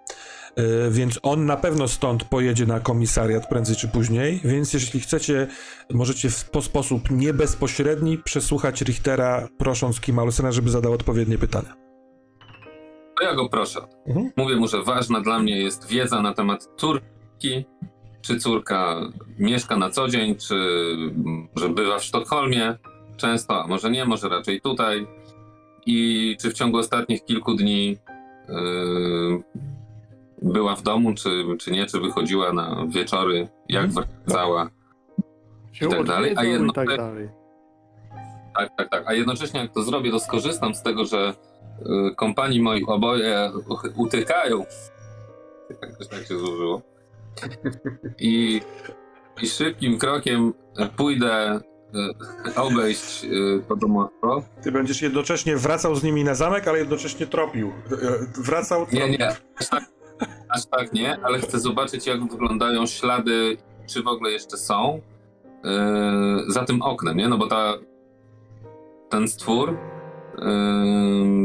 [SPEAKER 1] Y, Więc on na pewno stąd pojedzie na komisariat prędzej czy później, więc jeśli chcecie, możecie w po sposób niebezpośredni przesłuchać Richtera, prosząc Kim Olsena, żeby zadał odpowiednie pytania.
[SPEAKER 4] To ja go proszę.
[SPEAKER 1] Mhm.
[SPEAKER 4] Mówię mu, że ważna dla mnie jest wiedza na temat córki. Czy córka mieszka na co dzień, czy że bywa w Sztokholmie często, a może nie, może raczej tutaj. I czy w ciągu ostatnich kilku dni yy, była w domu, czy, czy nie, czy wychodziła na wieczory, jak
[SPEAKER 1] Mhm.
[SPEAKER 4] wracała. I tak dalej, a jedno-
[SPEAKER 5] tak dalej.
[SPEAKER 4] Tak, tak, tak. A jednocześnie jak to zrobię, to skorzystam z tego, że y, kompanii moich oboje utykają. Jakoś tak się złożyło. I, I szybkim krokiem pójdę obejść y, to domostwo.
[SPEAKER 1] Ty będziesz jednocześnie wracał z nimi na zamek, ale jednocześnie tropił. Y, Wracał, tropił.
[SPEAKER 4] Nie, nie, aż tak, aż tak nie, ale chcę zobaczyć, jak wyglądają ślady, czy w ogóle jeszcze są, za tym oknem, nie? No bo ta, ten stwór,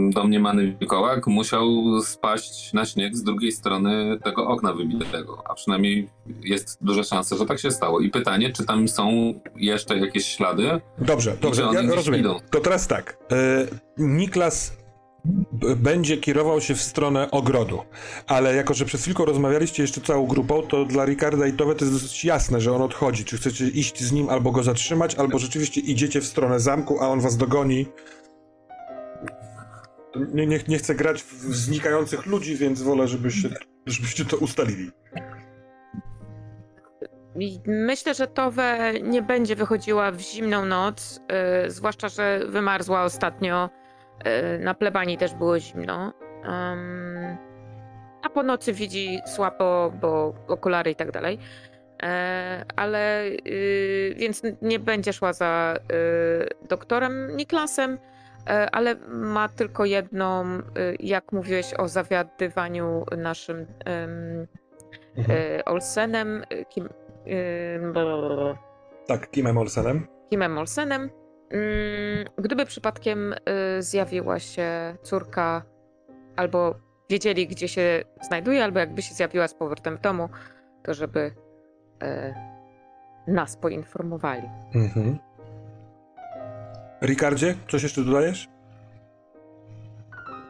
[SPEAKER 4] domniemany wilkołak, musiał spaść na śnieg z drugiej strony tego okna wybitego, a przynajmniej jest duża szansa, że tak się stało. I pytanie, czy tam są jeszcze jakieś ślady?
[SPEAKER 1] Dobrze, dobrze, ja rozumiem.
[SPEAKER 4] idą.
[SPEAKER 1] To teraz tak. E, Niklas będzie kierował się w stronę ogrodu, ale jako, że przed chwilką rozmawialiście jeszcze całą grupą, to dla Ricarda i Towe to jest dosyć jasne, że on odchodzi. Czy chcecie iść z nim albo go zatrzymać, albo rzeczywiście idziecie w stronę zamku, a on was dogoni. Nie, nie, nie chcę grać w znikających ludzi, więc wolę, żebyście, żebyście to ustalili.
[SPEAKER 2] Myślę, że Towe nie będzie wychodziła w zimną noc, y, zwłaszcza, że wymarzła ostatnio. y, na plebanii też było zimno. Ym, a po nocy widzi słabo, bo okulary i tak dalej. E, ale y, więc nie będzie szła za y, doktorem Niklasem, ale ma tylko jedną, y, jak mówiłeś o zawiadywaniu naszym ym,
[SPEAKER 1] Mhm.
[SPEAKER 2] y, Olsenem, y, kim, Ym, blablabla.
[SPEAKER 1] Tak, Kimem Olsenem.
[SPEAKER 2] Kimem Olsenem. mm, gdyby przypadkiem y, zjawiła się córka, albo wiedzieli, gdzie się znajduje, albo jakby się zjawiła z powrotem w domu, to żeby y, nas poinformowali.
[SPEAKER 1] Mhm. Ricardzie, coś jeszcze dodajesz?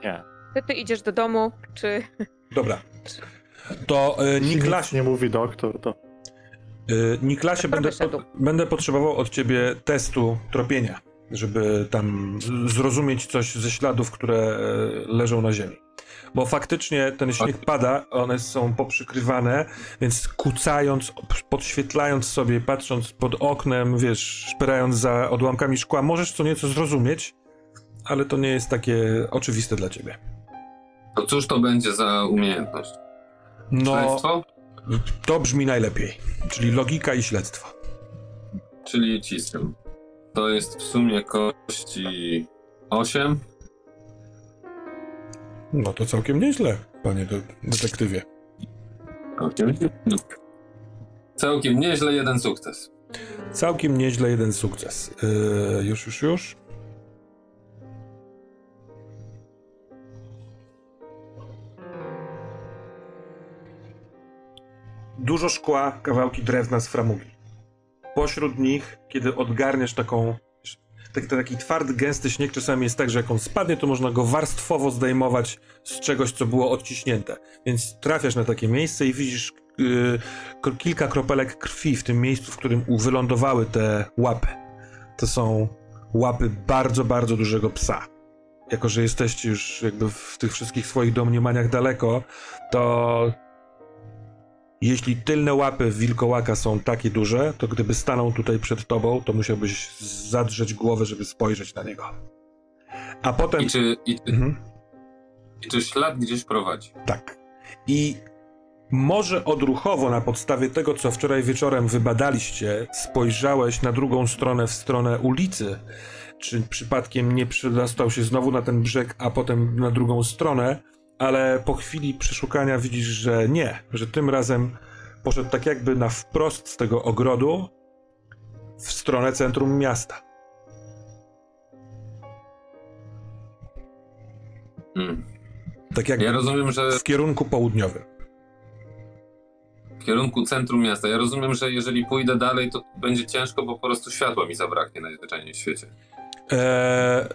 [SPEAKER 5] Nie.
[SPEAKER 2] Ty, ty idziesz do domu, czy
[SPEAKER 1] Dobra. To e,
[SPEAKER 5] Jeśli
[SPEAKER 1] Niklas,
[SPEAKER 5] nic nie mówi doktor, to
[SPEAKER 1] e, Niklasie będę, po, będę potrzebował od ciebie testu tropienia, żeby tam zrozumieć coś ze śladów, które e, leżą na ziemi. Bo faktycznie ten śnieg pada, one są poprzykrywane, więc kucając, podświetlając sobie, patrząc pod oknem, wiesz, szperając za odłamkami szkła, możesz co nieco zrozumieć, ale to nie jest takie oczywiste dla ciebie.
[SPEAKER 4] To cóż to będzie za umiejętność?
[SPEAKER 1] No,
[SPEAKER 4] Śledztwo?
[SPEAKER 1] to brzmi najlepiej, czyli logika i śledztwo.
[SPEAKER 4] Czyli cisem. To jest w sumie kości 8.
[SPEAKER 1] No to całkiem nieźle, panie de- detektywie.
[SPEAKER 4] Całkiem, całkiem nieźle, jeden sukces.
[SPEAKER 1] Całkiem nieźle, jeden sukces. Yy, już, już, już. Dużo szkła, kawałki drewna z framugi. Pośród nich, kiedy odgarniesz taką. Taki, taki twardy, gęsty śnieg czasami jest tak, że jak on spadnie, to można go warstwowo zdejmować z czegoś, co było odciśnięte. Więc trafiasz na takie miejsce i widzisz yy, kilka kropelek krwi w tym miejscu, w którym wylądowały te łapy. To są łapy bardzo, bardzo dużego psa. Jako, że jesteście już jakby w tych wszystkich swoich domniemaniach daleko, to jeśli tylne łapy wilkołaka są takie duże, to gdyby stanął tutaj przed tobą, to musiałbyś zadrzeć głowę, żeby spojrzeć na niego. A potem...
[SPEAKER 4] I czy, i, czy-
[SPEAKER 1] Mhm.
[SPEAKER 4] i czy ślad gdzieś prowadzi?
[SPEAKER 1] Tak. I może odruchowo na podstawie tego, co wczoraj wieczorem wybadaliście, spojrzałeś na drugą stronę, w stronę ulicy. Czy przypadkiem nie przedostał się znowu na ten brzeg, a potem na drugą stronę, ale po chwili przeszukania widzisz, że nie, że tym razem poszedł tak jakby na wprost z tego ogrodu w stronę centrum miasta.
[SPEAKER 4] Hmm.
[SPEAKER 1] Tak jakby
[SPEAKER 4] Ja rozumiem, że
[SPEAKER 1] w kierunku południowym.
[SPEAKER 4] w kierunku centrum miasta. Ja rozumiem, że jeżeli pójdę dalej, to będzie ciężko, bo po prostu światła mi zabraknie najzwyczajniej w świecie.
[SPEAKER 1] Eee,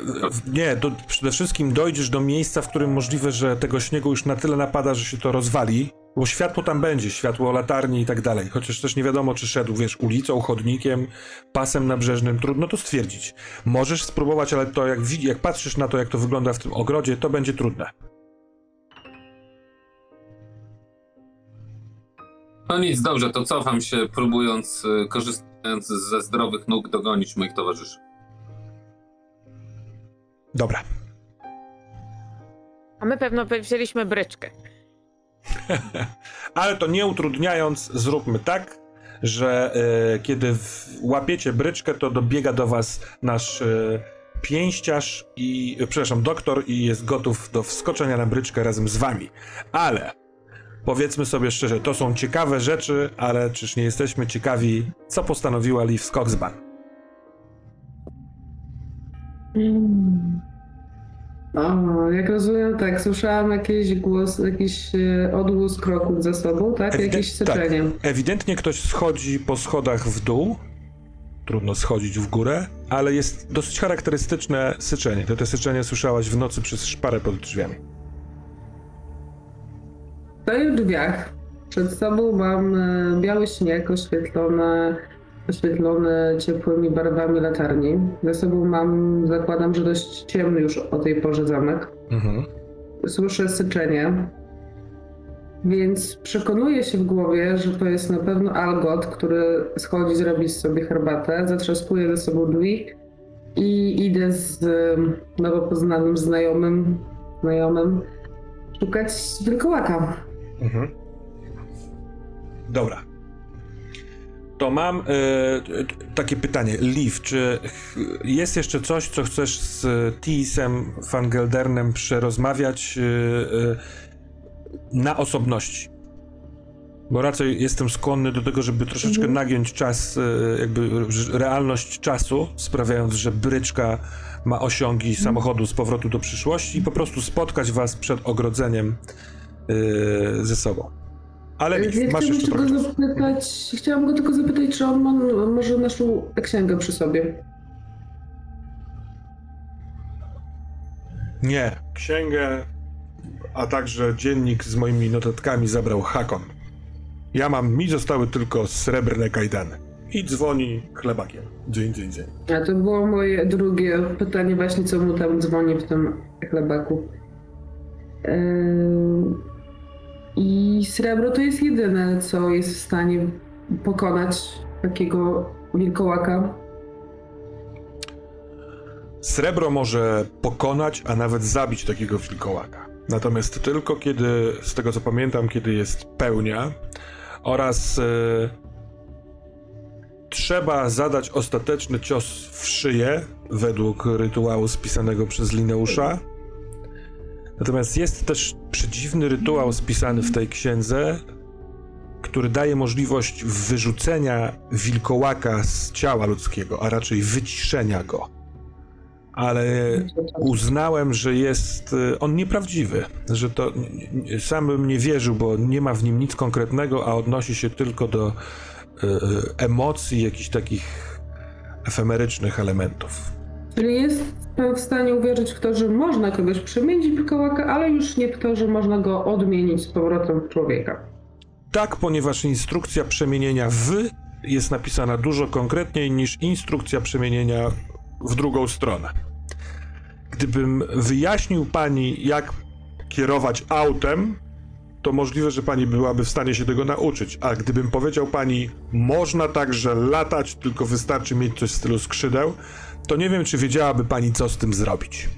[SPEAKER 1] nie, to przede wszystkim dojdziesz do miejsca, w którym możliwe, że tego śniegu już na tyle napada, że się to rozwali, bo światło tam będzie, światło latarni i tak dalej. Chociaż też nie wiadomo, czy szedł, wiesz, ulicą, chodnikiem, pasem nabrzeżnym, trudno to stwierdzić. Możesz spróbować, ale to jak, jak patrzysz na to, jak to wygląda w tym ogrodzie, to będzie trudne.
[SPEAKER 4] No nic, dobrze, to cofam się, próbując, y, korzystając ze zdrowych nóg, dogonić moich towarzyszy.
[SPEAKER 1] Dobra.
[SPEAKER 2] A my pewno wzięliśmy bryczkę. [laughs]
[SPEAKER 1] Ale to nie utrudniając, zróbmy tak, że e, kiedy w, łapiecie bryczkę, to dobiega do was nasz e, pięściarz i, e, przepraszam, doktor i jest gotów do wskoczenia na bryczkę razem z wami. Ale powiedzmy sobie szczerze, to są ciekawe rzeczy, ale czyż nie jesteśmy ciekawi, co postanowiła Liv Skogsban?
[SPEAKER 3] O, jak rozumiem, tak, słyszałam jakiś głos, jakiś e, odgłos kroków za sobą, tak?
[SPEAKER 1] Ewident-
[SPEAKER 3] Jakieś syczenie.
[SPEAKER 1] Ewidentnie ktoś schodzi po schodach w dół. Trudno schodzić w górę, ale jest dosyć charakterystyczne syczenie. To te syczenie słyszałaś w nocy przez szparę pod drzwiami.
[SPEAKER 3] Stoję w drzwiach. Przed sobą mam e, biały śnieg oświetlony, oświetlony ciepłymi barwami latarni. Za sobą mam, zakładam, że dość ciemny już o tej porze zamek.
[SPEAKER 1] Mhm.
[SPEAKER 3] Słyszę syczenie. Więc przekonuję się w głowie, że to jest na pewno Algot, który schodzi zrobić sobie herbatę. Zatrzaskuję ze sobą drzwi i idę z em, nowo poznanym znajomym, znajomym szukać wilkołaka.
[SPEAKER 1] Mhm. Dobra. To mam e, takie pytanie. Liv, czy jest jeszcze coś, co chcesz z Tisem Fangeldernem przerozmawiać e, e, na osobności?
[SPEAKER 9] Bo raczej jestem skłonny do tego, żeby troszeczkę
[SPEAKER 3] Mhm.
[SPEAKER 9] nagiąć czas, jakby realność czasu, sprawiając, że bryczka ma osiągi
[SPEAKER 3] Mhm.
[SPEAKER 9] samochodu z powrotu do przyszłości i po prostu spotkać was przed ogrodzeniem ze sobą. Ale
[SPEAKER 3] Ja
[SPEAKER 9] masz jeszcze trochę czasu.
[SPEAKER 3] zapytać, chciałam go tylko zapytać, czy on ma może naszą księgę przy sobie.
[SPEAKER 1] Nie. Księgę, a także dziennik z moimi notatkami zabrał Hakon. Ja mam, mi zostały tylko srebrne kajdany. I dzwoni chlebakiem. Dzień, dzień, dzień.
[SPEAKER 3] A to było moje drugie pytanie właśnie, co mu tam dzwoni w tym chlebaku. Yy, I srebro to jest jedyne, co jest w stanie pokonać takiego wilkołaka.
[SPEAKER 1] Srebro może pokonać, a nawet zabić takiego wilkołaka. Natomiast tylko kiedy, z tego co pamiętam, kiedy jest pełnia oraz e, trzeba zadać ostateczny cios w szyję według rytuału spisanego przez Lineusza. Natomiast jest też przedziwny rytuał spisany w tej księdze, który daje możliwość wyrzucenia wilkołaka z ciała ludzkiego, a raczej wyciszenia go ale uznałem, że jest y, on nieprawdziwy, że to sam bym nie wierzył, bo nie ma w nim nic konkretnego, a odnosi się tylko do y, emocji, jakichś takich efemerycznych elementów.
[SPEAKER 3] Czyli jest pan w stanie uwierzyć w to, że można kogoś przemienić w wilkołaka, ale już nie w to, że można go odmienić z powrotem w człowieka.
[SPEAKER 9] Tak, ponieważ instrukcja przemienienia w jest napisana dużo konkretniej niż instrukcja przemienienia w drugą stronę. Gdybym wyjaśnił pani, jak kierować autem, to możliwe, że pani byłaby w stanie się tego nauczyć. A gdybym powiedział pani, można także latać, tylko wystarczy mieć coś w stylu skrzydeł, to nie wiem, czy wiedziałaby pani, co z tym zrobić.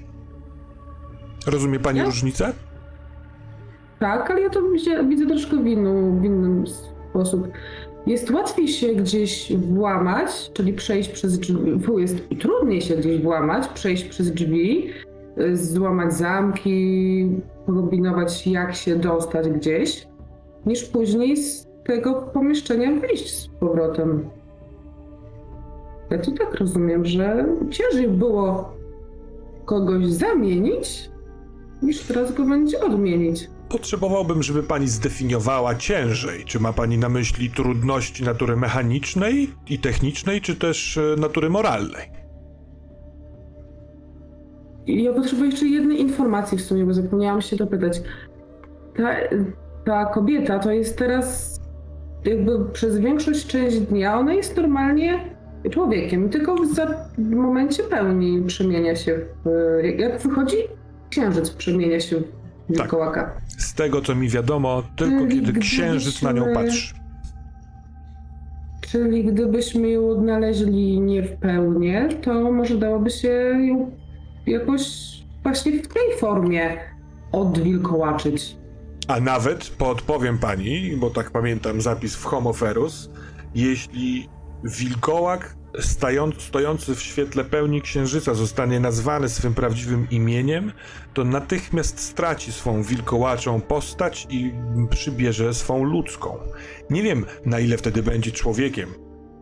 [SPEAKER 9] Rozumie pani
[SPEAKER 3] Ja?
[SPEAKER 9] różnicę?
[SPEAKER 3] Tak, ale ja to widzę, widzę troszkę w, inną, w innym sposób. Jest łatwiej się gdzieś włamać, czyli przejść przez drzwi. Jest trudniej się gdzieś włamać, przejść przez drzwi, y, złamać zamki, kombinować jak się dostać gdzieś, niż później z tego pomieszczenia wyjść z powrotem. Ja to tak rozumiem, że ciężej było kogoś zamienić, niż teraz go będzie odmienić.
[SPEAKER 1] Potrzebowałbym, żeby pani zdefiniowała ciężej. Czy ma pani na myśli trudności natury mechanicznej i technicznej, czy też e, natury moralnej?
[SPEAKER 3] Ja potrzebuję jeszcze jednej informacji w sumie, bo zapomniałam się dopytać. Ta, ta kobieta to jest teraz jakby przez większość część dnia ona jest normalnie człowiekiem, tylko w, momencie pełni przemienia się w, jak wychodzi księżyc przemienia się w wilkołaka.
[SPEAKER 9] Z tego, co mi wiadomo, tylko
[SPEAKER 3] Czyli
[SPEAKER 9] kiedy księżyc na nią patrzy.
[SPEAKER 3] Czyli gdybyśmy ją odnaleźli nie w pełni, to może dałoby się ją jakoś właśnie w tej formie odwilkołaczyć.
[SPEAKER 1] A nawet podpowiem pani, bo tak pamiętam zapis w Homoferus, jeśli wilkołak stojący w świetle pełni księżyca zostanie nazwany swym prawdziwym imieniem, to natychmiast straci swą wilkołaczą postać i przybierze swą ludzką. Nie wiem, na ile wtedy będzie człowiekiem,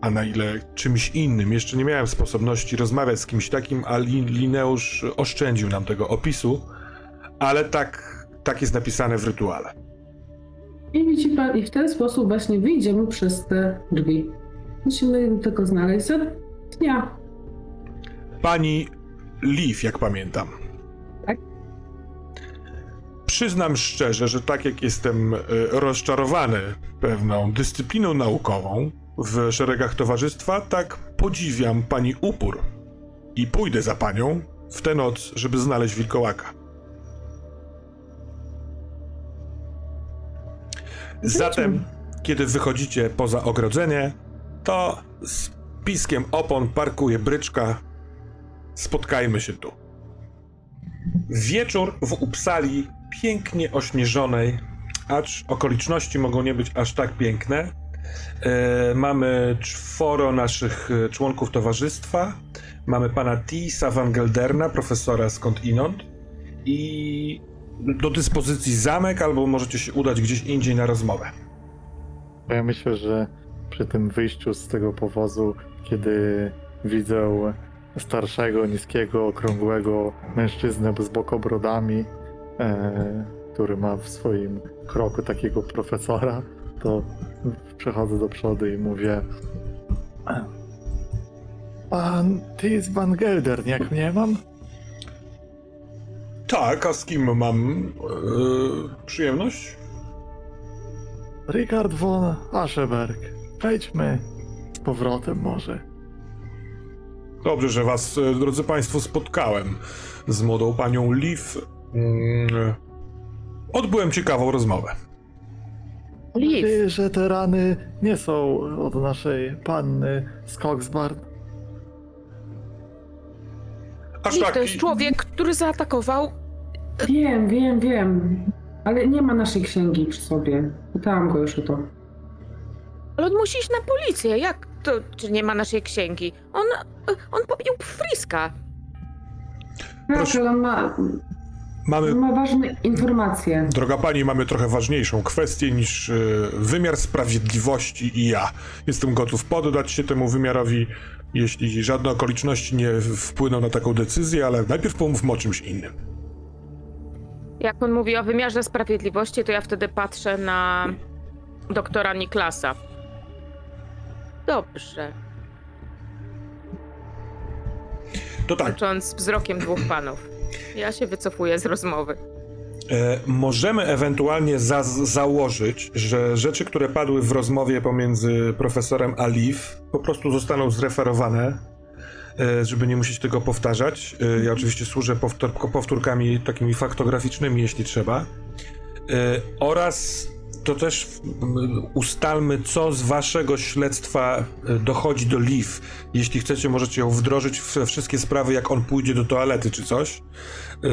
[SPEAKER 1] a na ile czymś innym. Jeszcze nie miałem sposobności rozmawiać z kimś takim, a Li- Lineusz oszczędził nam tego opisu, ale tak, tak jest napisane w rytuale.
[SPEAKER 3] I widzi pan, i w ten sposób właśnie wyjdziemy przez te drzwi. Musimy tylko znaleźć za dnia.
[SPEAKER 1] Pani Leaf, jak pamiętam.
[SPEAKER 3] Tak.
[SPEAKER 1] Przyznam szczerze, że tak jak jestem e, rozczarowany pewną dyscypliną naukową w szeregach towarzystwa, tak podziwiam pani upór. I pójdę za panią w tę noc, żeby znaleźć wilkołaka. Zatem, kiedy wychodzicie poza ogrodzenie, to z piskiem opon parkuje bryczka. Spotkajmy się tu. Wieczór w Upsali pięknie ośnieżonej, acz okoliczności mogą nie być aż tak piękne. E, mamy czworo naszych e, członków towarzystwa. Mamy pana Tisa van Gelderna, profesora skądinąd. I do dyspozycji zamek, albo możecie się udać gdzieś indziej na rozmowę.
[SPEAKER 5] Ja myślę, że przy tym wyjściu z tego powozu, kiedy widzę starszego, niskiego, okrągłego mężczyznę z bokobrodami, e, który ma w swoim kroku takiego profesora, to przechodzę do przodu i mówię Pan, ty jest Van Geldern, jak mnie mam?
[SPEAKER 1] Tak, a z kim mam e, przyjemność?
[SPEAKER 5] Richard von Ascheberg. Wejdźmy z powrotem może.
[SPEAKER 1] Dobrze, że was, e, drodzy państwo, spotkałem z młodą panią Liv. Mm, Odbyłem ciekawą rozmowę.
[SPEAKER 2] Liv,
[SPEAKER 5] Ty, że te rany nie są od naszej panny z Coxbarn.
[SPEAKER 1] Aż
[SPEAKER 2] Liv
[SPEAKER 1] tak.
[SPEAKER 2] to jest człowiek, który zaatakował.
[SPEAKER 3] Wiem, wiem, wiem. Ale nie ma naszej księgi przy sobie. Pytałam go już o to.
[SPEAKER 2] Ale on musi iść na policję. Jak to, czy nie ma naszej księgi? On, on pobił Friska.
[SPEAKER 3] Tak,
[SPEAKER 1] Proszę-
[SPEAKER 3] on ma,
[SPEAKER 1] Mamy,
[SPEAKER 3] ma ważne informacje.
[SPEAKER 1] droga pani, mamy trochę ważniejszą kwestię niż e, wymiar sprawiedliwości i ja. Jestem gotów poddać się temu wymiarowi, jeśli żadne okoliczności nie wpłyną na taką decyzję, ale najpierw pomówmy o czymś innym.
[SPEAKER 2] Jak on mówi o wymiarze sprawiedliwości, to ja wtedy patrzę na doktora Niklasa. Dobrze.
[SPEAKER 1] To tak,
[SPEAKER 2] Łącząc wzrokiem dwóch panów. Ja się wycofuję z rozmowy.
[SPEAKER 1] E, możemy ewentualnie za założyć, że rzeczy, które padły w rozmowie pomiędzy profesorem a Liv, po prostu zostaną zreferowane, e, żeby nie musieć tego powtarzać. E, ja oczywiście służę powtór powtórkami takimi faktograficznymi, jeśli trzeba. E, oraz to też m, ustalmy, co z waszego śledztwa e, dochodzi do Liv. Jeśli chcecie, możecie ją wdrożyć we wszystkie sprawy, jak on pójdzie do toalety czy coś. Yy,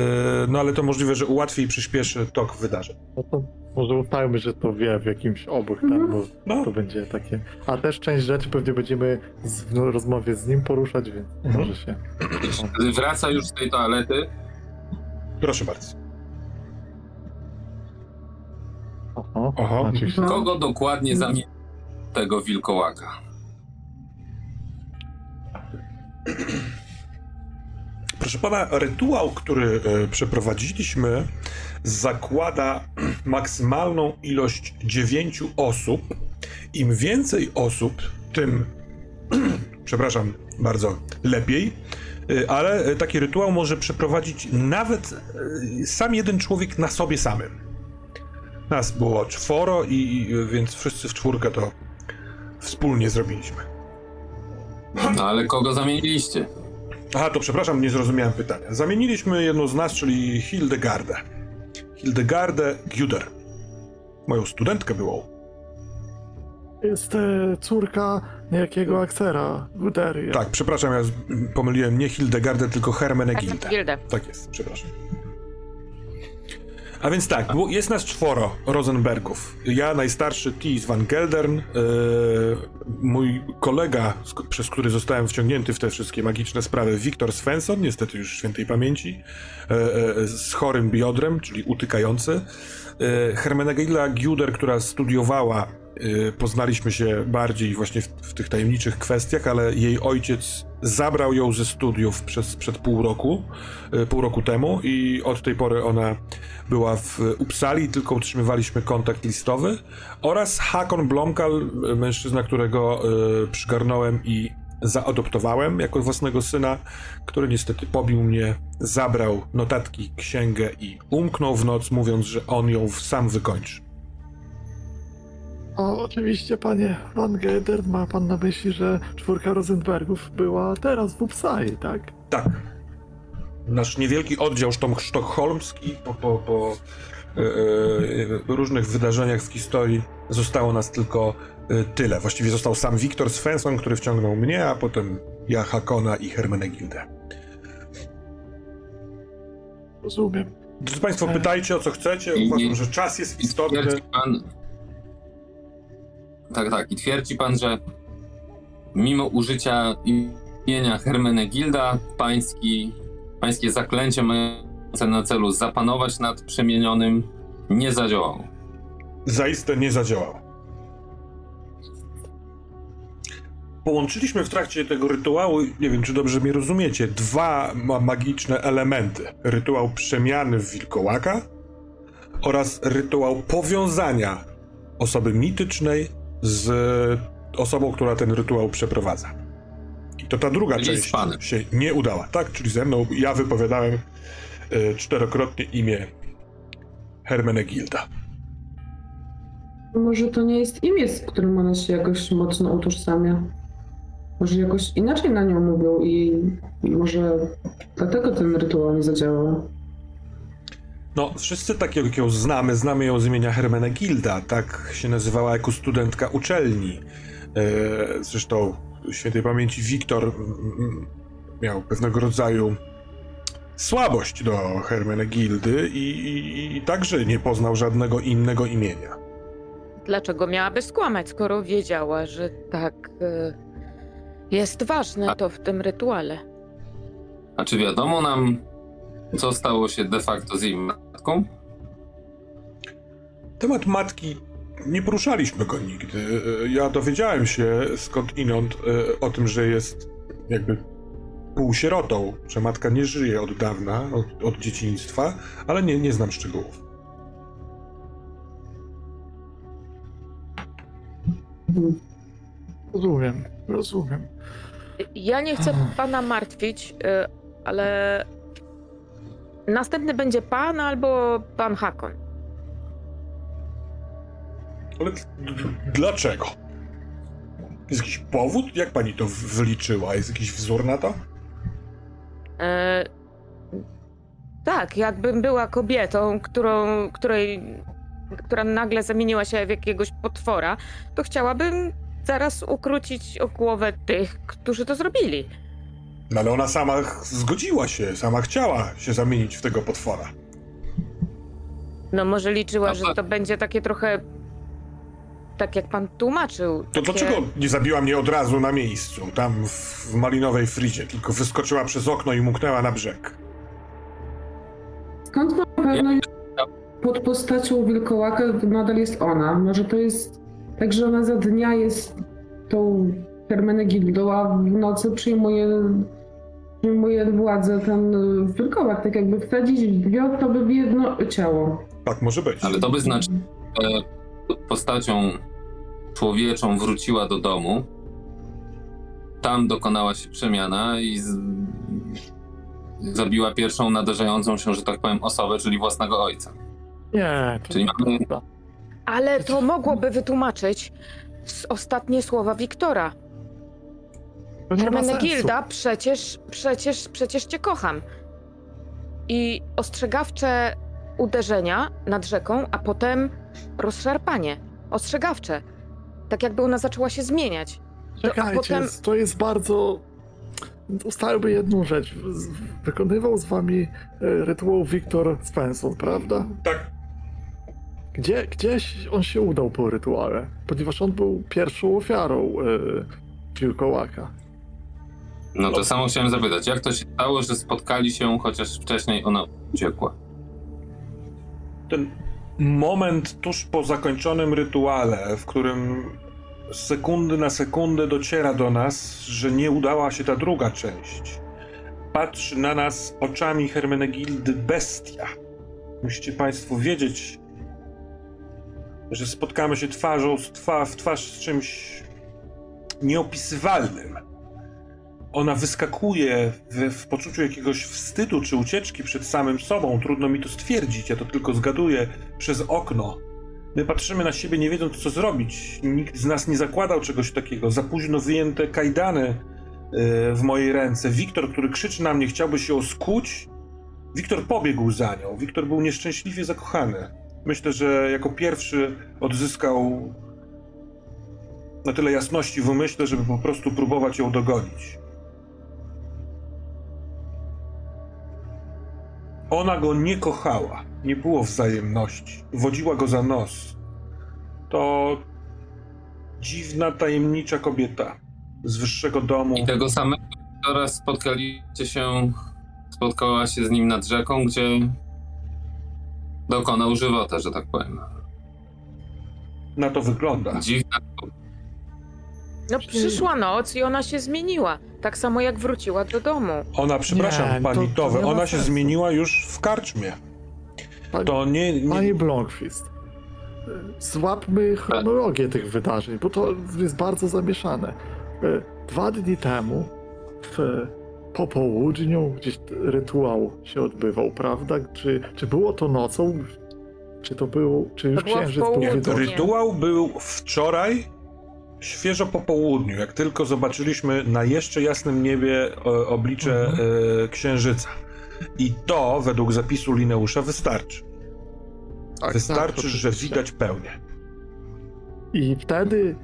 [SPEAKER 1] No ale to możliwe, że ułatwi i przyspieszy tok wydarzeń.
[SPEAKER 5] No to może ustalmy, że to wie w jakimś obok, tak,
[SPEAKER 3] Mhm.
[SPEAKER 5] bo
[SPEAKER 1] No.
[SPEAKER 5] to będzie takie. A też część rzeczy pewnie będziemy z, w rozmowie z nim poruszać, więc
[SPEAKER 1] Mhm.
[SPEAKER 5] może się.
[SPEAKER 4] Wraca już z tej toalety,
[SPEAKER 1] Proszę bardzo.
[SPEAKER 5] Oho,
[SPEAKER 1] Oho.
[SPEAKER 3] No.
[SPEAKER 4] kogo dokładnie zamieni tego wilkołaka?
[SPEAKER 1] Proszę pana, rytuał, który e, przeprowadziliśmy, zakłada maksymalną ilość dziewięciu osób. Im więcej osób, tym, [clears throat] przepraszam bardzo, lepiej. E, Ale e, taki rytuał może przeprowadzić nawet e, sam jeden człowiek na sobie samym. Nas było czworo, i, i więc wszyscy w czwórkę to wspólnie zrobiliśmy.
[SPEAKER 4] No ale kogo zamieniliście?
[SPEAKER 1] Aha, to przepraszam, nie zrozumiałem pytania. Zamieniliśmy jedną z nas, czyli Hildegardę. Hildegardę Güder. Moją studentkę byłą.
[SPEAKER 5] Jest e, córka niejakiego Aksera, Gudery.
[SPEAKER 1] Tak, przepraszam, ja z- pomyliłem nie Hildegardę, tylko Hermenegildę.
[SPEAKER 2] Gildę.
[SPEAKER 1] Tak jest, przepraszam. A więc tak, było- jest nas czworo Rosenbergów. Ja, najstarszy Thies van Geldern, yy, mój kolega, przez który zostałem wciągnięty w te wszystkie magiczne sprawy, Wiktor Svensson, niestety już świętej pamięci, yy, z chorym biodrem, czyli utykający. Hermenegilda Giuder, która studiowała, poznaliśmy się bardziej właśnie w, w tych tajemniczych kwestiach, ale jej ojciec zabrał ją ze studiów przez, przed pół roku, y, pół roku temu i od tej pory ona była w Uppsali, tylko utrzymywaliśmy kontakt listowy oraz Hakon Blomkal, y, mężczyzna, którego y, przygarnąłem i zaadoptowałem jako własnego syna, który niestety pobił mnie, zabrał notatki, księgę i umknął w noc, mówiąc, że on ją sam wykończy.
[SPEAKER 5] O, oczywiście, panie Van Gedern, ma pan na myśli, że czwórka Rosenbergów była teraz w Upsali, tak?
[SPEAKER 1] Tak. Nasz niewielki oddział sztom- sztokholmski po, po, po e, e, różnych wydarzeniach w historii zostało nas tylko e, tyle. Właściwie został sam Wiktor Svensson, który wciągnął mnie, a potem ja, Hakona i Hermenegildę.
[SPEAKER 5] Rozumiem.
[SPEAKER 1] Drodzy Państwo, pytajcie o co chcecie.
[SPEAKER 4] I-
[SPEAKER 1] Uważam, że czas jest istotny.
[SPEAKER 4] twierdzi pan. Tak, tak. I twierdzi pan, że mimo użycia imienia Hermenegilda, pański, pańskie zaklęcie mające na celu zapanować nad przemienionym nie zadziałało.
[SPEAKER 1] Zaiste nie zadziałało. połączyliśmy w trakcie tego rytuału, nie wiem czy dobrze mnie rozumiecie, dwa ma magiczne elementy. Rytuał przemiany w wilkołaka oraz rytuał powiązania osoby mitycznej z osobą, która ten rytuał przeprowadza. I to ta druga
[SPEAKER 4] Czyli
[SPEAKER 1] część się nie udała, tak? Czyli ze mną ja wypowiadałem e, czterokrotnie imię Hermenegilda.
[SPEAKER 3] Może to nie jest imię, z którym ona się jakoś mocno utożsamia. Może jakoś inaczej na nią mówią i i może dlatego ten rytuał nie zadziałał.
[SPEAKER 1] No, wszyscy tak jak ją znamy, znamy ją z imienia Hermenegilda, tak się nazywała jako studentka uczelni. E, Zresztą świętej pamięci Wiktor mm, mm, miał pewnego rodzaju słabość do Hermenegildy i, i, i także nie poznał żadnego innego imienia.
[SPEAKER 2] Dlaczego miałaby skłamać, skoro wiedziała, że tak e, jest ważne to w tym rytuale?
[SPEAKER 4] A czy wiadomo nam, co stało się de facto z jej matką?
[SPEAKER 1] Temat matki nie poruszaliśmy go nigdy. Ja dowiedziałem się skąd inąd e, o tym, że jest jakby półsierotą, że matka nie żyje od dawna, od, od dzieciństwa, ale nie, nie znam szczegółów.
[SPEAKER 5] Rozumiem, rozumiem.
[SPEAKER 2] Ja nie chcę pana martwić, e, ale następny będzie pan albo pan Hakon.
[SPEAKER 1] Ale dlaczego? Jest jakiś powód? Jak pani to wyliczyła? Jest jakiś wzór na to?
[SPEAKER 2] E, tak, jakbym była kobietą, którą, której, która nagle zamieniła się w jakiegoś potwora, to chciałabym zaraz ukrócić o głowę tych, którzy to zrobili.
[SPEAKER 1] No ale ona sama zgodziła się, sama chciała się zamienić w tego potwora.
[SPEAKER 2] No może liczyła,
[SPEAKER 4] A
[SPEAKER 2] że
[SPEAKER 4] pa-
[SPEAKER 2] to będzie takie trochę tak jak pan tłumaczył.
[SPEAKER 1] To
[SPEAKER 2] takie...
[SPEAKER 1] dlaczego nie zabiła mnie od razu na miejscu, tam w, w malinowej frizie, tylko wyskoczyła przez okno i muknęła na brzeg?
[SPEAKER 3] Skąd ma pewność, że pod postacią wilkołaka nadal jest ona? Może to jest tak, że ona za dnia jest tą Hermenegildą, a w nocy przyjmuje, przyjmuje władzę ten y, wilkołak, tak jakby wsadzić dwie osoby w jedno ciało.
[SPEAKER 1] Tak może być.
[SPEAKER 4] Ale to by znaczyło, że postacią człowieczą wróciła do domu. Tam dokonała się przemiana i z... zabiła pierwszą nadarzającą się, że tak powiem, osobę, czyli własnego ojca.
[SPEAKER 5] Nie, to
[SPEAKER 4] Czyli mamy-.
[SPEAKER 2] Ale to mogłoby wytłumaczyć z ostatnie słowa Wiktora. Hermenegilda, przecież, przecież, przecież cię kocham. I ostrzegawcze uderzenia nad rzeką, a potem rozszarpanie. Ostrzegawcze. Tak jakby ona zaczęła się zmieniać. To- a
[SPEAKER 5] Czekajcie,
[SPEAKER 2] potem-
[SPEAKER 5] to jest bardzo... Ustalmy jedną rzecz. Wykonywał z wami e, rytuał Wiktor Svensson, prawda?
[SPEAKER 1] Tak,
[SPEAKER 5] Gdzie, gdzieś on się udał po rytuale, ponieważ on był pierwszą ofiarą e, wilkołaka.
[SPEAKER 4] No to samo chciałem zapytać, jak to się stało, że spotkali się, chociaż wcześniej ona uciekła?
[SPEAKER 1] ten moment tuż po zakończonym rytuale, w którym z sekundy na sekundę dociera do nas, że nie udała się ta druga część. Patrzy na nas oczami Hermenegildy bestia. Musicie Państwo wiedzieć, że spotkamy się twarzą w twarz z czymś nieopisywalnym. Ona wyskakuje w, w poczuciu jakiegoś wstydu czy ucieczki przed samym sobą. Trudno mi to stwierdzić, ja to tylko zgaduję przez okno. My patrzymy na siebie, nie wiedząc co zrobić. Nikt z nas nie zakładał czegoś takiego. Za późno wyjęte kajdany e, w mojej ręce. Wiktor, który krzyczy na mnie, chciałby się skuć. Wiktor pobiegł za nią. Wiktor był nieszczęśliwie zakochany. Myślę, że jako pierwszy odzyskał na tyle jasności w umyśle, żeby po prostu próbować ją dogonić. Ona go nie kochała, nie było wzajemności, wodziła go za nos. To dziwna, tajemnicza kobieta z wyższego domu.
[SPEAKER 4] I tego samego teraz spotkaliście się, spotkała się z nim nad rzeką, gdzie dokonał żywota, że tak powiem.
[SPEAKER 1] Na to wygląda.
[SPEAKER 4] Dziwna,
[SPEAKER 2] No przyszła noc i ona się zmieniła. Tak samo jak wróciła do domu.
[SPEAKER 1] Ona, przepraszam,
[SPEAKER 5] Nie,
[SPEAKER 1] pani
[SPEAKER 5] to
[SPEAKER 1] Towe,
[SPEAKER 5] nie ma
[SPEAKER 1] ona się
[SPEAKER 5] sensu.
[SPEAKER 1] zmieniła już w karczmie.
[SPEAKER 5] Pani,
[SPEAKER 1] To nie... nie
[SPEAKER 5] Panie Blomqvist, złapmy chronologię tych wydarzeń, bo to jest bardzo zamieszane. E, Dwa dni temu, w, po południu, gdzieś rytuał się odbywał, prawda? Czy, czy było to nocą? Czy to był, czy już
[SPEAKER 2] To było w
[SPEAKER 5] księżyc był widoczny?
[SPEAKER 1] Rytuał był wczoraj, świeżo po południu, jak tylko zobaczyliśmy na jeszcze jasnym niebie e, oblicze
[SPEAKER 5] Mhm.
[SPEAKER 1] e, księżyca. I to, według zapisu Lineusza, wystarczy.
[SPEAKER 5] Tak,
[SPEAKER 1] wystarczy,
[SPEAKER 5] tak,
[SPEAKER 1] że widać pełnię.
[SPEAKER 5] I wtedy,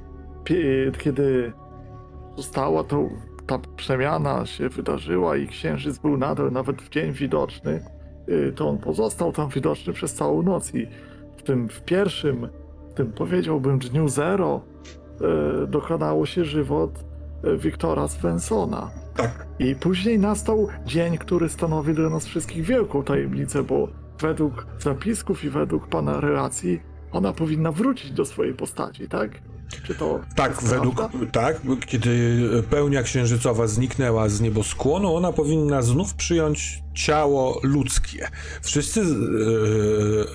[SPEAKER 5] kiedy została to, ta przemiana się wydarzyła i księżyc był nadal nawet w dzień widoczny, y, to on pozostał tam widoczny przez całą noc i w tym w pierwszym, w tym powiedziałbym dniu zero, dokonało się żywot y, Wiktora Svensona.
[SPEAKER 1] Tak.
[SPEAKER 5] I później nastał dzień, który stanowi dla nas wszystkich wielką tajemnicę, bo według zapisków i według pana relacji ona powinna wrócić do swojej postaci, tak? Czy to
[SPEAKER 1] Tak, według,
[SPEAKER 5] prawda?
[SPEAKER 1] tak, kiedy pełnia księżycowa zniknęła z nieboskłonu, ona powinna znów przyjąć ciało ludzkie. Wszyscy e,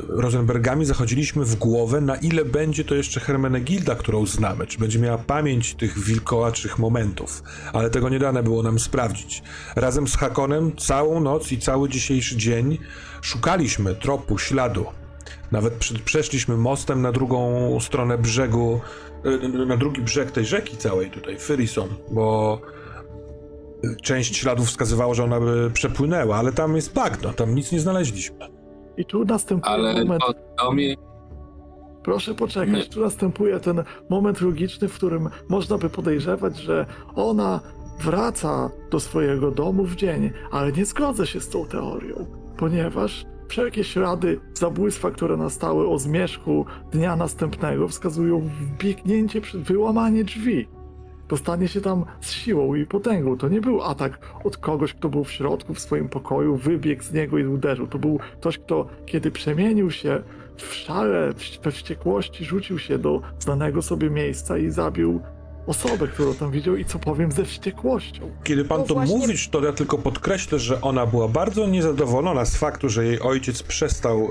[SPEAKER 1] Rosenbergami zachodziliśmy w głowę, na ile będzie to jeszcze Hermenegilda, którą znamy, czy będzie miała pamięć tych wilkołaczych momentów, ale tego nie dane było nam sprawdzić. Razem z Hakonem całą noc i cały dzisiejszy dzień szukaliśmy tropu, śladu. Nawet przeszliśmy mostem na drugą stronę brzegu, na drugi brzeg tej rzeki całej tutaj, Fyrison, bo część śladów wskazywała, że ona by przepłynęła, ale tam jest bagno, tam nic nie znaleźliśmy.
[SPEAKER 5] I tu następuje
[SPEAKER 4] Ale
[SPEAKER 5] moment,
[SPEAKER 4] mnie
[SPEAKER 5] proszę poczekać,
[SPEAKER 4] Nie.
[SPEAKER 5] tu następuje ten moment logiczny, w którym można by podejrzewać, że ona wraca do swojego domu w dzień, ale nie zgodzę się z tą teorią, ponieważ wszelkie ślady zabójstwa, które nastały o zmierzchu dnia następnego, wskazują w biegnięcie przed wyłamanie drzwi. Dostanie się tam z siłą i potęgą. To nie był atak od kogoś, kto był w środku w swoim pokoju, wybiegł z niego i uderzył. To był ktoś, kto kiedy przemienił się w szale, we wściekłości, rzucił się do znanego sobie miejsca i zabił osobę, którą tam widział i co powiem ze wściekłością.
[SPEAKER 1] Kiedy pan
[SPEAKER 2] No
[SPEAKER 1] to
[SPEAKER 2] właśnie-
[SPEAKER 1] mówisz, to ja tylko podkreślę, że ona była bardzo niezadowolona z faktu, że jej ojciec przestał e,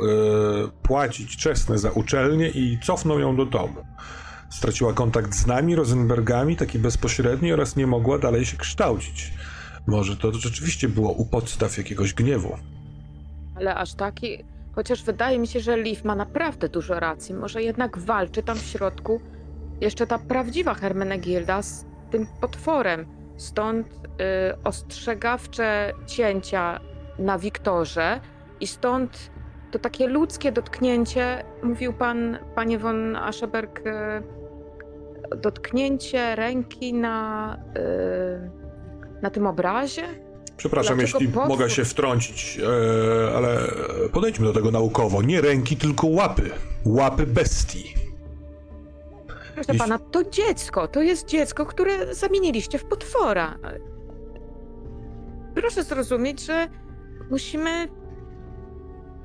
[SPEAKER 1] płacić czesne za uczelnię i cofnął ją do domu. Straciła kontakt z nami, Rosenbergami, taki bezpośredni oraz nie mogła dalej się kształcić. Może to rzeczywiście było u podstaw jakiegoś gniewu.
[SPEAKER 2] Ale aż taki. Chociaż wydaje mi się, że Liv ma naprawdę dużo racji. Może jednak walczy tam w środku jeszcze ta prawdziwa Hermenegilda z tym potworem. Stąd y, ostrzegawcze cięcia na Wiktorze i stąd to takie ludzkie dotknięcie, mówił pan, panie von Ascheberg, y, dotknięcie ręki na, y, na tym obrazie?
[SPEAKER 1] Przepraszam,
[SPEAKER 2] Dlaczego
[SPEAKER 1] jeśli
[SPEAKER 2] potwór-
[SPEAKER 1] mogę się wtrącić, e, ale podejdźmy do tego naukowo. Nie ręki, tylko łapy. Łapy bestii.
[SPEAKER 2] Proszę
[SPEAKER 1] Jeśli-
[SPEAKER 2] pana, to dziecko, to jest dziecko, które zamieniliście w potwora. Proszę zrozumieć, że musimy.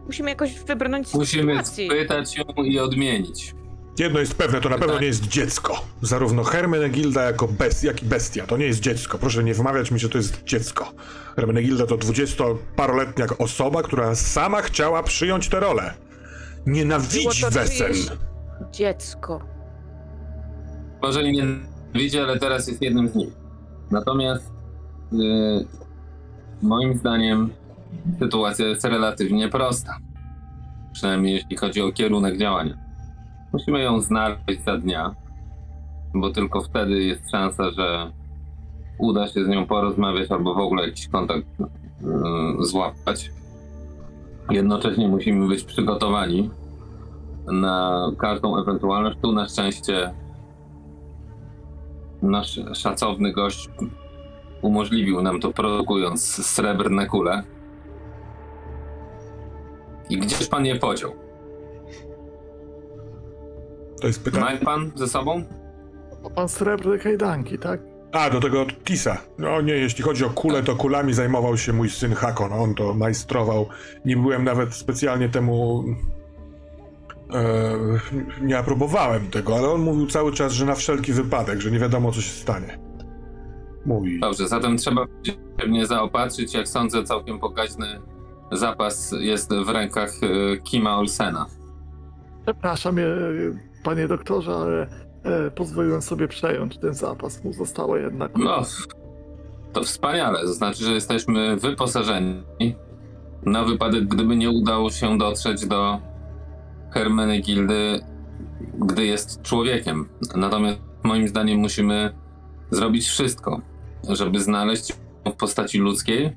[SPEAKER 2] Musimy jakoś wybrnąć z
[SPEAKER 4] musimy
[SPEAKER 2] sytuacji.
[SPEAKER 4] spytać ją i odmienić.
[SPEAKER 1] Jedno jest pewne, to na pewno
[SPEAKER 4] Tak.
[SPEAKER 1] nie jest dziecko. Zarówno Hermenegilda jako best, jak i bestia. To nie jest dziecko. Proszę nie wmawiać mi, że to jest dziecko. Hermenegilda to dwudziestoparoletnia osoba, która sama chciała przyjąć tę rolę.
[SPEAKER 2] Było
[SPEAKER 1] Nienawidzi
[SPEAKER 2] to
[SPEAKER 1] Wesen.
[SPEAKER 2] czyjeś Dziecko.
[SPEAKER 4] Może i nie widzi, ale teraz jest jednym z nich. Natomiast y, moim zdaniem sytuacja jest relatywnie prosta. Przynajmniej jeśli chodzi o kierunek działania. Musimy ją znaleźć za dnia, bo tylko wtedy jest szansa, że uda się z nią porozmawiać albo w ogóle jakiś kontakt y, złapać. Jednocześnie musimy być przygotowani na każdą ewentualność. Tu na szczęście nasz szacowny gość umożliwił nam to produkując srebrne kule. I gdzież pan je podział?
[SPEAKER 1] To jest pytanie.
[SPEAKER 4] Ma pan ze sobą?
[SPEAKER 5] Pan srebrne kajdanki, tak?
[SPEAKER 1] A, do tego od Tisa. No nie, jeśli chodzi o kule, to kulami zajmował się mój syn Hakon. On to majstrował. Nie byłem nawet specjalnie temu
[SPEAKER 7] E, nie aprobowałem tego, ale on mówił cały czas, że na wszelki wypadek, że nie wiadomo co się stanie. Mówi.
[SPEAKER 4] Dobrze, zatem trzeba się pewnie zaopatrzyć. Jak sądzę, całkiem pokaźny zapas jest w rękach e, Kima Olsena.
[SPEAKER 5] Przepraszam, e, panie doktorze, ale e, pozwoliłem sobie przejąć ten zapas. Mu zostało jednak.
[SPEAKER 4] No, to wspaniale. To znaczy, że jesteśmy wyposażeni na wypadek, gdyby nie udało się dotrzeć do Hermenegildy, gdy jest człowiekiem. Natomiast moim zdaniem musimy zrobić wszystko, żeby znaleźć ją w postaci ludzkiej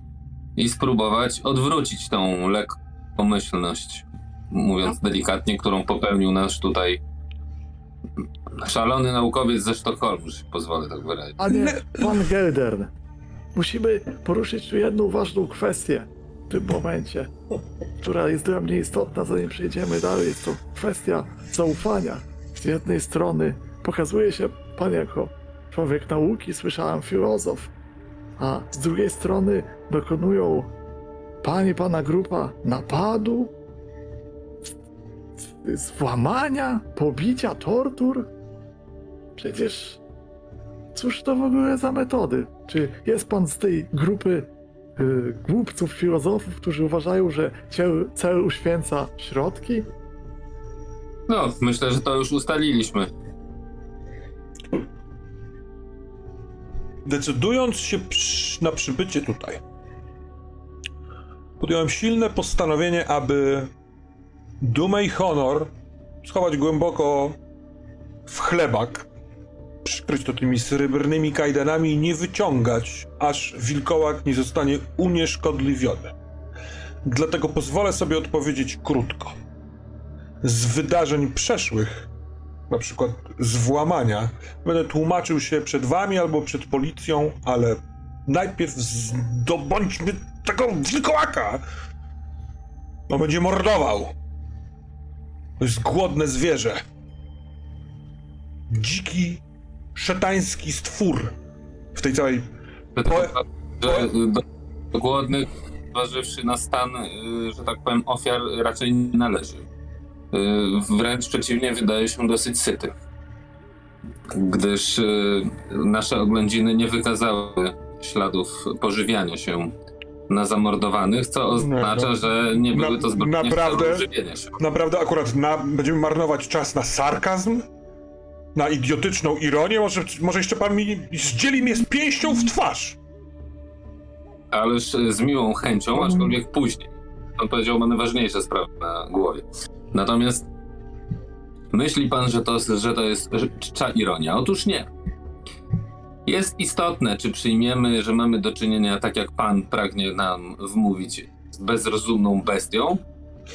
[SPEAKER 4] i spróbować odwrócić tą lekkomyślność, mówiąc delikatnie, którą popełnił nasz tutaj szalony naukowiec ze Sztokholmu, że się pozwolę tak wyrazić.
[SPEAKER 5] Panie pan Geldern, musimy poruszyć tu jedną ważną kwestię tym momencie, która jest dla mnie istotna, zanim przejdziemy dalej. Jest to kwestia zaufania. Z jednej strony pokazuje się pan jako człowiek nauki, słyszałem filozof, a z drugiej strony dokonują pani pana grupa napadu, z- z- włamania, pobicia, tortur. Przecież Cóż to w ogóle za metody? Czy jest pan z tej grupy głupców, filozofów, którzy uważają, że cel, cel uświęca środki?
[SPEAKER 4] No, myślę, że to już ustaliliśmy.
[SPEAKER 1] Decydując się przy, na przybycie tutaj, podjąłem silne postanowienie, aby dumę i honor schować głęboko w chlebak, przykryć to tymi srebrnymi kajdanami i nie wyciągać, aż wilkołak nie zostanie unieszkodliwiony. Dlatego pozwolę sobie odpowiedzieć krótko. Z wydarzeń przeszłych na przykład z włamania, będę tłumaczył się przed wami albo przed policją, ale najpierw zdobądźmy tego wilkołaka. On będzie mordował. To jest głodne zwierzę. Dziki, szatański stwór w tej całej...
[SPEAKER 4] Że,
[SPEAKER 1] Po-
[SPEAKER 4] że do, do głodnych, zważywszy na stan, y, że tak powiem, ofiar raczej nie należy. Y, Wręcz przeciwnie, wydaje się dosyć syty. Gdyż y, nasze oględziny nie wykazały śladów pożywiania się na zamordowanych, co oznacza,
[SPEAKER 7] no.
[SPEAKER 4] że nie były to
[SPEAKER 7] Na-
[SPEAKER 4] zbrodnie
[SPEAKER 7] naprawdę?
[SPEAKER 4] żywienia się.
[SPEAKER 7] Naprawdę akurat na, będziemy marnować czas na sarkazm? Na idiotyczną ironię? Może, może jeszcze pan mi zdzieli mnie z pięścią w twarz?
[SPEAKER 4] Ależ z miłą chęcią, aczkolwiek później. Pan powiedział, mamy ważniejsze sprawy na głowie. Natomiast myśli pan, że to, że to jest czcza ironia? Otóż nie. Jest istotne, czy przyjmiemy, że mamy do czynienia, tak jak pan pragnie nam wmówić, z bezrozumną bestią,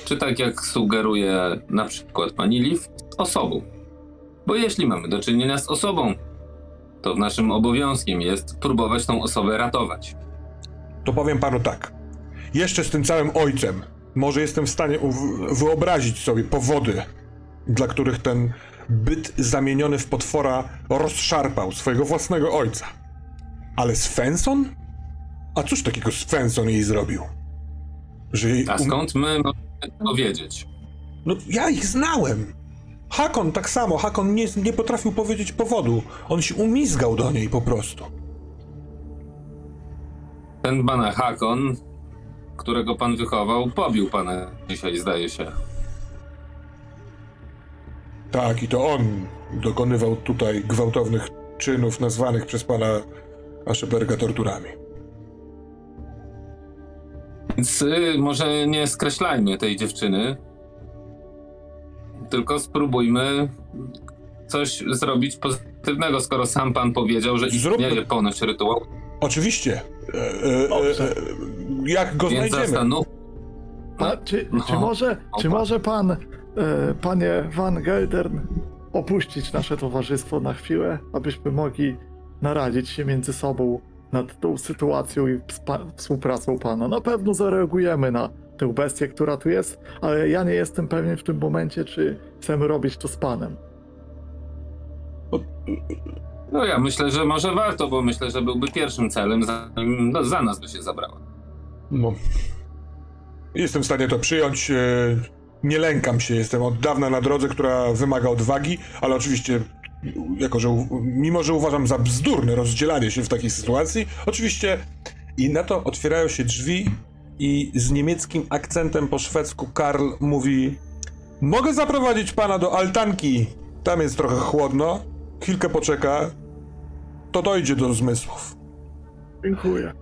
[SPEAKER 4] czy tak jak sugeruje na przykład pani Liv, z osobą. Bo jeśli mamy do czynienia z osobą, to naszym obowiązkiem jest próbować tą osobę ratować.
[SPEAKER 7] To powiem panu tak. Jeszcze z tym całym ojcem, może jestem w stanie wyobrazić sobie powody, dla których ten byt zamieniony w potwora rozszarpał swojego własnego ojca. Ale Svensson? A cóż takiego Svensson jej zrobił? Że jej
[SPEAKER 4] A
[SPEAKER 7] um-
[SPEAKER 4] skąd my możemy to wiedzieć?
[SPEAKER 7] No, ja ich znałem. Hakon tak samo. Hakon nie, nie potrafił powiedzieć powodu. On się umizgał do niej po prostu.
[SPEAKER 4] Ten pana Hakon, którego pan wychował, pobił pana dzisiaj, zdaje się.
[SPEAKER 7] Tak, i to on dokonywał tutaj gwałtownych czynów nazwanych przez pana Ascheberga torturami.
[SPEAKER 4] Więc y, może nie skreślajmy tej dziewczyny, tylko spróbujmy coś zrobić pozytywnego, skoro sam pan powiedział, że
[SPEAKER 7] Zróbmy-
[SPEAKER 4] istnieje ponoć rytuał,
[SPEAKER 7] Oczywiście. E, e, e, jak go
[SPEAKER 4] więc
[SPEAKER 7] znajdziemy?
[SPEAKER 4] zastanów.
[SPEAKER 5] A czy,
[SPEAKER 4] no,
[SPEAKER 5] czy, może,
[SPEAKER 4] no
[SPEAKER 5] czy
[SPEAKER 4] pan.
[SPEAKER 5] może pan, e, panie Van Geldern, opuścić nasze towarzystwo na chwilę, abyśmy mogli naradzić się między sobą nad tą sytuacją i współpracą pana? Na pewno zareagujemy na tę bestię, która tu jest, ale ja nie jestem pewien w tym momencie, czy chcemy robić to z panem.
[SPEAKER 4] No ja myślę, że może warto, bo myślę, że byłby pierwszym celem, zanim no, za nas by się zabrała.
[SPEAKER 7] No. Jestem w stanie to przyjąć. E, Nie lękam się, jestem od dawna na drodze, która wymaga odwagi, ale oczywiście, jako że mimo że uważam za bzdurne rozdzielanie się w takiej sytuacji, oczywiście i na to otwierają się drzwi i z niemieckim akcentem po szwedzku Karl mówi Mogę zaprowadzić pana do altanki. Tam jest trochę chłodno. Chwilkę poczeka. To dojdzie do zmysłów.
[SPEAKER 5] Dziękuję.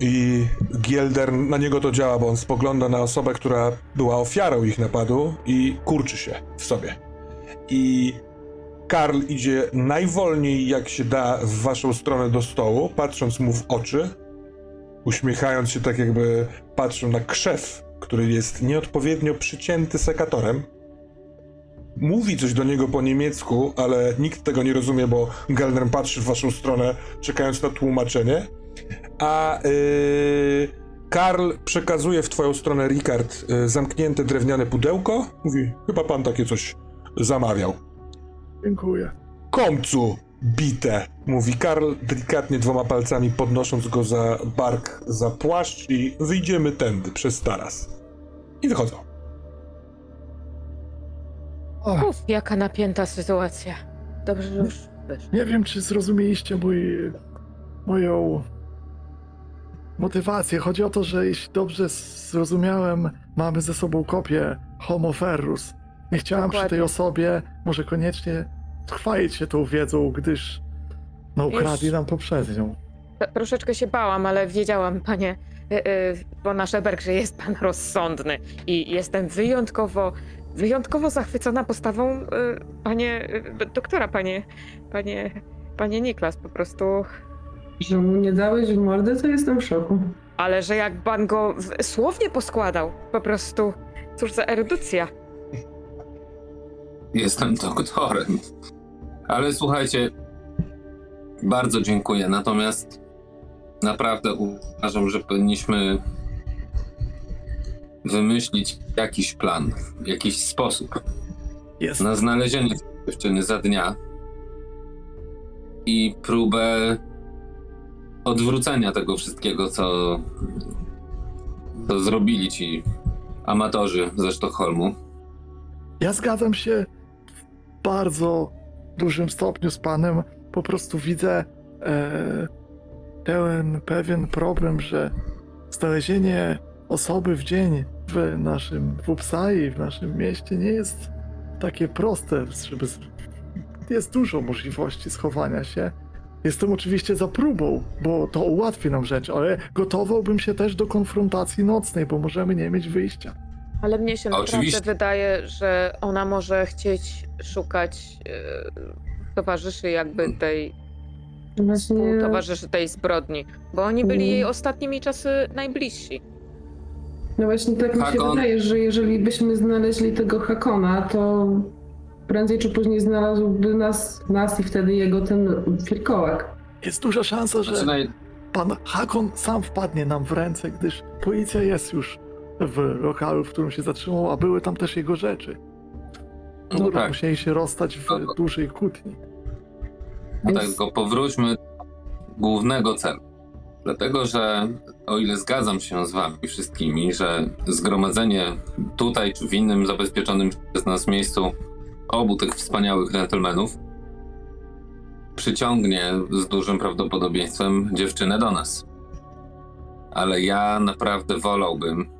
[SPEAKER 1] I Gielder, na niego to działa, bo on spogląda na osobę, która była ofiarą ich napadu i kurczy się w sobie. I Karl idzie najwolniej jak się da w waszą stronę do stołu, patrząc mu w oczy, uśmiechając się tak jakby patrzył na krzew, który jest nieodpowiednio przycięty sekatorem. Mówi coś do niego po niemiecku, ale nikt tego nie rozumie, bo Gelner patrzy w waszą stronę, czekając na tłumaczenie. A yy, Karl przekazuje w twoją stronę, Rikard, yy, zamknięte drewniane pudełko. Mówi, chyba pan takie coś zamawiał.
[SPEAKER 5] Dziękuję.
[SPEAKER 1] Komcu bite, mówi Karl, delikatnie dwoma palcami podnosząc go za bark, za płaszcz i wyjdziemy tędy przez taras. I wychodzą.
[SPEAKER 5] Ach,
[SPEAKER 2] Uf, jaka napięta sytuacja. Dobrze, że już wyszło.
[SPEAKER 5] nie wiem, czy zrozumieliście mój, moją motywację. Chodzi o to, że jeśli dobrze zrozumiałem, mamy ze sobą kopię Homo Ferrus. Nie chciałem przy tej osobie może koniecznie chwalić się tą wiedzą, gdyż no ukradli
[SPEAKER 2] Już-
[SPEAKER 5] nam poprzednią.
[SPEAKER 2] Troszeczkę się bałam, ale wiedziałam, panie y, y, von Ascheberg, że jest pan rozsądny i jestem wyjątkowo, wyjątkowo zachwycona postawą y, panie y, doktora, panie, panie, panie Niklas, po prostu.
[SPEAKER 3] Że mu nie dałeś w mordę, to jestem w szoku.
[SPEAKER 2] Ale że jak pan go w- słownie poskładał, po prostu, cóż za erudycja.
[SPEAKER 4] Jestem doktorem. Ale słuchajcie, bardzo dziękuję. Natomiast naprawdę uważam, że powinniśmy wymyślić jakiś plan, jakiś sposób
[SPEAKER 5] Jest.
[SPEAKER 4] na znalezienie tej dziewczyny za dnia i próbę odwrócenia tego wszystkiego, co, co zrobili ci amatorzy ze Sztokholmu.
[SPEAKER 5] Ja zgadzam się w bardzo dużym stopniu z panem. Po prostu widzę e, pewien problem, że znalezienie osoby w dzień w naszym w Uppsali, w naszym mieście nie jest takie proste, żeby jest dużo możliwości schowania się. Jestem oczywiście za próbą, bo to ułatwi nam rzecz, ale gotowałbym się też do konfrontacji nocnej, bo możemy nie mieć wyjścia.
[SPEAKER 2] Ale mnie się naprawdę
[SPEAKER 4] Oczywiście.
[SPEAKER 2] wydaje, że ona może chcieć szukać e, towarzyszy jakby tej
[SPEAKER 3] Właśnie
[SPEAKER 2] towarzyszy tej zbrodni, bo oni byli
[SPEAKER 3] Mm.
[SPEAKER 2] jej ostatnimi czasy najbliżsi.
[SPEAKER 3] No właśnie tak mi się
[SPEAKER 4] Hakon.
[SPEAKER 3] wydaje, że jeżeli byśmy znaleźli tego Hakona, to prędzej czy później znalazłby nas, nas i wtedy jego ten wilkołak.
[SPEAKER 5] Jest duża szansa, że
[SPEAKER 4] Znaczy, naj-
[SPEAKER 5] pan Hakon sam wpadnie nam w ręce, gdyż policja jest już w lokalu, w którym się zatrzymał, a były tam też jego rzeczy.
[SPEAKER 4] no
[SPEAKER 5] No
[SPEAKER 4] tak,
[SPEAKER 5] Musieli się rozstać w
[SPEAKER 4] Dobra.
[SPEAKER 5] dużej kłótni.
[SPEAKER 4] No tak, tylko powróćmy do głównego celu. Dlatego, że o ile zgadzam się z wami wszystkimi, że zgromadzenie tutaj czy w innym zabezpieczonym przez nas miejscu obu tych wspaniałych gentlemanów przyciągnie z dużym prawdopodobieństwem dziewczynę do nas. Ale ja naprawdę wolałbym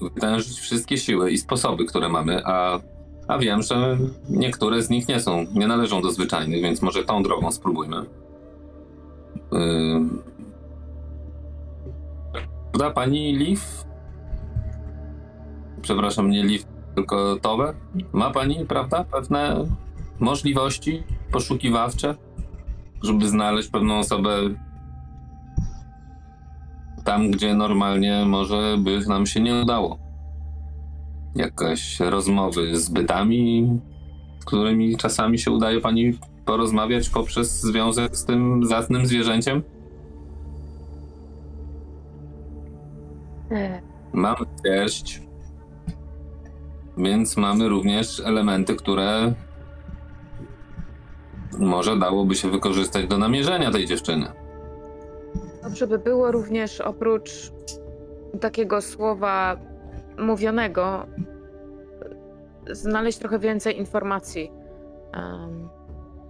[SPEAKER 4] wytężyć wszystkie siły i sposoby, które mamy, a a wiem, że niektóre z nich nie są, nie należą do zwyczajnych, więc może tą drogą spróbujmy. Yy... Prawda, pani Liv? Przepraszam, nie Liv, tylko Towe? Ma pani, prawda, pewne możliwości poszukiwawcze, żeby znaleźć pewną osobę tam, gdzie normalnie może by nam się nie udało? Jakaś rozmowy z bytami, z którymi czasami się udaje pani porozmawiać poprzez związek z tym zacnym zwierzęciem?
[SPEAKER 2] E,
[SPEAKER 4] Mamy sierść, więc mamy również elementy, które może dałoby się wykorzystać do namierzenia tej dziewczyny.
[SPEAKER 2] Dobrze by było również oprócz takiego słowa mówionego, znaleźć trochę więcej informacji. Em,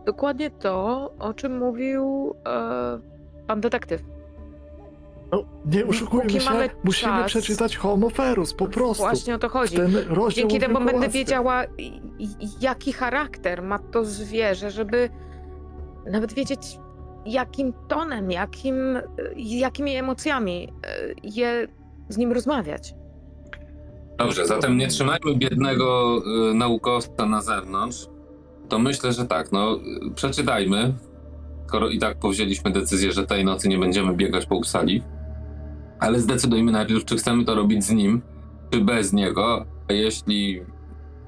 [SPEAKER 2] dokładnie to, o czym mówił e, pan detektyw.
[SPEAKER 5] No, nie oszukujmy się, musimy
[SPEAKER 2] czas-
[SPEAKER 5] przeczytać Homo Ferus, po prostu.
[SPEAKER 2] Właśnie o to chodzi. Dzięki temu będę wiedziała, jaki charakter ma to zwierzę, żeby nawet wiedzieć, jakim tonem, jakim, jakimi emocjami e, je z nim rozmawiać.
[SPEAKER 4] Dobrze, zatem nie trzymajmy biednego y, naukowca na zewnątrz. To myślę, że tak, no przeczytajmy. Skoro i tak powzięliśmy decyzję, że tej nocy nie będziemy biegać po Upsali. Ale zdecydujmy najpierw, czy chcemy to robić z nim, czy bez niego. A jeśli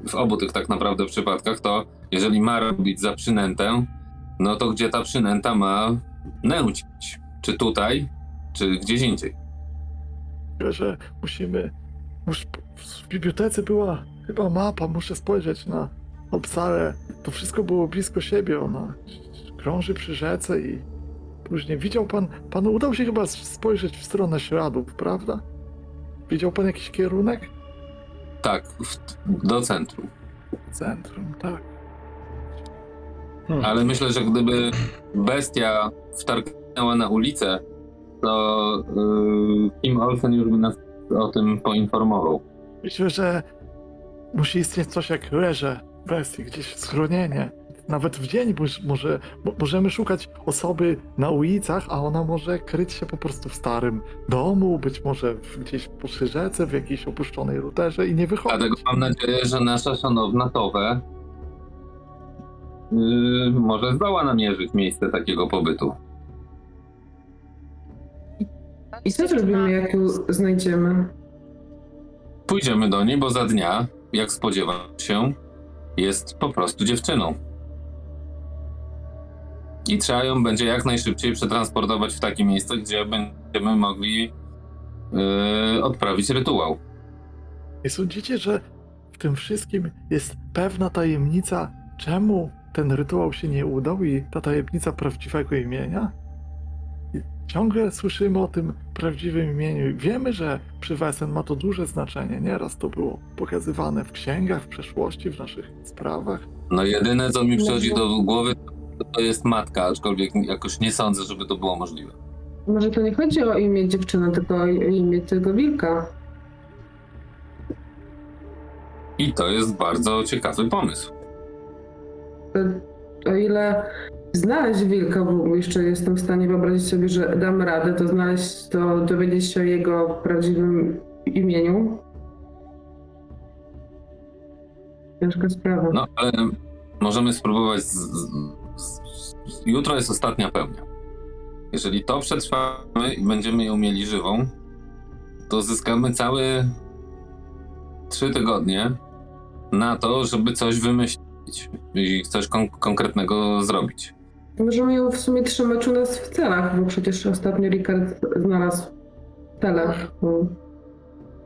[SPEAKER 4] w obu tych tak naprawdę przypadkach, to jeżeli ma robić za przynętę, no to gdzie ta przynęta ma nęcić? Czy tutaj, czy gdzieś indziej?
[SPEAKER 5] że musimy. Mus, w bibliotece była chyba mapa, muszę spojrzeć na obsalę. To wszystko było blisko siebie. Ona krąży przy rzece i później widział pan. Panu udało się chyba spojrzeć w stronę śladów, prawda? Widział pan jakiś kierunek?
[SPEAKER 4] Tak, w, do centrum.
[SPEAKER 5] Centrum, tak.
[SPEAKER 1] Hmm.
[SPEAKER 4] Ale myślę, że gdyby bestia wtargnęła na ulicę, to yy, Kim Olsen już by nas o tym poinformował.
[SPEAKER 5] Myślę, że musi istnieć coś jak leże bestii, gdzieś schronienie. Nawet w dzień moż- może, mo- możemy szukać osoby na ulicach, a ona może kryć się po prostu w starym domu, być może w, gdzieś przy rzece, w jakiejś opuszczonej ruterze i nie wychodzić.
[SPEAKER 4] Dlatego mam nadzieję, że nasza szanowna Towe yy, może zdoła namierzyć miejsce takiego pobytu.
[SPEAKER 3] I co zrobimy, jak ją znajdziemy?
[SPEAKER 4] Pójdziemy do niej, bo za dnia, jak spodziewam się, jest po prostu dziewczyną. I trzeba ją będzie jak najszybciej przetransportować w takie miejsce, gdzie będziemy mogli yy, odprawić rytuał.
[SPEAKER 5] I sądzicie, że w tym wszystkim jest pewna tajemnica, czemu ten rytuał się nie udał i ta tajemnica prawdziwego imienia? Ciągle słyszymy o tym prawdziwym imieniu. i Wiemy, że przy Wesen ma to duże znaczenie. Nieraz to było pokazywane w księgach, w przeszłości, w naszych sprawach.
[SPEAKER 4] No jedyne, co mi przychodzi do głowy, to jest matka, aczkolwiek jakoś nie sądzę, żeby to było możliwe.
[SPEAKER 3] Może to nie chodzi o imię dziewczyny, tylko o imię tego wilka.
[SPEAKER 4] I to jest bardzo ciekawy pomysł.
[SPEAKER 3] O ile znaleźć wilka, bo jeszcze jestem w stanie wyobrazić sobie, że dam radę, to znaleźć, to dowiedzieć się o jego prawdziwym imieniu. Ciężka sprawa.
[SPEAKER 4] No, ale możemy spróbować. Z, z, z, jutro jest ostatnia pełnia. Jeżeli to przetrwamy i będziemy ją mieli żywą, to zyskamy całe trzy tygodnie na to, żeby coś wymyślić i coś kon- konkretnego zrobić.
[SPEAKER 3] Możemy ją w sumie trzymać u nas w celach, bo przecież ostatnio Rikard znalazł cele.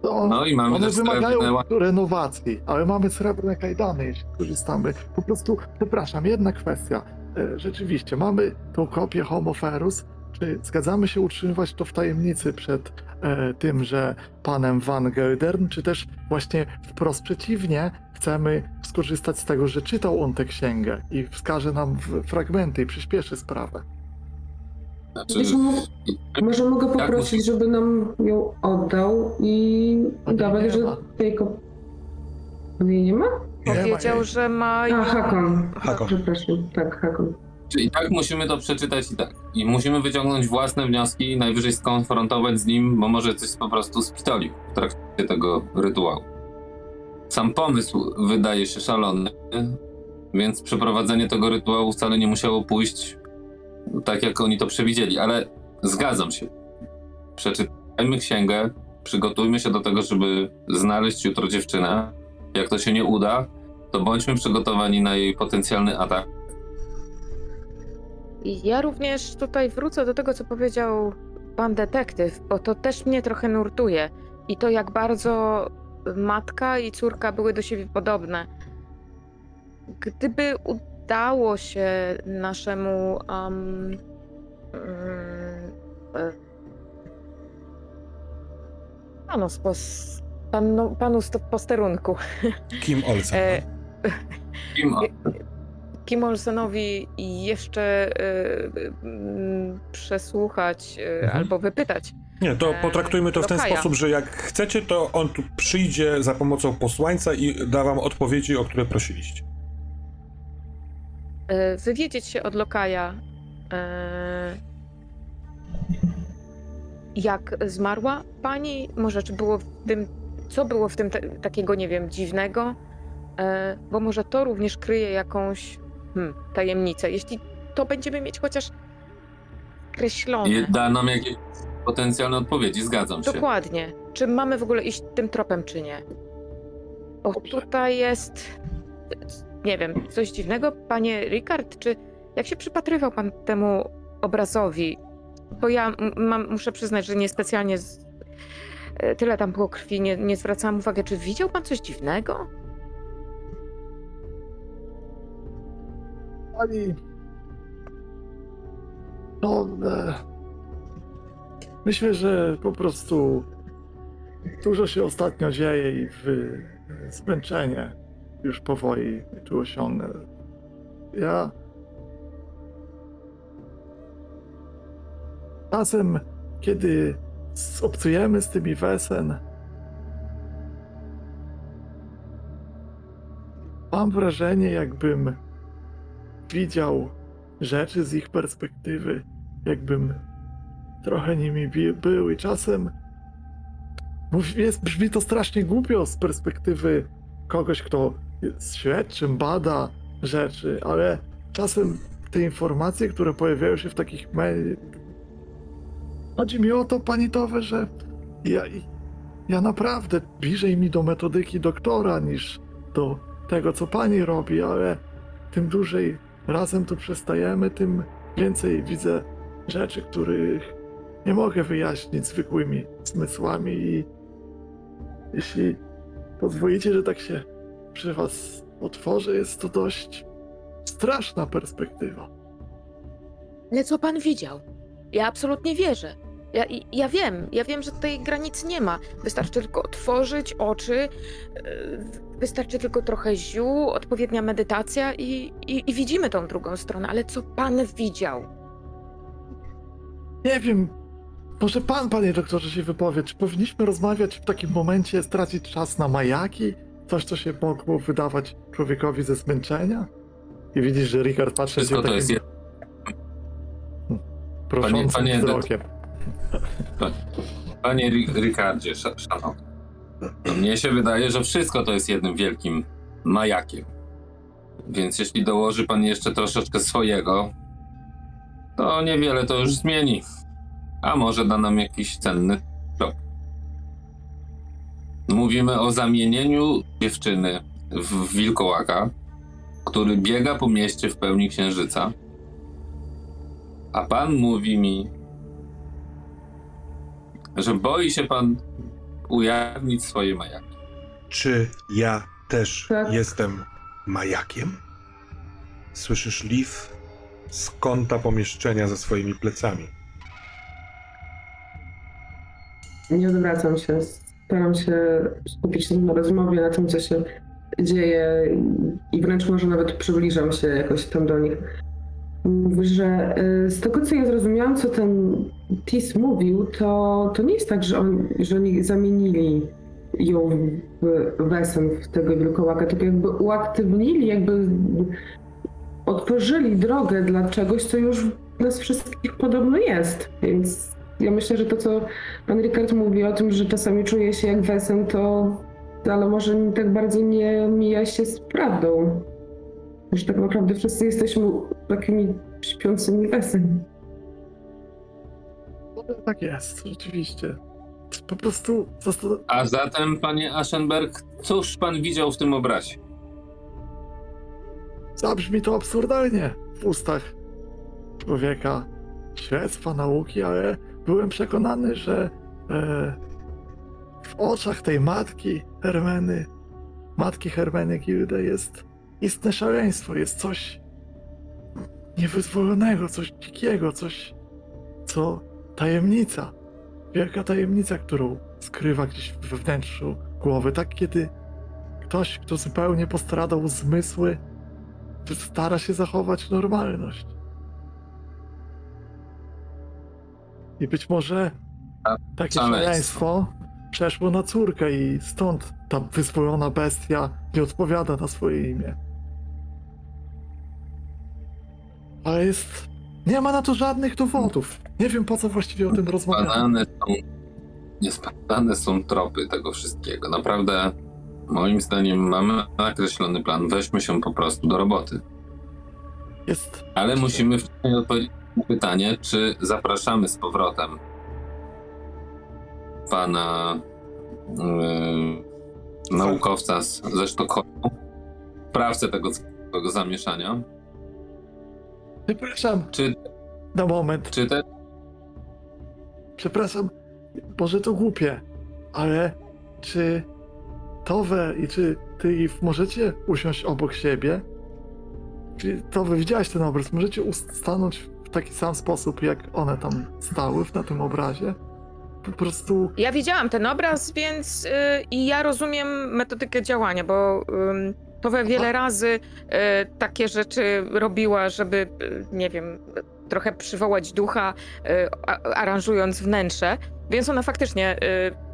[SPEAKER 5] To
[SPEAKER 4] No i mamy
[SPEAKER 5] one
[SPEAKER 4] też
[SPEAKER 5] wymagają
[SPEAKER 4] srebrne
[SPEAKER 5] renowacji, ale mamy srebrne kajdany, jeśli korzystamy. Po prostu, przepraszam, jedna kwestia. E, Rzeczywiście, mamy tą kopię Homo Ferus. Czy zgadzamy się utrzymywać to w tajemnicy przed e, tym, że panem Van Geldern, czy też właśnie wprost przeciwnie, chcemy skorzystać z tego, że czytał on tę księgę i wskaże nam w fragmenty i przyspieszy sprawę.
[SPEAKER 4] Znaczy,
[SPEAKER 3] Wiesz, mo- może mogę poprosić,
[SPEAKER 4] musi-
[SPEAKER 3] żeby nam ją oddał i udawać, że. On jej nie ma?
[SPEAKER 2] Powiedział, że ma.
[SPEAKER 3] A, Hakon.
[SPEAKER 1] Hakon.
[SPEAKER 3] Przepraszam, tak, Hakon.
[SPEAKER 4] Czyli tak musimy to przeczytać i tak. I musimy wyciągnąć własne wnioski i najwyżej skonfrontować z nim, bo może coś po prostu spistolił w trakcie tego rytuału. Sam pomysł wydaje się szalony, więc przeprowadzenie tego rytuału wcale nie musiało pójść tak, jak oni to przewidzieli, ale zgadzam się. Przeczytajmy księgę, przygotujmy się do tego, żeby znaleźć jutro dziewczynę. Jak to się nie uda, to bądźmy przygotowani na jej potencjalny atak.
[SPEAKER 2] Ja również tutaj wrócę do tego, co powiedział pan detektyw, bo to też mnie trochę nurtuje. I to, jak bardzo matka i córka były do siebie podobne. Gdyby udało się naszemu. Um, um, e, no, spos, panu, panu sto- posterunku.
[SPEAKER 1] Kim Olsen?
[SPEAKER 2] E,
[SPEAKER 4] Kim,
[SPEAKER 2] Kim Olsenowi jeszcze e, mm, przesłuchać e,
[SPEAKER 1] Mhm.
[SPEAKER 2] albo wypytać.
[SPEAKER 1] Nie, to
[SPEAKER 2] e,
[SPEAKER 1] potraktujmy to w ten
[SPEAKER 2] Lokaja.
[SPEAKER 1] sposób, że jak chcecie, to on tu przyjdzie za pomocą posłańca i da wam odpowiedzi, o które prosiliście.
[SPEAKER 2] E, wywiedzieć się od lokaja, e, jak zmarła pani, może czy było w tym, co było w tym ta, takiego, nie wiem, dziwnego, bo może to również kryje jakąś hmm, tajemnicę. Jeśli to będziemy mieć chociaż kreślone.
[SPEAKER 4] je- da nam jakieś potencjalne odpowiedzi, zgadzam się.
[SPEAKER 2] Dokładnie. Czy mamy w ogóle iść tym tropem, czy nie? Bo tutaj jest, nie wiem, coś dziwnego. Panie Ricard, czy jak się przypatrywał pan temu obrazowi? Bo ja mam, muszę przyznać, że niespecjalnie z, e, tyle tam było krwi, nie, nie zwracałam uwagi. Czy widział pan coś dziwnego?
[SPEAKER 5] Pani. No. E, myślę, że po prostu dużo się ostatnio dzieje i w, zmęczenie już powoli tu osiągnę. Ja. Czasem, kiedy obcujemy z tymi wesen, mam wrażenie, jakbym widział rzeczy z ich perspektywy, jakbym trochę nimi był i czasem jest, brzmi to strasznie głupio z perspektywy kogoś, kto jest śledczym, bada rzeczy, ale czasem te informacje, które pojawiają się w takich mail... Chodzi mi o to, panitowe, że ja, ja naprawdę bliżej mi do metodyki doktora niż do tego, co pani robi, ale tym dłużej razem tu przestajemy, tym więcej widzę rzeczy, których nie mogę wyjaśnić zwykłymi zmysłami i jeśli pozwolicie, że tak się przy was otworzę, jest to dość straszna perspektywa.
[SPEAKER 2] Ale co pan widział? Ja absolutnie wierzę. Ja, ja wiem, ja wiem, że tej granicy nie ma. Wystarczy tylko otworzyć oczy, yy, wystarczy tylko trochę ziół, odpowiednia medytacja i, i, i widzimy tą drugą stronę. Ale co pan widział?
[SPEAKER 5] Nie wiem, może pan, panie doktorze, się wypowie, czy powinniśmy rozmawiać w takim momencie, stracić czas na majaki? Coś, co się mogło wydawać człowiekowi ze zmęczenia? I widzisz, że Richard patrzy na
[SPEAKER 4] Wszystko
[SPEAKER 5] ciebie
[SPEAKER 4] to jest
[SPEAKER 5] takim
[SPEAKER 4] jed...
[SPEAKER 5] proszącym
[SPEAKER 4] panie-
[SPEAKER 5] wzrokiem.
[SPEAKER 4] Panie Ri- Ricardzie, sz- szanowny. Mnie się wydaje, że wszystko to jest jednym wielkim majakiem. Więc jeśli dołoży pan jeszcze troszeczkę swojego, to niewiele to już zmieni. A może da nam jakiś cenny trop. Mówimy o zamienieniu dziewczyny w wilkołaka, który biega po mieście w pełni księżyca. A pan mówi mi, że boi się pan ujawnić swoje majaki.
[SPEAKER 7] Czy ja też
[SPEAKER 3] Tak.
[SPEAKER 7] jestem majakiem? Słyszysz Liv z kąta pomieszczenia za swoimi plecami.
[SPEAKER 3] Nie odwracam się. Staram się skupić na rozmowie, na tym, co się dzieje i wręcz może nawet przybliżam się jakoś tam do nich. Że y, z tego, co ja zrozumiałam, co ten Tis mówił, to, to nie jest tak, że, on, że oni zamienili ją w wesen, w tego wilkołaka, tylko jakby uaktywnili, jakby otworzyli drogę dla czegoś, co już nas wszystkich podobno jest. Więc ja myślę, że to, co pan Rikard mówi o tym, że czasami czuje się jak wesen, to ale może tak bardzo nie mija się z prawdą. Że tak naprawdę wszyscy jesteśmy takimi śpiącymi wesen.
[SPEAKER 5] No, Tak jest, rzeczywiście. Po prostu
[SPEAKER 4] A zatem, panie Aschenberg, cóż pan widział w tym obrazie?
[SPEAKER 5] zabrzmi to absurdalnie w ustach człowieka śledztwa nauki, ale byłem przekonany, że e, w oczach tej matki Hermeny, matki Hermeny Gilde jest istne szaleństwo, jest coś niewyzwolonego, coś dzikiego, coś, co tajemnica, wielka tajemnica, którą skrywa gdzieś we wnętrzu głowy, tak kiedy ktoś, kto zupełnie postradał zmysły, stara się zachować normalność. I być może takie
[SPEAKER 4] szaleństwo.
[SPEAKER 5] szaleństwo przeszło na córkę i stąd ta wyzwolona bestia nie odpowiada na swoje imię. Ale jest... Nie ma na to żadnych dowodów. Nie wiem po co właściwie o tym rozmawiamy.
[SPEAKER 4] Badane są, niespadane są tropy tego wszystkiego. Naprawdę, moim zdaniem, mamy nakreślony plan. Weźmy się po prostu do roboty.
[SPEAKER 5] Jest...
[SPEAKER 4] Ale musimy wcześniej odpowiedzieć na pytanie, czy zapraszamy z powrotem pana yy, naukowca z, ze Sztokholmu, sprawcę tego całego zamieszania,
[SPEAKER 5] Przepraszam,
[SPEAKER 4] czy,
[SPEAKER 5] na moment.
[SPEAKER 4] czy te
[SPEAKER 5] Przepraszam, może to głupie, ale czy Towe i czy ty Eve możecie usiąść obok siebie? Czy Towe, widziałeś ten obraz? Możecie stanąć w taki sam sposób, jak one tam stały na tym obrazie? Po prostu
[SPEAKER 2] Ja widziałam ten obraz, więc y, i ja rozumiem metodykę działania, bo ym, to we wiele razy y, takie rzeczy robiła, żeby, y, nie wiem, trochę przywołać ducha, a, aranżując wnętrze. Więc ona faktycznie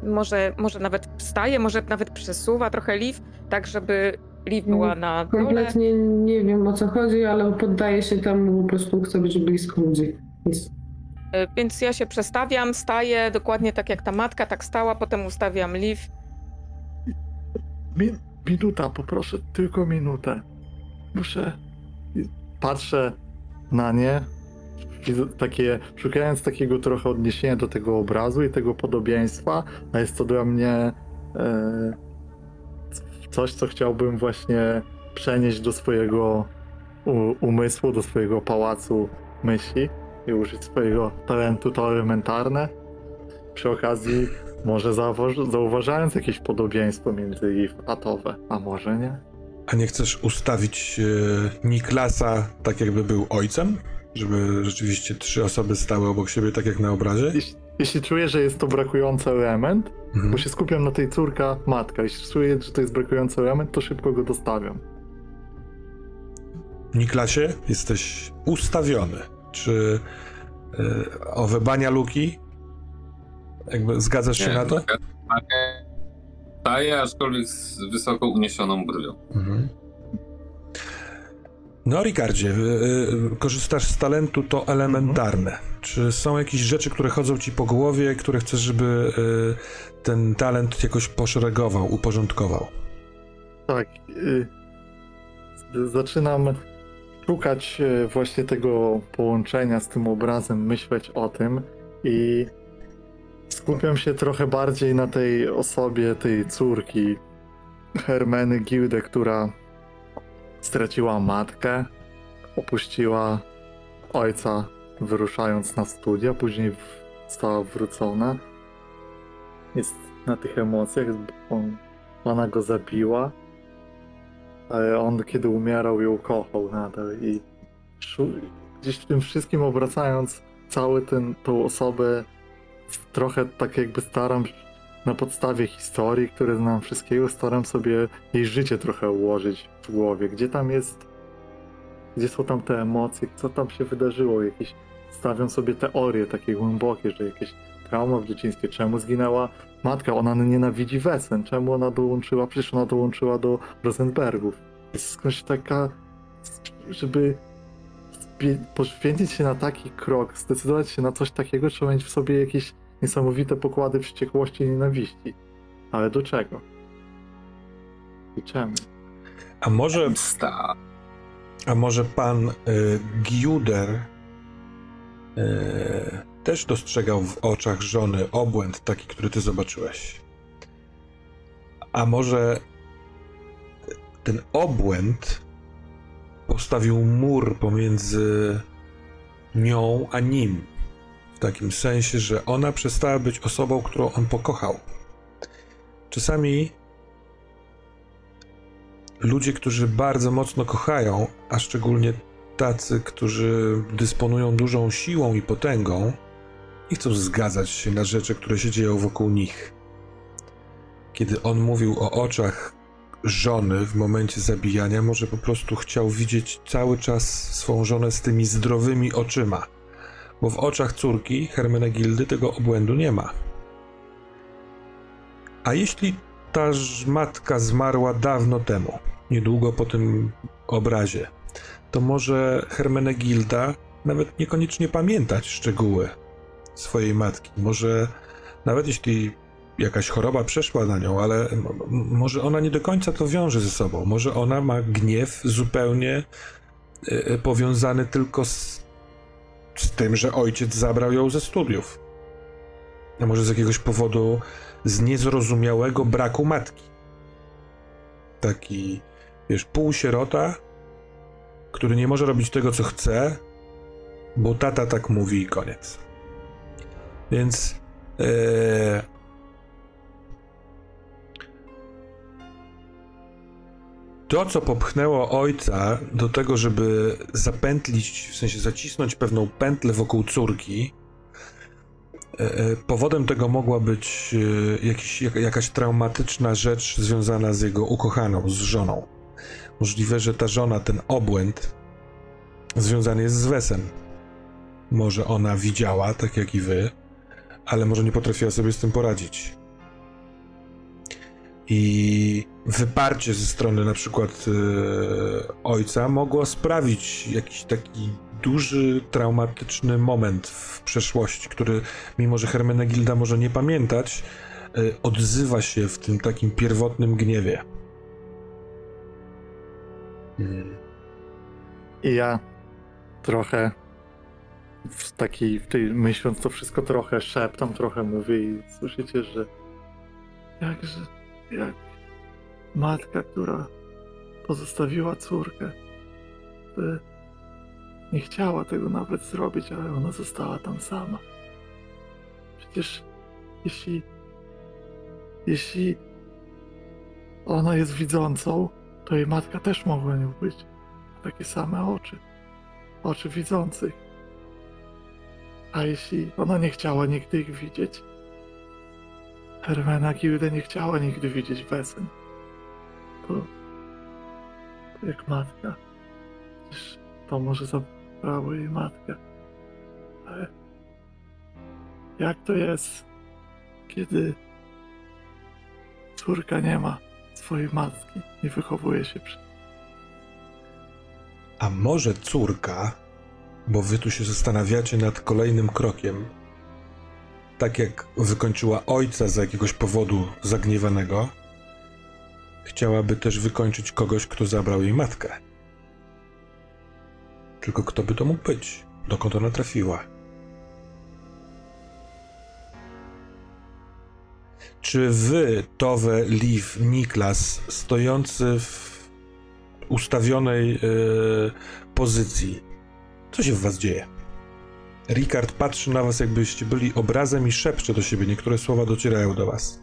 [SPEAKER 2] y, może, może nawet wstaje, może nawet przesuwa trochę Liv, tak żeby Liv była na dole.
[SPEAKER 3] Kompletnie nie wiem o co chodzi, ale poddaję się temu, po prostu chcę być blisko ludzi. Więc
[SPEAKER 2] Y, Więc ja się przestawiam, staję dokładnie tak jak ta matka, tak stała, potem ustawiam Liv.
[SPEAKER 5] mi- minuta, poproszę, tylko minutę. Muszę. Patrzę na nie, takie, szukając takiego trochę odniesienia do tego obrazu i tego podobieństwa, a jest to dla mnie e, coś, co chciałbym właśnie przenieść do swojego umysłu, do swojego pałacu myśli i użyć swojego talentu to elementarne. Przy okazji może zauważ- zauważając jakieś podobieństwo między Eve a Towe, a może nie?
[SPEAKER 1] A nie chcesz ustawić e, Niklasa tak, jakby był ojcem? Żeby rzeczywiście trzy osoby stały obok siebie, tak jak na obrazie?
[SPEAKER 5] Jeśli, jeśli czuję, że jest to brakujący element,
[SPEAKER 1] Mhm.
[SPEAKER 5] bo się skupiam na tej córka, matka, jeśli czuję, że to jest brakujący element, to szybko go dostawiam.
[SPEAKER 1] Niklasie, jesteś ustawiony. Czy e, owe bania luki? Jakby zgadzasz się na to?
[SPEAKER 4] Staje, aczkolwiek z wysoko uniesioną brwią.
[SPEAKER 1] Mhm. No, Ricardzie, y, y, korzystasz z talentu to elementarne. Czy są jakieś rzeczy, które chodzą ci po głowie, które chcesz, żeby y, ten talent jakoś poszeregował, uporządkował?
[SPEAKER 5] Tak. zaczynam szukać właśnie tego połączenia z tym obrazem, myśleć o tym i skupiam się trochę bardziej na tej osobie, tej córki Hermeny Gilde, która straciła matkę, opuściła ojca wyruszając na studia, później została wrócona. Jest na tych emocjach, on, ona go zabiła, ale on kiedy umierał ją kochał nadal i gdzieś w tym wszystkim obracając cały ten, tą osobę trochę tak jakby staram na podstawie historii, które znam wszystkiego, staram sobie jej życie trochę ułożyć w głowie. Gdzie tam jest, gdzie są tam te emocje, co tam się wydarzyło, jakieś stawiam sobie teorie takie głębokie, że jakieś trauma w dzieciństwie, czemu zginęła matka, ona nienawidzi Wesen, czemu ona dołączyła, przecież ona dołączyła do Rosenbergów. Jest skądś taka, żeby poświęcić się na taki krok, zdecydować się na coś takiego, trzeba mieć w sobie jakieś niesamowite pokłady wściekłości i nienawiści. Ale do czego? I czemu?
[SPEAKER 1] A może,
[SPEAKER 4] Sta.
[SPEAKER 1] a może pan y, Giuder y, też dostrzegał w oczach żony obłęd taki, który ty zobaczyłeś? A może ten obłęd postawił mur pomiędzy nią a nim? W takim sensie, że ona przestała być osobą, którą on pokochał. Czasami ludzie, którzy bardzo mocno kochają, a szczególnie tacy, którzy dysponują dużą siłą i potęgą, nie chcą zgadzać się na rzeczy, które się dzieją wokół nich. kiedy on mówił o oczach żony w momencie zabijania, może po prostu chciał widzieć cały czas swą żonę z tymi zdrowymi oczyma. Bo w oczach córki Hermenegildy tego obłędu nie ma. A jeśli ta matka zmarła dawno temu, niedługo po tym obrazie, to może Hermenegilda nawet niekoniecznie pamiętać szczegóły swojej matki. Może nawet jeśli jakaś choroba przeszła na nią, ale może ona nie do końca to wiąże ze sobą. Może ona ma gniew zupełnie y, y, powiązany tylko z, z tym, że ojciec zabrał ją ze studiów. A może z jakiegoś powodu z niezrozumiałego braku matki. Taki, wiesz, półsierota, który nie może robić tego, co chce, bo tata tak mówi i koniec. Więc e, to, co popchnęło ojca do tego, żeby zapętlić, w sensie zacisnąć pewną pętlę wokół córki, e, e, powodem tego mogła być e, jakiś, jak, jakaś traumatyczna rzecz związana z jego ukochaną, z żoną. Możliwe, że ta żona, ten obłęd, związany jest z Wesem. Może ona widziała, tak jak i wy, ale może nie potrafiła sobie z tym poradzić. I wyparcie ze strony na przykład e, ojca mogło sprawić jakiś taki duży, traumatyczny moment w przeszłości, który, mimo że Hermenegilda może nie pamiętać, e, odzywa się w tym takim pierwotnym gniewie. Mm.
[SPEAKER 5] I ja trochę w takiej, w tej, myśląc to wszystko trochę szeptam, trochę mówię i słyszycie, że jakże, jak matka, która pozostawiła córkę, by nie chciała tego nawet zrobić, ale ona została tam sama. Przecież jeśli, jeśli ona jest widzącą, to jej matka też mogła nią być. Takie same oczy. Oczy widzących. A jeśli ona nie chciała nigdy ich widzieć, Hermena Gilde nie chciała nigdy widzieć Wesen. To, to jak matka. Przecież to może zabrało jej matkę. Ale jak to jest, kiedy córka nie ma swojej matki, nie wychowuje się przy
[SPEAKER 1] A może córka, bo wy tu się zastanawiacie nad kolejnym krokiem, tak jak wykończyła ojca z jakiegoś powodu zagniewanego, chciałaby też wykończyć kogoś, kto zabrał jej matkę. Tylko kto by to mógł być? Dokąd ona trafiła? Czy wy, Towe, Liv, Niklas, stojący w ustawionej e, pozycji, co się w was dzieje? Ricard patrzy na was, jakbyście byli obrazem i szepcze do siebie. Niektóre słowa docierają do was.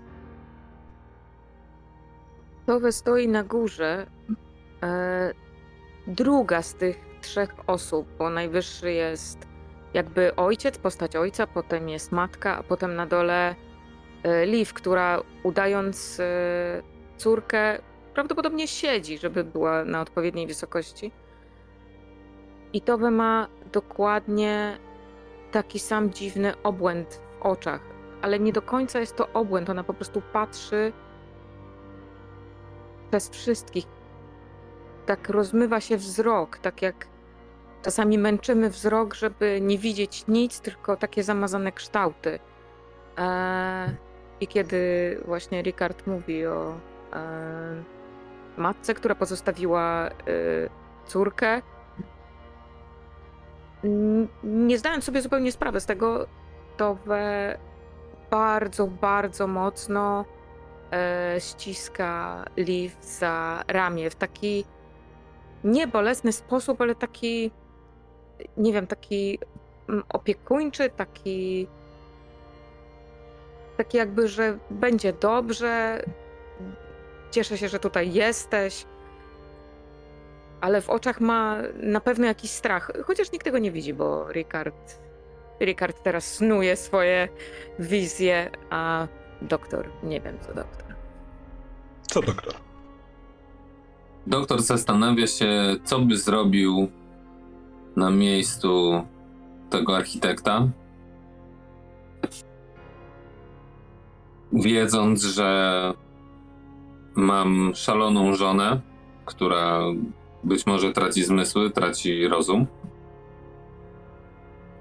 [SPEAKER 2] Towe stoi na górze. E, druga z tych trzech osób, bo najwyższy jest jakby ojciec, postać ojca, potem jest matka, a potem na dole e, Liv, która udając e, córkę prawdopodobnie siedzi, żeby była na odpowiedniej wysokości. I Towe ma dokładnie taki sam dziwny obłęd w oczach, ale nie do końca jest to obłęd, ona po prostu patrzy przez wszystkich. Tak rozmywa się wzrok, tak jak czasami męczymy wzrok, żeby nie widzieć nic, tylko takie zamazane kształty. Eee, I kiedy właśnie Ricard mówi o e, matce, która pozostawiła e, córkę, nie zdając sobie zupełnie sprawy z tego, to we bardzo, bardzo mocno e, ściska Liv za ramię w taki niebolesny sposób, ale taki, nie wiem, taki mm, opiekuńczy, taki, taki jakby, że będzie dobrze. Cieszę się, że tutaj jesteś. Ale w oczach ma na pewno jakiś strach, chociaż nikt tego nie widzi, bo Ricard, Ricard teraz snuje swoje wizje, a doktor, nie wiem co doktor.
[SPEAKER 1] Co doktor?
[SPEAKER 4] Doktor zastanawia się, co by zrobił na miejscu tego architekta. Wiedząc, że mam szaloną żonę, która być może traci zmysły, traci rozum.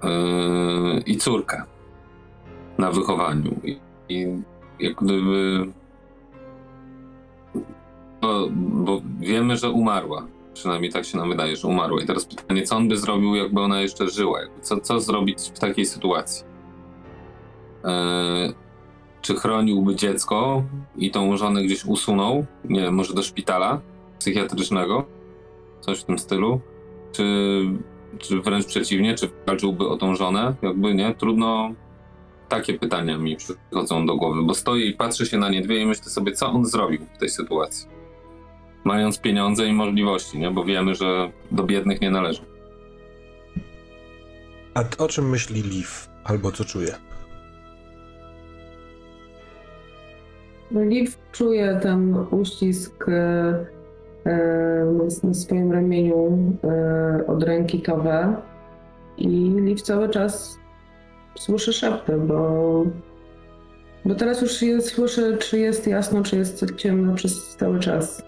[SPEAKER 4] Yy, I córkę na wychowaniu. I, i jak gdyby bo, bo wiemy, że umarła. Przynajmniej tak się nam wydaje, że umarła. I teraz pytanie, co on by zrobił, jakby ona jeszcze żyła? Co, co zrobić w takiej sytuacji? Eee, czy chroniłby dziecko i tą żonę gdzieś usunął? Nie wiem, może do szpitala psychiatrycznego? Coś w tym stylu? Czy, czy wręcz przeciwnie, czy walczyłby o tą żonę? Jakby nie, trudno. Takie pytania mi przychodzą do głowy, bo stoję i patrzę się na nie dwie i myślę sobie, co on zrobił w tej sytuacji mając pieniądze i możliwości, nie? bo wiemy, że do biednych nie należą.
[SPEAKER 1] A o czym myśli Liv? Albo co czuje?
[SPEAKER 3] Liv czuje ten uścisk e, na swoim ramieniu e, od ręki Towe i Liv cały czas słyszy szepty, bo, bo teraz już jest, słyszy, czy jest jasno, czy jest ciemno przez cały czas.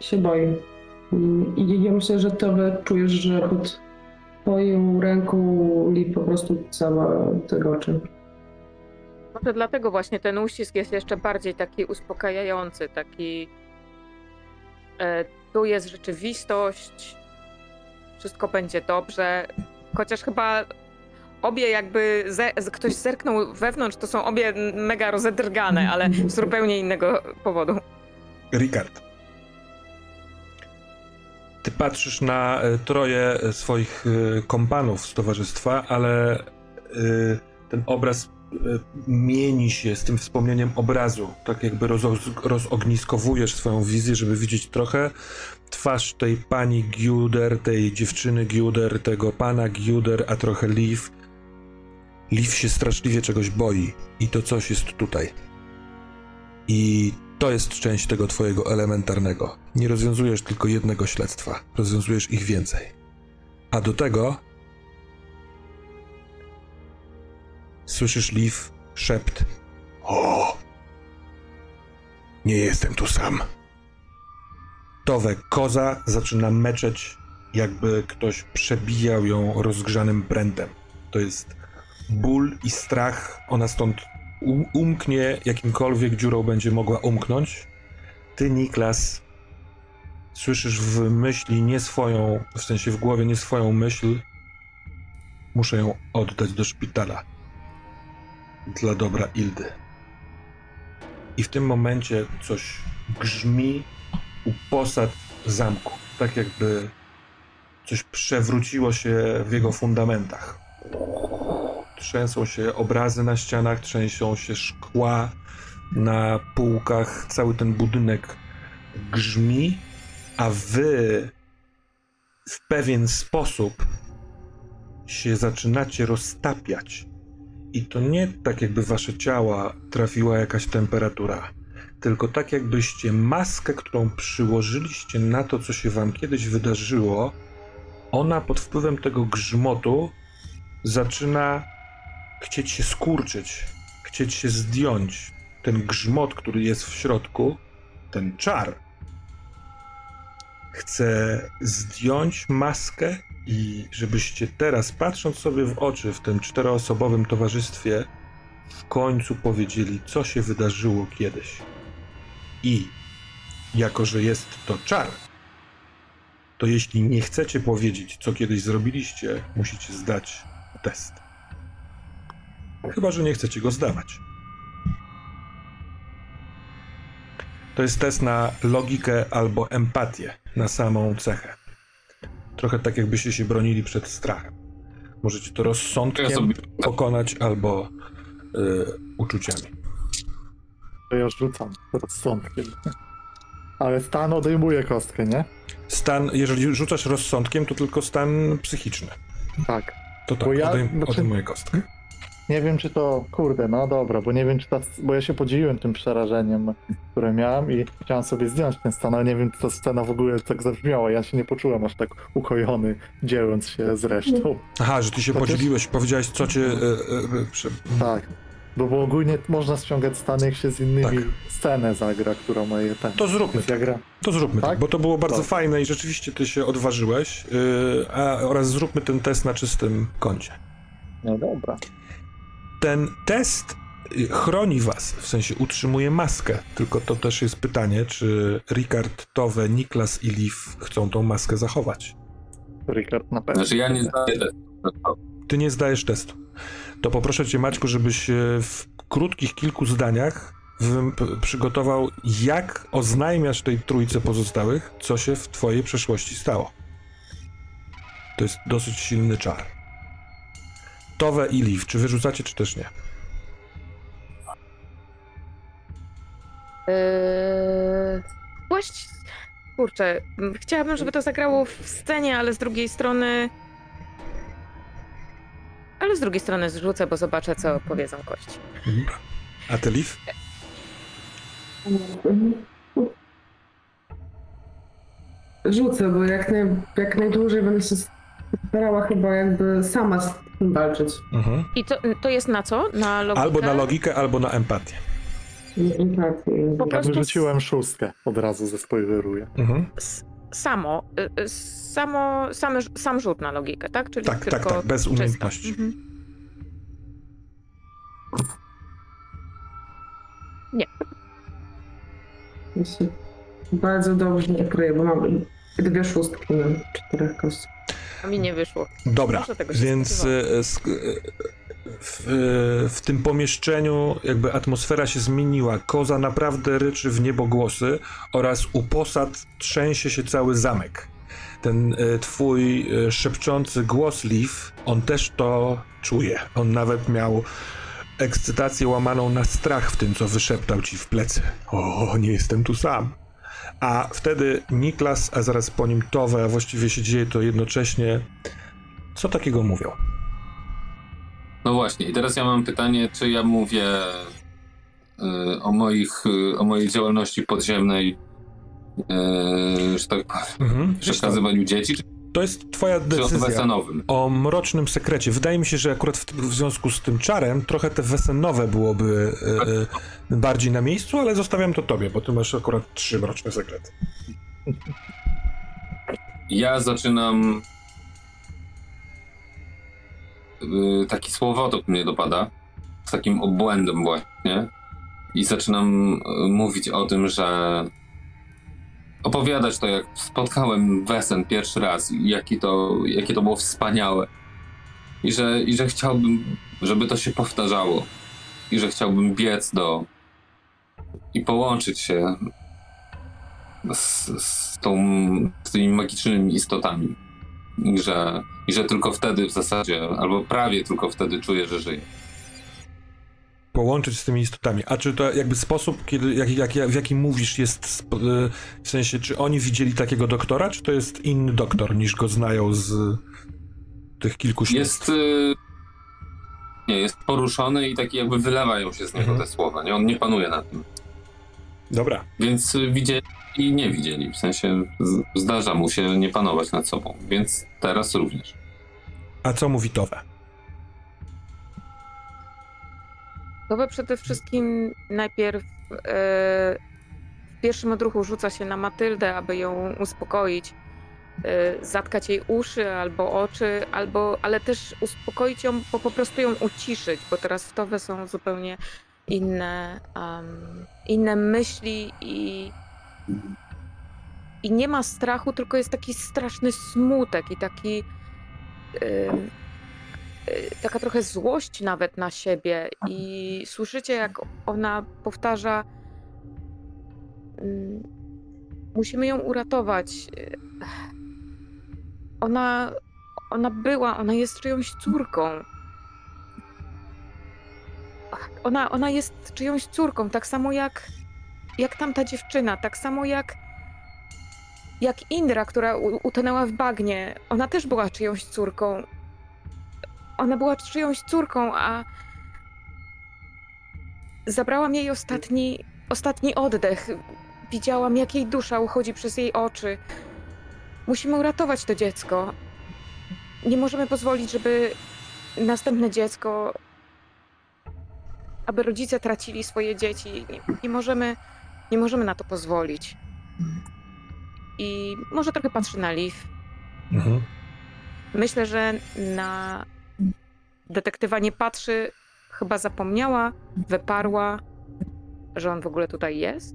[SPEAKER 3] Się boi. I- ja myślę, że Towe czujesz, że pod twoją ręką Liv po prostu cała tego oczy.
[SPEAKER 2] Może dlatego właśnie ten uścisk jest jeszcze bardziej taki uspokajający, taki. E, tu jest rzeczywistość, wszystko będzie dobrze. Chociaż chyba obie jakby ze, ktoś zerknął wewnątrz, to są obie mega rozedrgane, ale z zupełnie innego powodu.
[SPEAKER 1] Ricard. Ty patrzysz na e, troje swoich e, kompanów z towarzystwa, ale ten obraz mieni się z tym wspomnieniem obrazu. Tak jakby rozo- rozogniskowujesz swoją wizję, żeby widzieć trochę twarz tej pani Giuder, tej dziewczyny Giuder, tego pana Giuder, a trochę Liv. Liv się straszliwie czegoś boi i to coś jest tutaj. I to jest część tego twojego elementarnego. Nie rozwiązujesz tylko jednego śledztwa, rozwiązujesz ich więcej. A do tego słyszysz Liv szept. O! Nie jestem tu sam. Towe koza zaczyna meczeć, jakby ktoś przebijał ją rozgrzanym prętem. To jest ból i strach. Ona stąd um- umknie jakimkolwiek dziurą będzie mogła umknąć. Ty, Niklas, słyszysz w myśli nie swoją, w sensie w głowie nie swoją myśl. Muszę ją oddać do szpitala. Dla dobra Ildy. I w tym momencie coś grzmi u posad zamku. Tak jakby coś przewróciło się w jego fundamentach. Trzęsą się obrazy na ścianach, trzęsą się szkła na półkach, cały ten budynek grzmi, a wy w pewien sposób się zaczynacie roztapiać. I to nie tak, jakby wasze ciała trafiła jakaś temperatura, tylko tak, jakbyście maskę, którą przyłożyliście na to, co się wam kiedyś wydarzyło, ona pod wpływem tego grzmotu zaczyna chcieć się skurczyć, chcieć się zdjąć. Ten grzmot, który jest w środku, ten czar, chce zdjąć maskę i żebyście teraz, patrząc sobie w oczy w tym czteroosobowym towarzystwie, w końcu powiedzieli, co się wydarzyło kiedyś. I jako, że jest to czar, to jeśli nie chcecie powiedzieć, co kiedyś zrobiliście, musicie zdać test. Chyba, że nie chcecie go zdawać. To jest test na logikę albo empatię, na samą cechę. Trochę tak, jakbyście się bronili przed strachem. Możecie to
[SPEAKER 4] Ja
[SPEAKER 1] rozsądkiem
[SPEAKER 4] sobie
[SPEAKER 1] pokonać albo y, uczuciami.
[SPEAKER 5] To ja rzucam rozsądkiem. Ale stan odejmuje kostkę, nie?
[SPEAKER 1] Stan, jeżeli rzucasz rozsądkiem, to tylko stan psychiczny.
[SPEAKER 5] Tak.
[SPEAKER 1] To tak,
[SPEAKER 5] Bo ja-
[SPEAKER 1] odejm,
[SPEAKER 5] znaczy-
[SPEAKER 1] odejmuje kostkę.
[SPEAKER 5] Nie wiem czy to, kurde, no dobra, bo nie wiem czy ta, bo ja się podzieliłem tym przerażeniem, które miałem i chciałem sobie zdjąć ten stan, ale nie wiem czy ta scena w ogóle tak zabrzmiała, ja się nie poczułem aż tak ukojony, dzieląc się z resztą.
[SPEAKER 1] Aha, że ty się
[SPEAKER 5] też-
[SPEAKER 1] podzieliłeś, powiedziałeś, co cię... E, e, e.
[SPEAKER 5] Tak, bo, bo ogólnie można ściągać stany, jak się z innymi
[SPEAKER 1] Tak.
[SPEAKER 5] scenę zagra, która ma je ten.
[SPEAKER 1] To zróbmy
[SPEAKER 5] Więc ja gra.
[SPEAKER 1] To zróbmy tak,
[SPEAKER 5] Tak?
[SPEAKER 1] bo to było bardzo
[SPEAKER 5] Dobra.
[SPEAKER 1] fajne i rzeczywiście ty się odważyłeś. Yy, a, oraz zróbmy ten test na czystym koncie.
[SPEAKER 5] No dobra.
[SPEAKER 1] Ten test chroni was, w sensie utrzymuje maskę. Tylko to też jest pytanie, czy Rikard, Towe, Niklas i Liv chcą tą maskę zachować.
[SPEAKER 5] Rikard na pewno.
[SPEAKER 4] Znaczy ja nie zdaję testu.
[SPEAKER 1] Ty nie zdajesz testu. To poproszę cię, Maćku, żebyś e, w krótkich kilku zdaniach przygotował, jak oznajmiasz tej trójce pozostałych, co się w twojej przeszłości stało. To jest dosyć silny czar. I Liv, czy wyrzucacie, czy też nie?
[SPEAKER 2] Yy... Właść... Kurczę, chciałabym, żeby to zagrało w scenie, ale z drugiej strony... Ale z drugiej strony zrzucę, bo zobaczę, co powiedzą kości.
[SPEAKER 1] Dobra. A ty, Liv?
[SPEAKER 3] Rzucę, bo jak, naj, jak najdłużej będę się starała chyba jakby sama z tym walczyć.
[SPEAKER 1] Mhm.
[SPEAKER 2] I to, to jest na co? Na logikę?
[SPEAKER 1] Albo na logikę, albo na empatię.
[SPEAKER 3] Empatię.
[SPEAKER 2] Po
[SPEAKER 5] Ja
[SPEAKER 2] prostu
[SPEAKER 5] wyrzuciłem szóstkę, od razu zaspoileruję.
[SPEAKER 1] Mhm.
[SPEAKER 2] s- samo, y, y, samo, sam rzut na logikę, tak? Czyli
[SPEAKER 1] Tak, tak,
[SPEAKER 2] tylko
[SPEAKER 1] tak, bez
[SPEAKER 2] czysto.
[SPEAKER 1] umiejętności.
[SPEAKER 2] Mhm.
[SPEAKER 3] Ja się Bardzo dobrze nie kryję, bo mam dwie szóstki na czterech kostach.
[SPEAKER 2] A mi nie wyszło.
[SPEAKER 1] Dobra, więc e, sk- e, w, e, w tym pomieszczeniu jakby atmosfera się zmieniła. Koza naprawdę ryczy w niebogłosy oraz u posad trzęsie się cały zamek. Ten e, twój e, szepczący głos Liv, on też to czuje. On nawet miał ekscytację łamaną na strach w tym, co wyszeptał ci w plecy. O, nie jestem tu sam. A wtedy Niklas, a zaraz po nim Towe, a właściwie się dzieje to jednocześnie. Co takiego mówią?
[SPEAKER 4] No właśnie, i teraz ja mam pytanie, czy ja mówię y, o, moich, y, o mojej działalności podziemnej, y, że tak powiem,
[SPEAKER 1] Mhm.
[SPEAKER 4] Przekazywaniu dzieci, czy,
[SPEAKER 1] to jest twoja decyzja o mrocznym sekrecie. Wydaje mi się, że akurat w, w związku z tym czarem trochę te wesenowe byłoby e, e, bardziej na miejscu, ale zostawiam to tobie, bo ty masz akurat trzy mroczne sekrety.
[SPEAKER 4] Ja zaczynam. y, Taki słowotok mnie dopada. Z takim obłędem, właśnie. I zaczynam y, mówić o tym, że. Opowiadać to, jak spotkałem Wesen pierwszy raz, jaki to, jakie to było wspaniałe. I że, I że chciałbym, żeby to się powtarzało. I że chciałbym biec do. i połączyć się z, z, tą, z tymi magicznymi istotami. I że, I że tylko wtedy w zasadzie, albo prawie tylko wtedy czuję, że żyję.
[SPEAKER 1] Połączyć z tymi istotami. A czy to jakby sposób, kiedy, jak, jak, w jaki mówisz, jest e, w sensie, czy oni widzieli takiego doktora, czy to jest inny doktor niż go znają z tych kilku śledztw?
[SPEAKER 4] Jest. Y, nie, jest poruszony i taki jakby wylewają się z niego
[SPEAKER 1] Mhm.
[SPEAKER 4] te słowa. Nie? On nie panuje nad tym.
[SPEAKER 1] Dobra.
[SPEAKER 4] Więc y, widzieli i nie widzieli. W sensie zdarza mu się nie panować nad sobą. Więc teraz również.
[SPEAKER 1] A co mówi Towe?
[SPEAKER 2] To by przede wszystkim najpierw e, w pierwszym odruchu rzuca się na Matyldę, aby ją uspokoić, e, zatkać jej uszy albo oczy, albo, ale też uspokoić ją, bo po prostu ją uciszyć, bo teraz w Towe są zupełnie inne, em, inne myśli i, i nie ma strachu, tylko jest taki straszny smutek i taki y, taka trochę złość nawet na siebie i słyszycie jak ona powtarza mm, musimy ją uratować. Y, Ona, ona była, ona jest czyjąś córką. Ona, ona jest czyjąś córką, tak samo jak, jak tamta dziewczyna, tak samo jak jak Indra, która utonęła w bagnie. Ona też była czyjąś córką ona była czyjąś córką, a Zabrałam jej ostatni, ostatni oddech. Widziałam, jak jej dusza uchodzi przez jej oczy. Musimy uratować to dziecko. Nie możemy pozwolić, żeby następne dziecko, aby rodzice tracili swoje dzieci. Nie, nie możemy, nie możemy na to pozwolić. I może trochę patrzy na Liv.
[SPEAKER 1] Mhm.
[SPEAKER 2] Myślę, że na detektywa nie patrzy, chyba zapomniała, wyparła, że on w ogóle tutaj jest,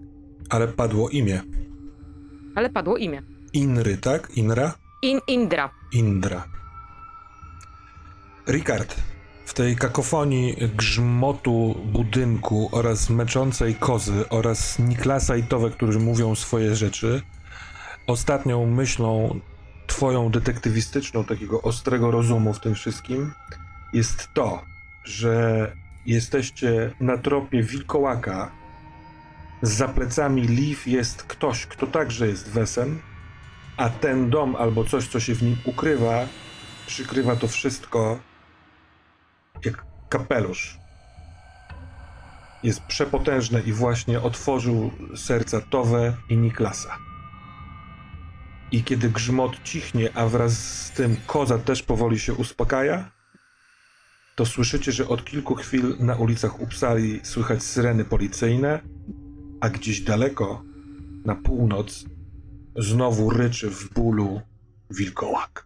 [SPEAKER 1] Ale padło imię.
[SPEAKER 2] ale padło imię.
[SPEAKER 1] Inry, tak? Inra?
[SPEAKER 2] In Indra.
[SPEAKER 1] Indra. Ricard, w tej kakofonii grzmotu budynku oraz meczącej kozy oraz Niklasa i Towe, którzy mówią swoje rzeczy, ostatnią myślą twoją detektywistyczną, takiego ostrego rozumu w tym wszystkim, jest to, że jesteście na tropie wilkołaka, za plecami Liv jest ktoś, kto także jest Wesem, a ten dom albo coś, co się w nim ukrywa, przykrywa to wszystko jak kapelusz. Jest przepotężne i właśnie otworzył serca Towe i Niklasa. I kiedy grzmot cichnie, a wraz z tym koza też powoli się uspokaja, to słyszycie, że od kilku chwil na ulicach Upsali słychać syreny policyjne, a gdzieś daleko, na północ, znowu ryczy w bólu wilkołak.